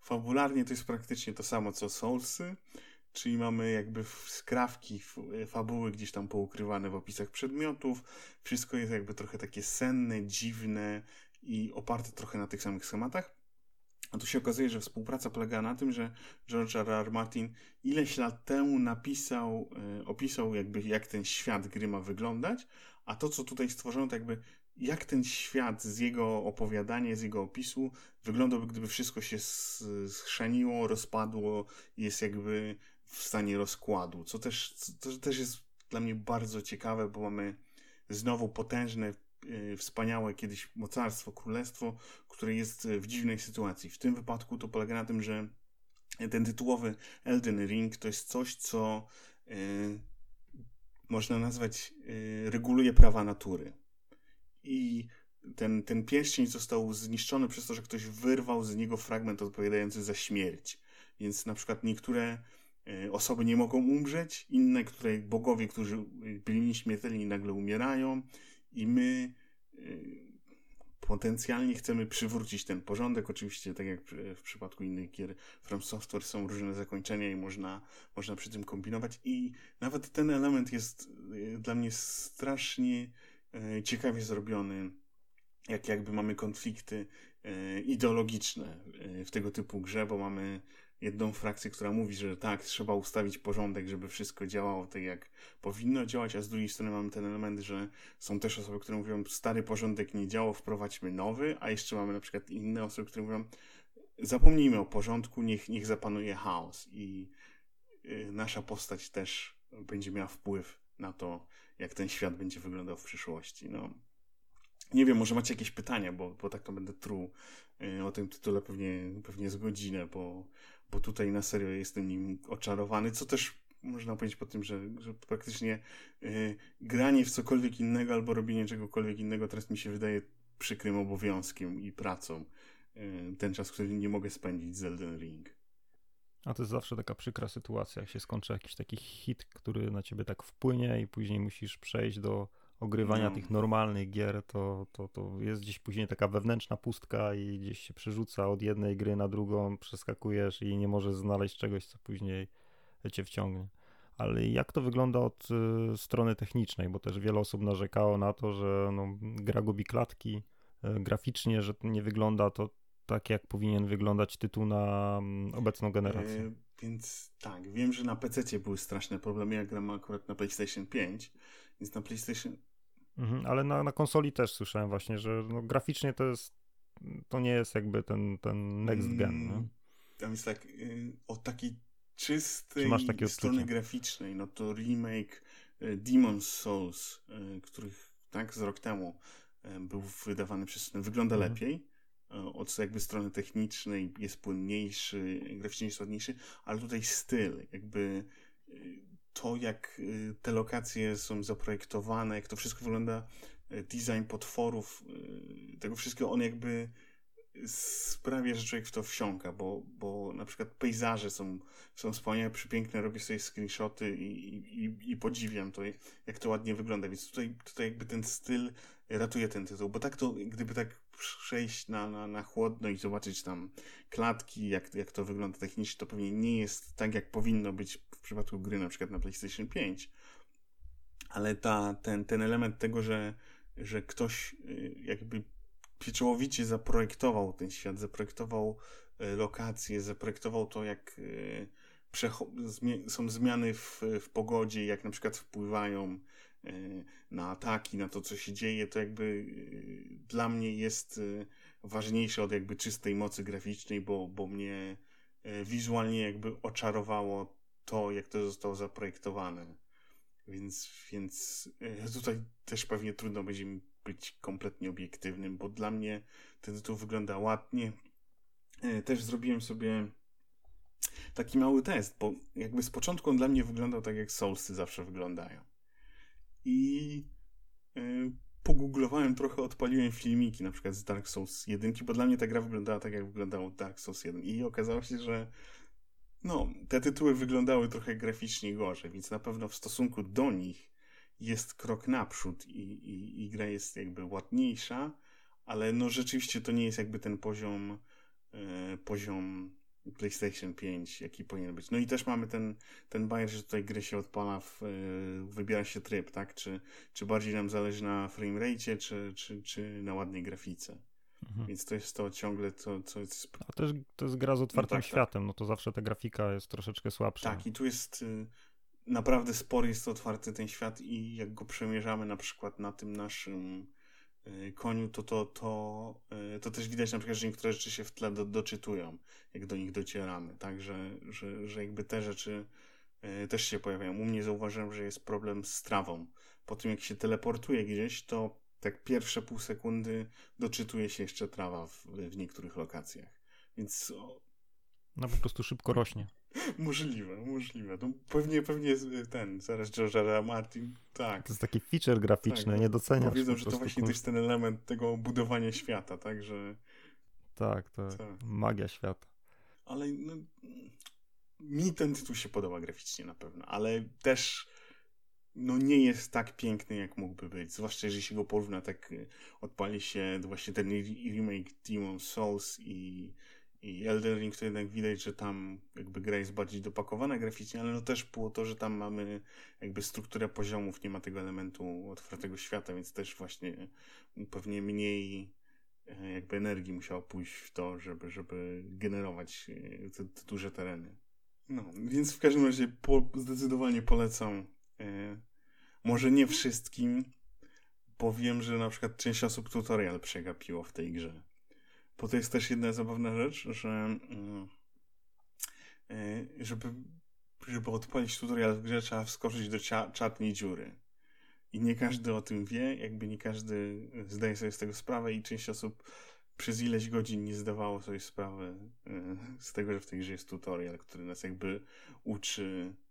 fabularnie to jest praktycznie to samo co Soulsy. czyli mamy jakby skrawki, fabuły gdzieś tam poukrywane w opisach przedmiotów. Wszystko jest jakby trochę takie senne, dziwne i oparte trochę na tych samych schematach. A tu się okazuje, że współpraca polega na tym, że George R. R. Martin ileś lat temu napisał, e, opisał jakby jak ten świat gry ma wyglądać, a to, co tutaj stworzono, to jakby jak ten świat z jego opowiadania, z jego opisu wyglądałby, gdyby wszystko się schrzeniło, rozpadło jest jakby w stanie rozkładu, co też, co też jest dla mnie bardzo ciekawe, bo mamy znowu potężne, yy, wspaniałe kiedyś mocarstwo, królestwo, które jest w dziwnej sytuacji. W tym wypadku to polega na tym, że ten tytułowy Elden Ring to jest coś, co yy, można nazwać, reguluje prawa natury. I ten, ten pierścień został zniszczony przez to, że ktoś wyrwał z niego fragment odpowiadający za śmierć. Więc na przykład niektóre osoby nie mogą umrzeć, inne, które bogowie, którzy byli nieśmiertelni, nagle umierają i my e, potencjalnie chcemy przywrócić ten porządek. Oczywiście, tak jak w przypadku innych gier From Software są różne zakończenia i można, można przy tym kombinować i nawet ten element jest e, dla mnie strasznie ciekawie zrobiony jak jakby mamy konflikty ideologiczne w tego typu grze, bo mamy jedną frakcję, która mówi, że tak, trzeba ustawić porządek, żeby wszystko działało tak, jak powinno działać, a z drugiej strony mamy ten element, że są też osoby, które mówią, stary porządek nie działał, wprowadźmy nowy, a jeszcze mamy na przykład inne osoby, które mówią, zapomnijmy o porządku, niech, niech zapanuje chaos i e, nasza postać też będzie miała wpływ na to, jak ten świat będzie wyglądał w przyszłości. No, nie wiem, może macie jakieś pytania, bo, bo tak to będę truł y, o tym tytule pewnie, pewnie z godzinę, bo, bo tutaj na serio jestem nim oczarowany, co też można powiedzieć po tym, że, że praktycznie y, granie w cokolwiek innego albo robienie czegokolwiek innego teraz mi się wydaje przykrym obowiązkiem i pracą. Y, ten czas, który nie mogę spędzić z Elden Ring. A to jest zawsze taka przykra sytuacja, jak się skończy jakiś taki hit, który na ciebie tak wpłynie i później musisz przejść do ogrywania no. tych normalnych gier, to, to, to jest gdzieś później taka wewnętrzna pustka i gdzieś się przerzuca od jednej gry na drugą, przeskakujesz i nie możesz znaleźć czegoś, co później cię wciągnie. Ale jak to wygląda od y, strony technicznej, bo też wiele osób narzekało na to, że no, gra gubi klatki y, graficznie, że nie wygląda to tak, jak powinien wyglądać tytuł na mm, obecną generację. E, więc tak, wiem, że na PC były straszne problemy, jak gram akurat na PlayStation 5, więc na PlayStation... Mhm, ale na, na konsoli też słyszałem właśnie, że no, graficznie to jest, to nie jest jakby ten, ten next gen. Mm, tam jest tak, y, o takiej czystej strony graficznej, no to remake y, Demon's Souls, y, których tak z rok temu był wydawany przez wygląda mhm. lepiej od jakby strony technicznej, jest płynniejszy, graficznie jest ładniejszy, ale tutaj styl, jakby to, jak y, te lokacje są zaprojektowane, jak to wszystko wygląda, y, design potworów, y, tego wszystkiego, on jakby sprawia, że człowiek w to wsiąka, bo, bo na przykład pejzaże są, są wspaniałe, przepiękne, robię sobie screenshoty i, i, i podziwiam to, jak to ładnie wygląda, więc tutaj, tutaj jakby ten styl ratuje ten tytuł, bo tak to, gdyby tak przejść na, na, na chłodno i zobaczyć tam klatki, jak, jak to wygląda technicznie, to pewnie nie jest tak, jak powinno być przypadku gry na przykład na PlayStation 5. Ale ta, ten, ten element tego, że, że ktoś y, jakby pieczołowicie zaprojektował ten świat, zaprojektował y, lokacje, zaprojektował to, jak y, są zmiany w, w pogodzie, jak na przykład wpływają na ataki, na to, co się dzieje, to jakby dla mnie jest ważniejsze od jakby czystej mocy graficznej, bo, bo mnie wizualnie jakby oczarowało to, jak to zostało zaprojektowane. Więc, więc tutaj też pewnie trudno będzie mi być kompletnie obiektywnym, bo dla mnie ten tytuł wygląda ładnie. Też zrobiłem sobie taki mały test, bo jakby z początku on dla mnie wyglądał tak, jak Soulsy zawsze wyglądają i yy, pogooglowałem trochę, odpaliłem filmiki na przykład z Dark Souls 1, bo dla mnie ta gra wyglądała tak, jak wyglądało Dark Souls 1 i okazało się, że no, te tytuły wyglądały trochę graficznie gorzej, więc na pewno w stosunku do nich jest krok naprzód i, i, i gra jest jakby ładniejsza, ale no rzeczywiście to nie jest jakby ten poziom, yy, poziom PlayStation 5, jaki powinien być. No i też mamy ten, ten bajer, że tutaj gry się odpala, w, yy, wybiera się tryb, tak? Czy, czy bardziej nam zależy na frame rate, czy, czy, czy na ładnej grafice. Mhm. Więc to jest to ciągle to, co jest. A też to jest gra z otwartym no tak, światem, tak. no to zawsze ta grafika jest troszeczkę słabsza. Tak, i tu jest. Y, naprawdę spory jest to otwarty ten świat i jak go przemierzamy na przykład na tym naszym y, koniu, to, to, to, y, to też widać na przykład, że niektóre rzeczy się w tle do, doczytują, jak do nich docieramy, tak, że, że, że jakby te rzeczy też się pojawiają. U mnie zauważyłem, że jest problem z trawą. Po tym jak się teleportuje gdzieś, to tak pierwsze pół sekundy doczytuje się jeszcze trawa w, w niektórych lokacjach. Więc. O... No po prostu szybko rośnie. możliwe, możliwe. No, pewnie, pewnie ten, zaraz George. Martin, tak. To jest taki feature graficzny, tak, nie doceniasz. Powiedzą, że to właśnie jest ten element tego budowania świata, tak, że... Tak, to tak. magia świata. Ale no, mi ten tytuł się podoba graficznie na pewno, ale też no nie jest tak piękny, jak mógłby być. Zwłaszcza, jeżeli się go porówna, tak y, odpali się właśnie ten remake Demon Souls i, i Elden Ring, to jednak widać, że tam jakby gra jest bardziej dopakowana graficznie, ale no też było to, że tam mamy jakby strukturę poziomów, nie ma tego elementu otwartego świata, więc też właśnie pewnie mniej e, jakby energii musiało pójść w to, żeby, żeby generować e, te, te duże tereny. No, więc w każdym razie po, zdecydowanie polecam E, może nie wszystkim, bo wiem, że na przykład część osób tutorial przegapiło w tej grze. Bo to jest też jedna zabawna rzecz, że mm, e, żeby, żeby odpalić tutorial w grze trzeba wskoczyć do czarnej dziury. I nie każdy o tym wie, jakby nie każdy zdaje sobie z tego sprawę i część osób przez ileś godzin nie zdawało sobie sprawy e, z tego, że w tej grze jest tutorial, który nas jakby uczy Y,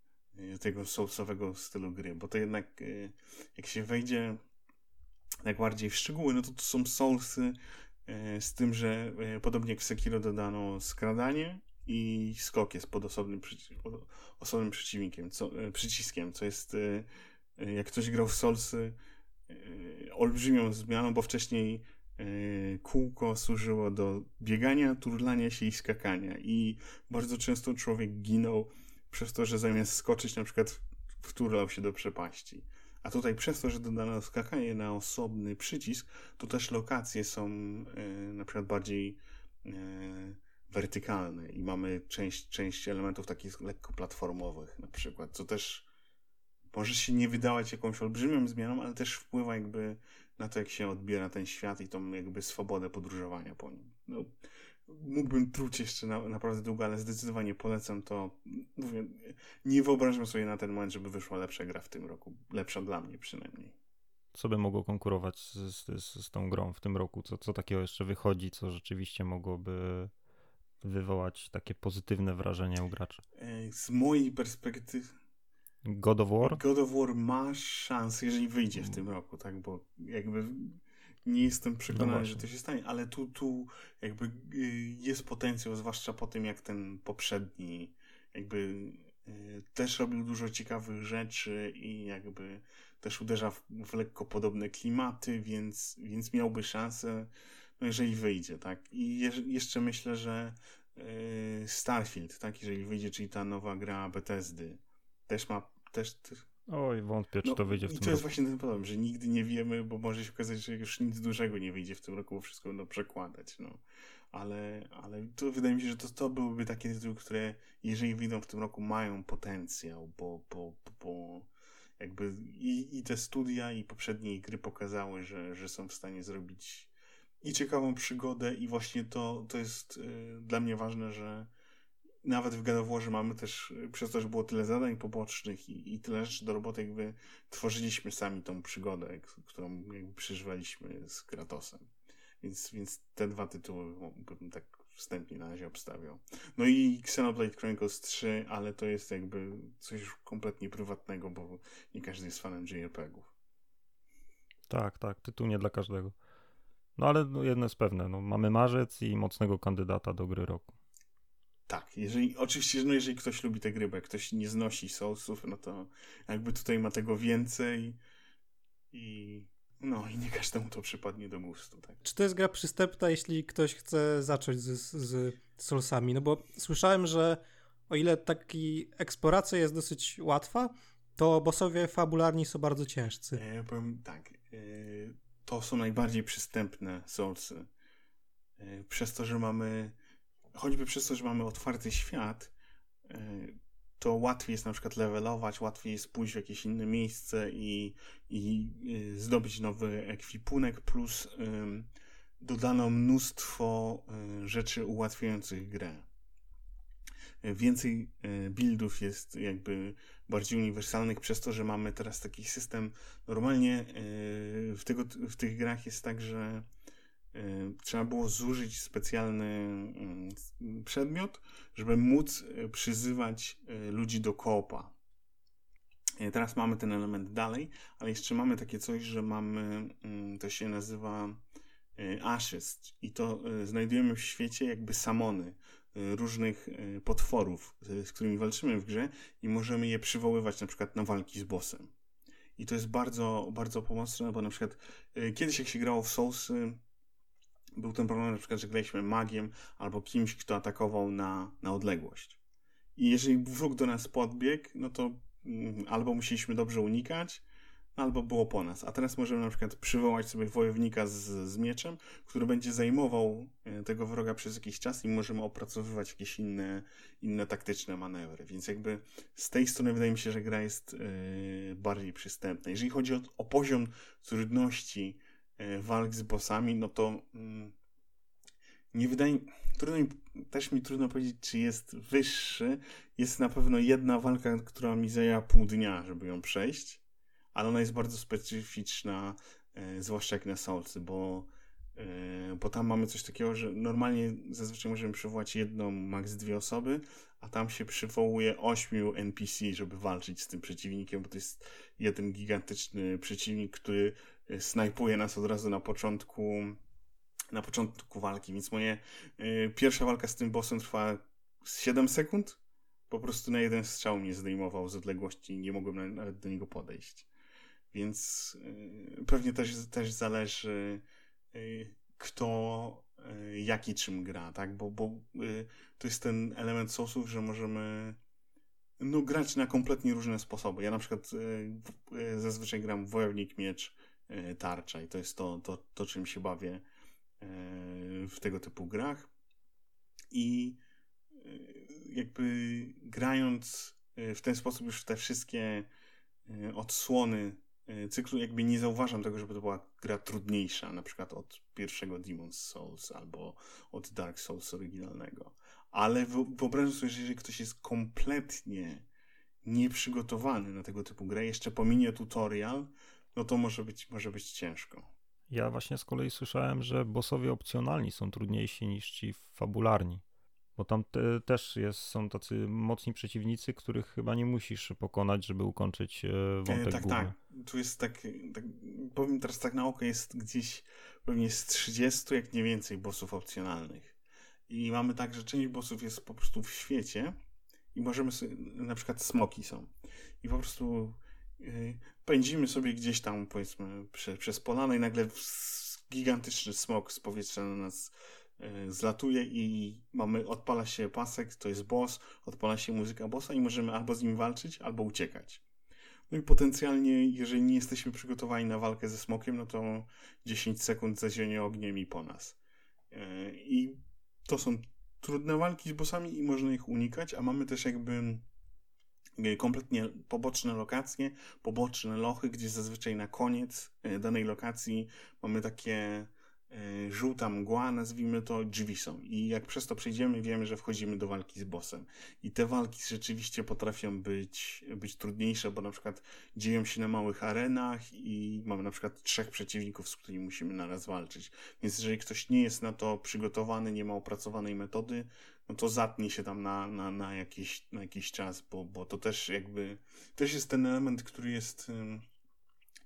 tego soulsowego stylu gry, bo to jednak y, jak się wejdzie tak bardziej w szczegóły, no to to są soulsy y, z tym, że podobnie jak w Sekiro dodano skradanie i skok jest pod osobnym, osobnym przeciwnikiem, co, przyciskiem, co jest jak ktoś grał w Soulsy olbrzymią zmianą, bo wcześniej kółko służyło do biegania, turlania się i skakania i bardzo często człowiek ginął przez to, że zamiast skoczyć na przykład wturlał się do przepaści. A tutaj przez to, że dodano skakanie na osobny przycisk, to też lokacje są y, na przykład bardziej y, wertykalne i mamy część, część elementów takich lekko platformowych na przykład, co też może się nie wydawać jakąś olbrzymią zmianą, ale też wpływa jakby na to, jak się odbiera ten świat i tą jakby swobodę podróżowania po nim. No, mógłbym truć jeszcze na, naprawdę długo, ale zdecydowanie polecam to. Mówię, nie wyobrażam sobie na ten moment, żeby wyszła lepsza gra w tym roku. Lepsza dla mnie przynajmniej. Co by mogło konkurować z, z, z tą grą w tym roku? Co, co takiego jeszcze wychodzi, co rzeczywiście mogłoby wywołać takie pozytywne wrażenia u graczy? Z mojej perspektywy. God of War? God of War ma szansę, jeżeli wyjdzie w tym roku, tak? Bo jakby nie jestem przekonany, no że to się stanie, ale tu, tu jakby y, jest potencjał, zwłaszcza po tym, jak ten poprzedni jakby y, też robił dużo ciekawych rzeczy i jakby też uderza w, w lekko podobne klimaty, więc, więc miałby szansę, no jeżeli wyjdzie, tak? I je, jeszcze myślę, że y, Starfield, tak? Jeżeli wyjdzie, czyli ta nowa gra Bethesdy, też ma, też, Oj, wątpię, czy no, to wyjdzie w tym roku. I to jest właśnie ten problem, że nigdy nie wiemy, bo może się okazać, że już nic dużego nie wyjdzie w tym roku, bo wszystko będą przekładać, no. Ale, ale to wydaje mi się, że to, to byłyby takie tytuły, które jeżeli wyjdą w tym roku, mają potencjał, bo, bo, bo jakby i, i te studia, i poprzednie gry pokazały, że, że są w stanie zrobić i ciekawą przygodę, i właśnie to, to jest y, dla mnie ważne, że nawet w God mamy też, przez to, że było tyle zadań pobocznych i, i tyle rzeczy do roboty, jakby tworzyliśmy sami tą przygodę, którą jakby przeżywaliśmy z Kratosem. Więc, więc te dwa tytuły bym tak wstępnie na razie obstawiał. No i Xenoblade Chronicles 3, ale to jest jakby coś kompletnie prywatnego, bo nie każdy jest fanem JRPG-ów. Tak, tak, tytuł nie dla każdego. No ale no, jedno jest pewne, no, mamy marzec i mocnego kandydata do gry roku. Tak, jeżeli, oczywiście, no jeżeli ktoś lubi tę gry, bo jak ktoś nie znosi sousów, no to jakby tutaj ma tego więcej i no i nie każdemu to przypadnie do gustu. Tak. Czy to jest gra przystępna, jeśli ktoś chce zacząć z, z Soulsami? No bo słyszałem, że o ile taki eksploracja jest dosyć łatwa, to bossowie fabularni są bardzo ciężcy. Ja powiem tak, e, to są najbardziej przystępne Soulsy. E, przez to, że mamy, choćby przez to, że mamy otwarty świat, e, to łatwiej jest na przykład levelować, łatwiej jest pójść w jakieś inne miejsce i, i zdobyć nowy ekwipunek, plus dodano mnóstwo rzeczy ułatwiających grę więcej e, buildów jest jakby bardziej uniwersalnych przez to, że mamy teraz taki system. Normalnie e, w, tego, w tych grach jest tak, że e, trzeba było zużyć specjalny mm, przedmiot, żeby móc przyzywać ludzi do koopa. Teraz mamy ten element dalej, ale jeszcze mamy takie coś, że mamy, to się nazywa Ashes i to znajdujemy w świecie jakby samony. Y, różnych y, potworów, z którymi walczymy w grze i możemy je przywoływać na przykład na walki z bossem. I to jest bardzo, bardzo pomocne, bo na przykład y, kiedyś jak się grało w Soulsy, był ten problem na przykład, że graliśmy magiem albo kimś, kto atakował na, na odległość. I jeżeli wróg do nas podbiegł, no to mm, albo musieliśmy dobrze unikać, albo było po nas. A teraz możemy na przykład przywołać sobie wojownika z, z mieczem, który będzie zajmował e, tego wroga przez jakiś czas i możemy opracowywać jakieś inne, inne taktyczne manewry. Więc jakby z tej strony wydaje mi się, że gra jest yy, bardziej przystępna. Jeżeli chodzi o, o poziom trudności walk z bossami, no to yy, nie wydaje trudno mi, też mi trudno powiedzieć, czy jest wyższy. Jest na pewno jedna walka, która mi zajęła pół dnia, żeby ją przejść ale ona jest bardzo specyficzna, e, zwłaszcza jak na Soulsy, bo, e, bo tam mamy coś takiego, że normalnie zazwyczaj możemy przywołać jedną, maks dwie osoby, a tam się przywołuje ośmiu NPC, żeby walczyć z tym przeciwnikiem, bo to jest jeden gigantyczny przeciwnik, który e, snajpuje nas od razu na początku na początku walki, więc moje y, pierwsza walka z tym bossem trwa 7 sekund. Po prostu na jeden strzał mnie zdejmował z odległości i nie mogłem nawet do niego podejść. Więc y, pewnie też, też zależy, y, kto y, jaki czym gra, tak? Bo, bo to jest ten element sosów, że możemy no, grać na kompletnie różne sposoby. Ja na przykład zazwyczaj gram wojownik, miecz, tarcza i to jest to, to, to czym się bawię w tego typu grach. I jakby grając w ten sposób już te wszystkie odsłony E, cyklu jakby nie zauważam tego, żeby to była gra trudniejsza, na przykład od pierwszego Demon's Souls albo od Dark Souls oryginalnego. Ale wyobrażam sobie, że jeżeli ktoś jest kompletnie nieprzygotowany na tego typu grę, jeszcze pominie tutorial, no to może być, może być ciężko. Ja właśnie z kolei słyszałem, że bossowie opcjonalni są trudniejsi niż ci fabularni. Bo tam te, też jest, są tacy mocni przeciwnicy, których chyba nie musisz pokonać, żeby ukończyć e, wątek e, Tak, główny. tak. Tu jest tak, tak, powiem teraz tak na oko, jest gdzieś pewnie z 30, jak nie więcej bossów opcjonalnych. I mamy tak, że część bossów jest po prostu w świecie i możemy sobie, na przykład smoki są. I po prostu pędzimy sobie gdzieś tam, powiedzmy, prze, przez polanę i nagle gigantyczny smok z powietrza na nas E, zlatuje i mamy, odpala się pasek, to jest boss, odpala się muzyka bossa i możemy albo z nim walczyć, albo uciekać. No i potencjalnie, jeżeli nie jesteśmy przygotowani na walkę ze smokiem, no to 10 sekund zazionie ogniem i po nas. E, I to są trudne walki z bossami i można ich unikać, a mamy też jakby kompletnie poboczne lokacje, poboczne lochy, gdzie zazwyczaj na koniec danej lokacji mamy takie E, żółta mgła, nazwijmy to, drzwi są. I jak przez to przejdziemy, wiemy, że wchodzimy do walki z bossem. I te walki rzeczywiście potrafią być, być trudniejsze, bo na przykład dzieją się na małych arenach i mamy na przykład trzech przeciwników, z którymi musimy naraz walczyć. Więc jeżeli ktoś nie jest na to przygotowany, nie ma opracowanej metody, no to zatnie się tam na, na, na, jakiś, na jakiś czas, bo, bo to też jakby, też jest ten element, który jest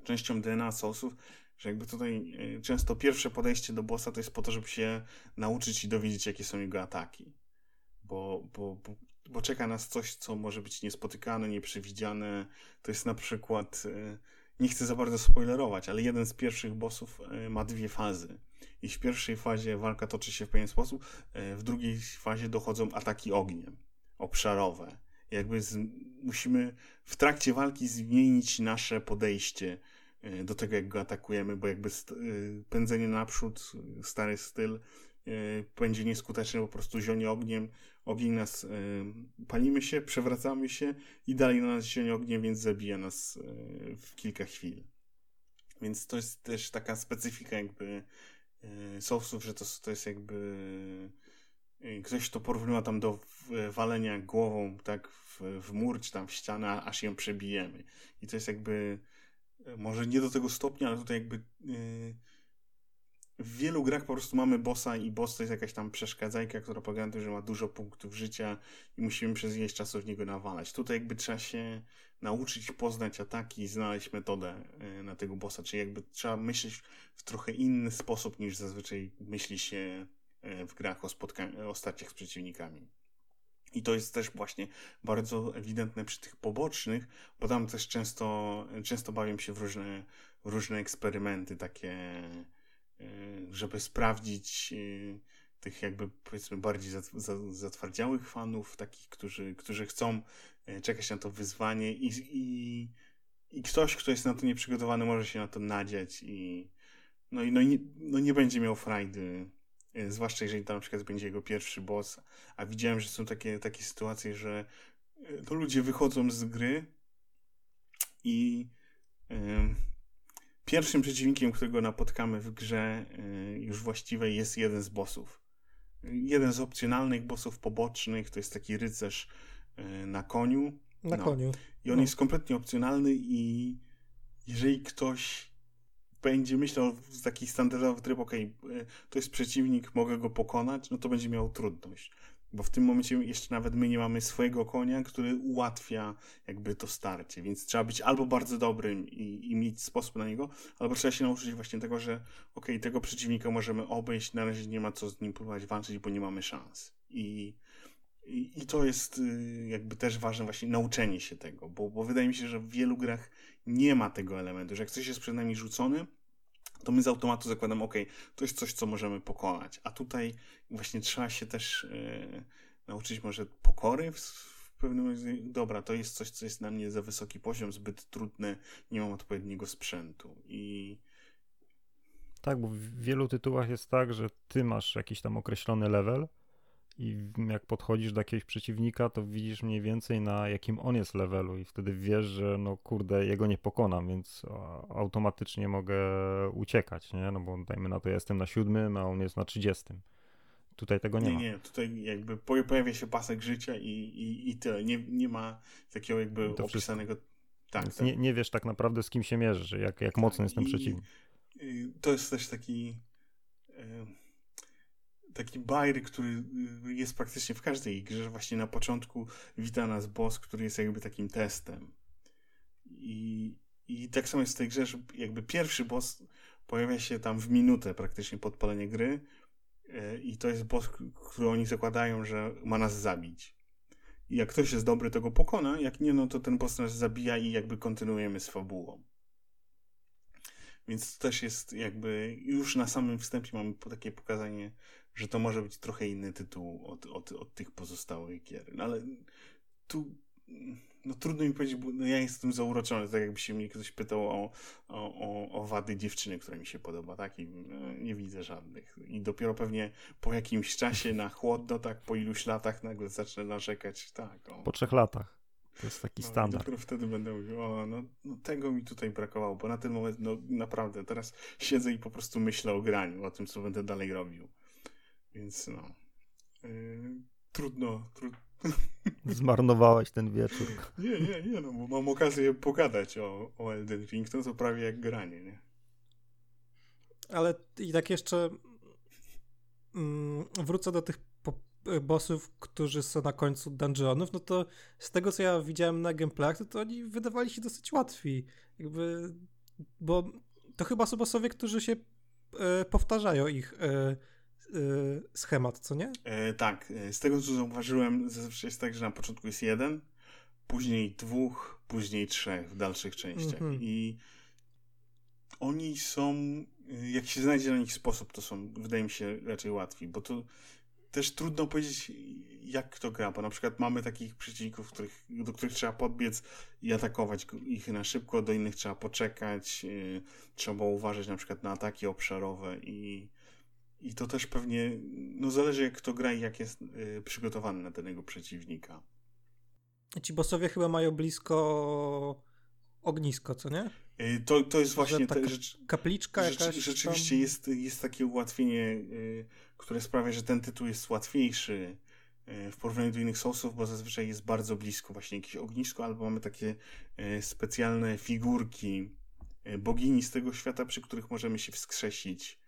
częścią DNA sosów, że jakby tutaj e, często pierwsze podejście do bossa to jest po to, żeby się nauczyć i dowiedzieć, jakie są jego ataki. Bo, bo, bo, bo czeka nas coś, co może być niespotykane, nieprzewidziane. To jest na przykład. E, nie chcę za bardzo spoilerować, ale jeden z pierwszych bossów e, ma dwie fazy. I w pierwszej fazie walka toczy się w pewien sposób, e, w drugiej fazie dochodzą ataki ogniem obszarowe. Jakby z, musimy w trakcie walki zmienić nasze podejście e, do tego, jak go atakujemy, bo jakby pędzenie naprzód, stary styl, będzie nieskuteczne, po prostu zionie ogniem, ogień nas, palimy się, przewracamy się i dalej na nas zionie ogniem, więc zabija nas w kilka chwil. Więc to jest też taka specyfika jakby Soulsów, że to, to jest jakby ktoś to porównywa tam do walenia głową tak w, w mur czy tam w ścianę, aż ją przebijemy. I to jest jakby może nie do tego stopnia, ale tutaj jakby w wielu grach po prostu mamy bossa i boss to jest jakaś tam przeszkadzajka, która polega na tym, że ma dużo punktów życia i musimy przez ileś czasu w niego nawalać. Tutaj jakby trzeba się nauczyć poznać ataki i znaleźć metodę e, na tego bossa, czyli jakby trzeba myśleć w trochę inny sposób niż zazwyczaj myśli się e, w grach o, spotka- o starciach z przeciwnikami. I to jest też właśnie bardzo ewidentne przy tych pobocznych, bo tam też często, często bawią się w różne, w różne eksperymenty takie żeby sprawdzić y, tych jakby powiedzmy bardziej zatwardziałych fanów, takich, którzy, którzy chcą y, czekać na to wyzwanie i, i, i ktoś, kto jest na to nieprzygotowany, może się na to nadziać i no, i no, nie, no nie będzie miał frajdy, zwłaszcza jeżeli to na przykład będzie jego pierwszy boss, a widziałem, że są takie, takie sytuacje, że to ludzie wychodzą z gry i yy, Pierwszym przeciwnikiem, którego napotkamy w grze y, już właściwej jest jeden z bossów. Jeden z opcjonalnych bossów pobocznych to jest taki rycerz y, na koniu. Na no. koniu. I on no. jest kompletnie opcjonalny i jeżeli ktoś będzie myślał w taki standardowy tryb, ok, to jest przeciwnik, mogę go pokonać, no to będzie miał trudność. Bo w tym momencie jeszcze nawet my nie mamy swojego konia, który ułatwia jakby to starcie, więc trzeba być albo bardzo dobrym i, i mieć sposób na niego, albo trzeba się nauczyć właśnie tego, że ok, tego przeciwnika możemy obejść, na razie nie ma co z nim próbować walczyć, bo nie mamy szans. I, i, i to jest y, jakby też ważne właśnie nauczenie się tego, bo, bo wydaje mi się, że w wielu grach nie ma tego elementu, że jak coś jest przed nami rzucony, to my z automatu zakładamy, ok, to jest coś, co możemy pokonać. A tutaj właśnie trzeba się też e, nauczyć może pokory w, w pewnym razie. Dobra, to jest coś, co jest na mnie za wysoki poziom, zbyt trudne, nie mam odpowiedniego sprzętu. I. Tak, bo w wielu tytułach jest tak, że ty masz jakiś tam określony level, i jak podchodzisz do jakiegoś przeciwnika, to widzisz mniej więcej na jakim on jest levelu i wtedy wiesz, że no kurde, jego nie pokonam, więc automatycznie mogę uciekać, nie? No bo dajmy na to, ja jestem na siódmym, a on jest na trzydziestym. Tutaj tego nie, nie ma. Nie, tutaj jakby pojawia się pasek życia i, i, i tyle. Nie, nie ma takiego jakby to opisanego... Tak, tak. Nie, nie wiesz tak naprawdę z kim się mierzysz, jak, jak tak, mocny jest ten przeciwnik. To jest też taki taki bajer, który y, jest praktycznie w każdej grze, że właśnie na początku wita nas boss, który jest jakby takim testem. I, i tak samo jest w tej grze, że jakby pierwszy boss pojawia się tam w minutę praktycznie podpalenie gry y, i to jest boss, który oni zakładają, że ma nas zabić. I jak ktoś jest dobry, to go pokona, jak nie, no to ten boss nas zabija i jakby kontynuujemy z fabułą. Więc to też jest jakby już na samym wstępie mamy takie pokazanie że to może być trochę inny tytuł od, od, od tych pozostałych gier. No ale tu no trudno mi powiedzieć, bo no ja jestem zauroczony, tak jakby się mnie ktoś pytał o, o, o, wady dziewczyny, która mi się podoba, tak? I no, nie widzę żadnych. I dopiero pewnie po jakimś czasie na chłodno, tak, po iluś latach nagle zacznę narzekać, tak. O. Po trzech latach. To jest taki no, standard. Dopiero wtedy będę mówił, o, no, no, tego mi tutaj brakowało, bo na ten moment, no naprawdę, teraz siedzę i po prostu myślę o graniu, o tym, co będę dalej robił. Więc no. Yy, trudno, trudno. Zmarnowałeś ten wieczór. Nie, nie, nie, no bo mam okazję pogadać o, o Elden Ring, to to prawie jak granie, nie? Ale i tak jeszcze mm, wrócę do tych bossów, którzy są na końcu dungeonów, no to z tego, co ja widziałem na gameplayach, to, to oni wydawali się dosyć łatwi. Jakby, bo to chyba są bossowie, którzy się e, powtarzają ich e, Y, schemat, co nie? E, tak, e, z tego co zauważyłem, zazwyczaj jest tak, że na początku jest jeden, później dwóch, później trzech w dalszych częściach. Mm -hmm. I oni są, y, jak się znajdzie na nich sposób, to są, wydaje mi się, raczej łatwi, bo to też trudno powiedzieć, jak kto gra, bo na przykład mamy takich przeciwników, których, do których trzeba podbiec i atakować ich na szybko, do innych trzeba poczekać, yy, trzeba uważać na przykład na ataki obszarowe i, i to też pewnie, no zależy jak kto gra i jak jest yy, przygotowany na danego przeciwnika. Ci bossowie chyba mają blisko ognisko, co nie? Y, to, to jest właśnie... Te, rzecz, kapliczka rzecz, jakaś Rzeczywiście tam... jest, jest takie ułatwienie, y, które sprawia, że ten tytuł jest łatwiejszy y, w porównaniu do innych Soulsów, bo zazwyczaj jest bardzo blisko właśnie jakieś ognisko, albo mamy takie specjalne figurki bogini z tego świata, przy których możemy się wskrzesić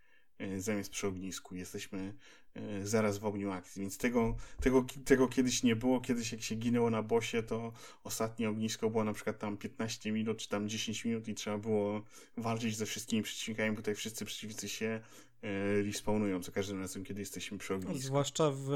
zamiast przy ognisku. Jesteśmy E, zaraz w ogniu akcji. Więc tego, tego, tego kiedyś nie było. Kiedyś jak się ginęło na bosie, to ostatnie ognisko było na przykład tam 15 minut, czy tam 10 minut i trzeba było walczyć ze wszystkimi przeciwnikami, bo tutaj wszyscy przeciwnicy się e, respawnują za każdym razem, kiedy jesteśmy przy ognisku. Zwłaszcza w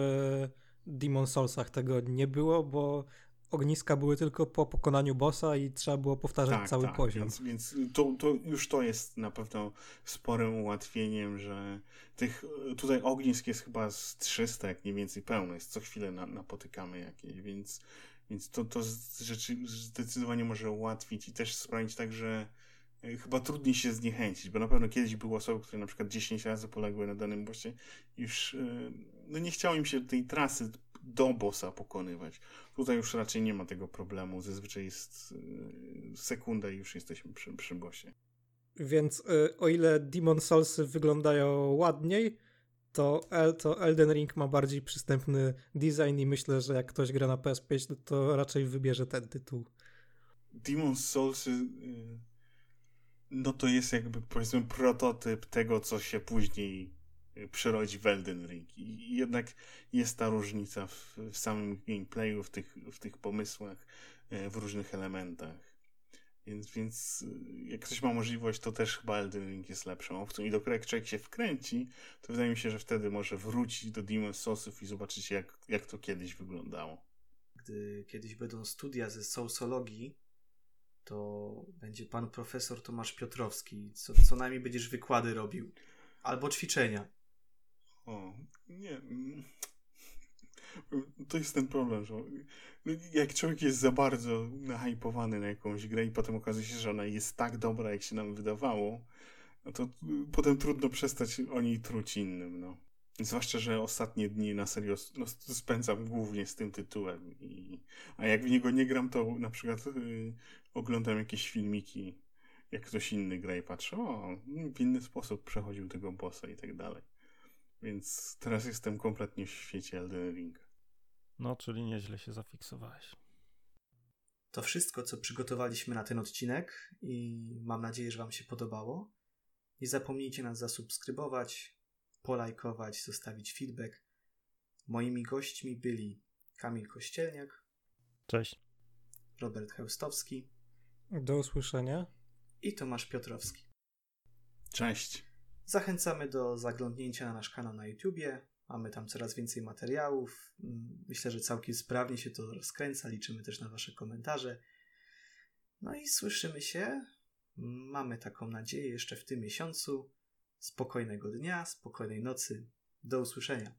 Demon Soulsach tego nie było, bo ogniska były tylko po pokonaniu bossa i trzeba było powtarzać tak, cały tak, poziom. Więc, więc to, to już to jest na pewno sporym ułatwieniem, że tych tutaj ognisk jest chyba z 300, jak nie więcej pełno, jest co chwilę na, napotykamy jakieś, więc, więc to, to rzeczy zdecydowanie może ułatwić i też sprawić tak, że e, chyba trudniej się zniechęcić, bo na pewno kiedyś były osoby, które na przykład 10 razy poległy na danym bossie, już e, no nie chciało im się tej trasy do bossa pokonywać. Tutaj już raczej nie ma tego problemu. Zazwyczaj jest y, sekunda i już jesteśmy przy, przy bossie. Więc y, o ile Demon Souls wyglądają ładniej, to, El, to Elden Ring ma bardziej przystępny design i myślę, że jak ktoś gra na PS5, no to raczej wybierze ten tytuł. Demon Souls y, no to jest jakby powiedzmy prototyp tego, co się później przyrodzi w Elden Ring. I jednak jest ta różnica w, w samym gameplayu, w tych, w tych pomysłach, e, w różnych elementach. Więc, więc e, jak ktoś ma możliwość, to też chyba Elden Ring jest lepszą opcją. I dopiero jak człowiek się wkręci, to wydaje mi się, że wtedy może wrócić do Demon Soulsów i zobaczyć, jak, jak to kiedyś wyglądało. Gdy kiedyś będą studia ze soulsologii, to będzie pan profesor Tomasz Piotrowski. Co, co najmniej będziesz wykłady robił. Albo ćwiczenia. O, nie. To jest ten problem, że jak człowiek jest za bardzo nahypowany na jakąś grę i potem okazuje się, że ona jest tak dobra, jak się nam wydawało, no to potem trudno przestać o niej truć innym, no. Zwłaszcza, że ostatnie dni na serio no, spędzam głównie z tym tytułem. I, a jak w niego nie gram, to na przykład y, oglądam jakieś filmiki, jak ktoś inny gra i patrzę, o, w inny sposób przechodził tego bossa i tak dalej. Więc teraz jestem kompletnie w świecie Elden Ring. No, czyli nieźle się zafiksowałeś. To wszystko, co przygotowaliśmy na ten odcinek i mam nadzieję, że Wam się podobało. Nie zapomnijcie nas zasubskrybować, polajkować, zostawić feedback. Moimi gośćmi byli Kamil Kościelniak. Cześć. Robert Heustowski. Do usłyszenia. I Tomasz Piotrowski. Cześć. Zachęcamy do zaglądnięcia na nasz kanał na YouTubie. Mamy tam coraz więcej materiałów. Mm, myślę, że całkiem sprawnie się to rozkręca. Liczymy też na Wasze komentarze. No i słyszymy się. Mamy taką nadzieję jeszcze w tym miesiącu. Spokojnego dnia, spokojnej nocy. Do usłyszenia.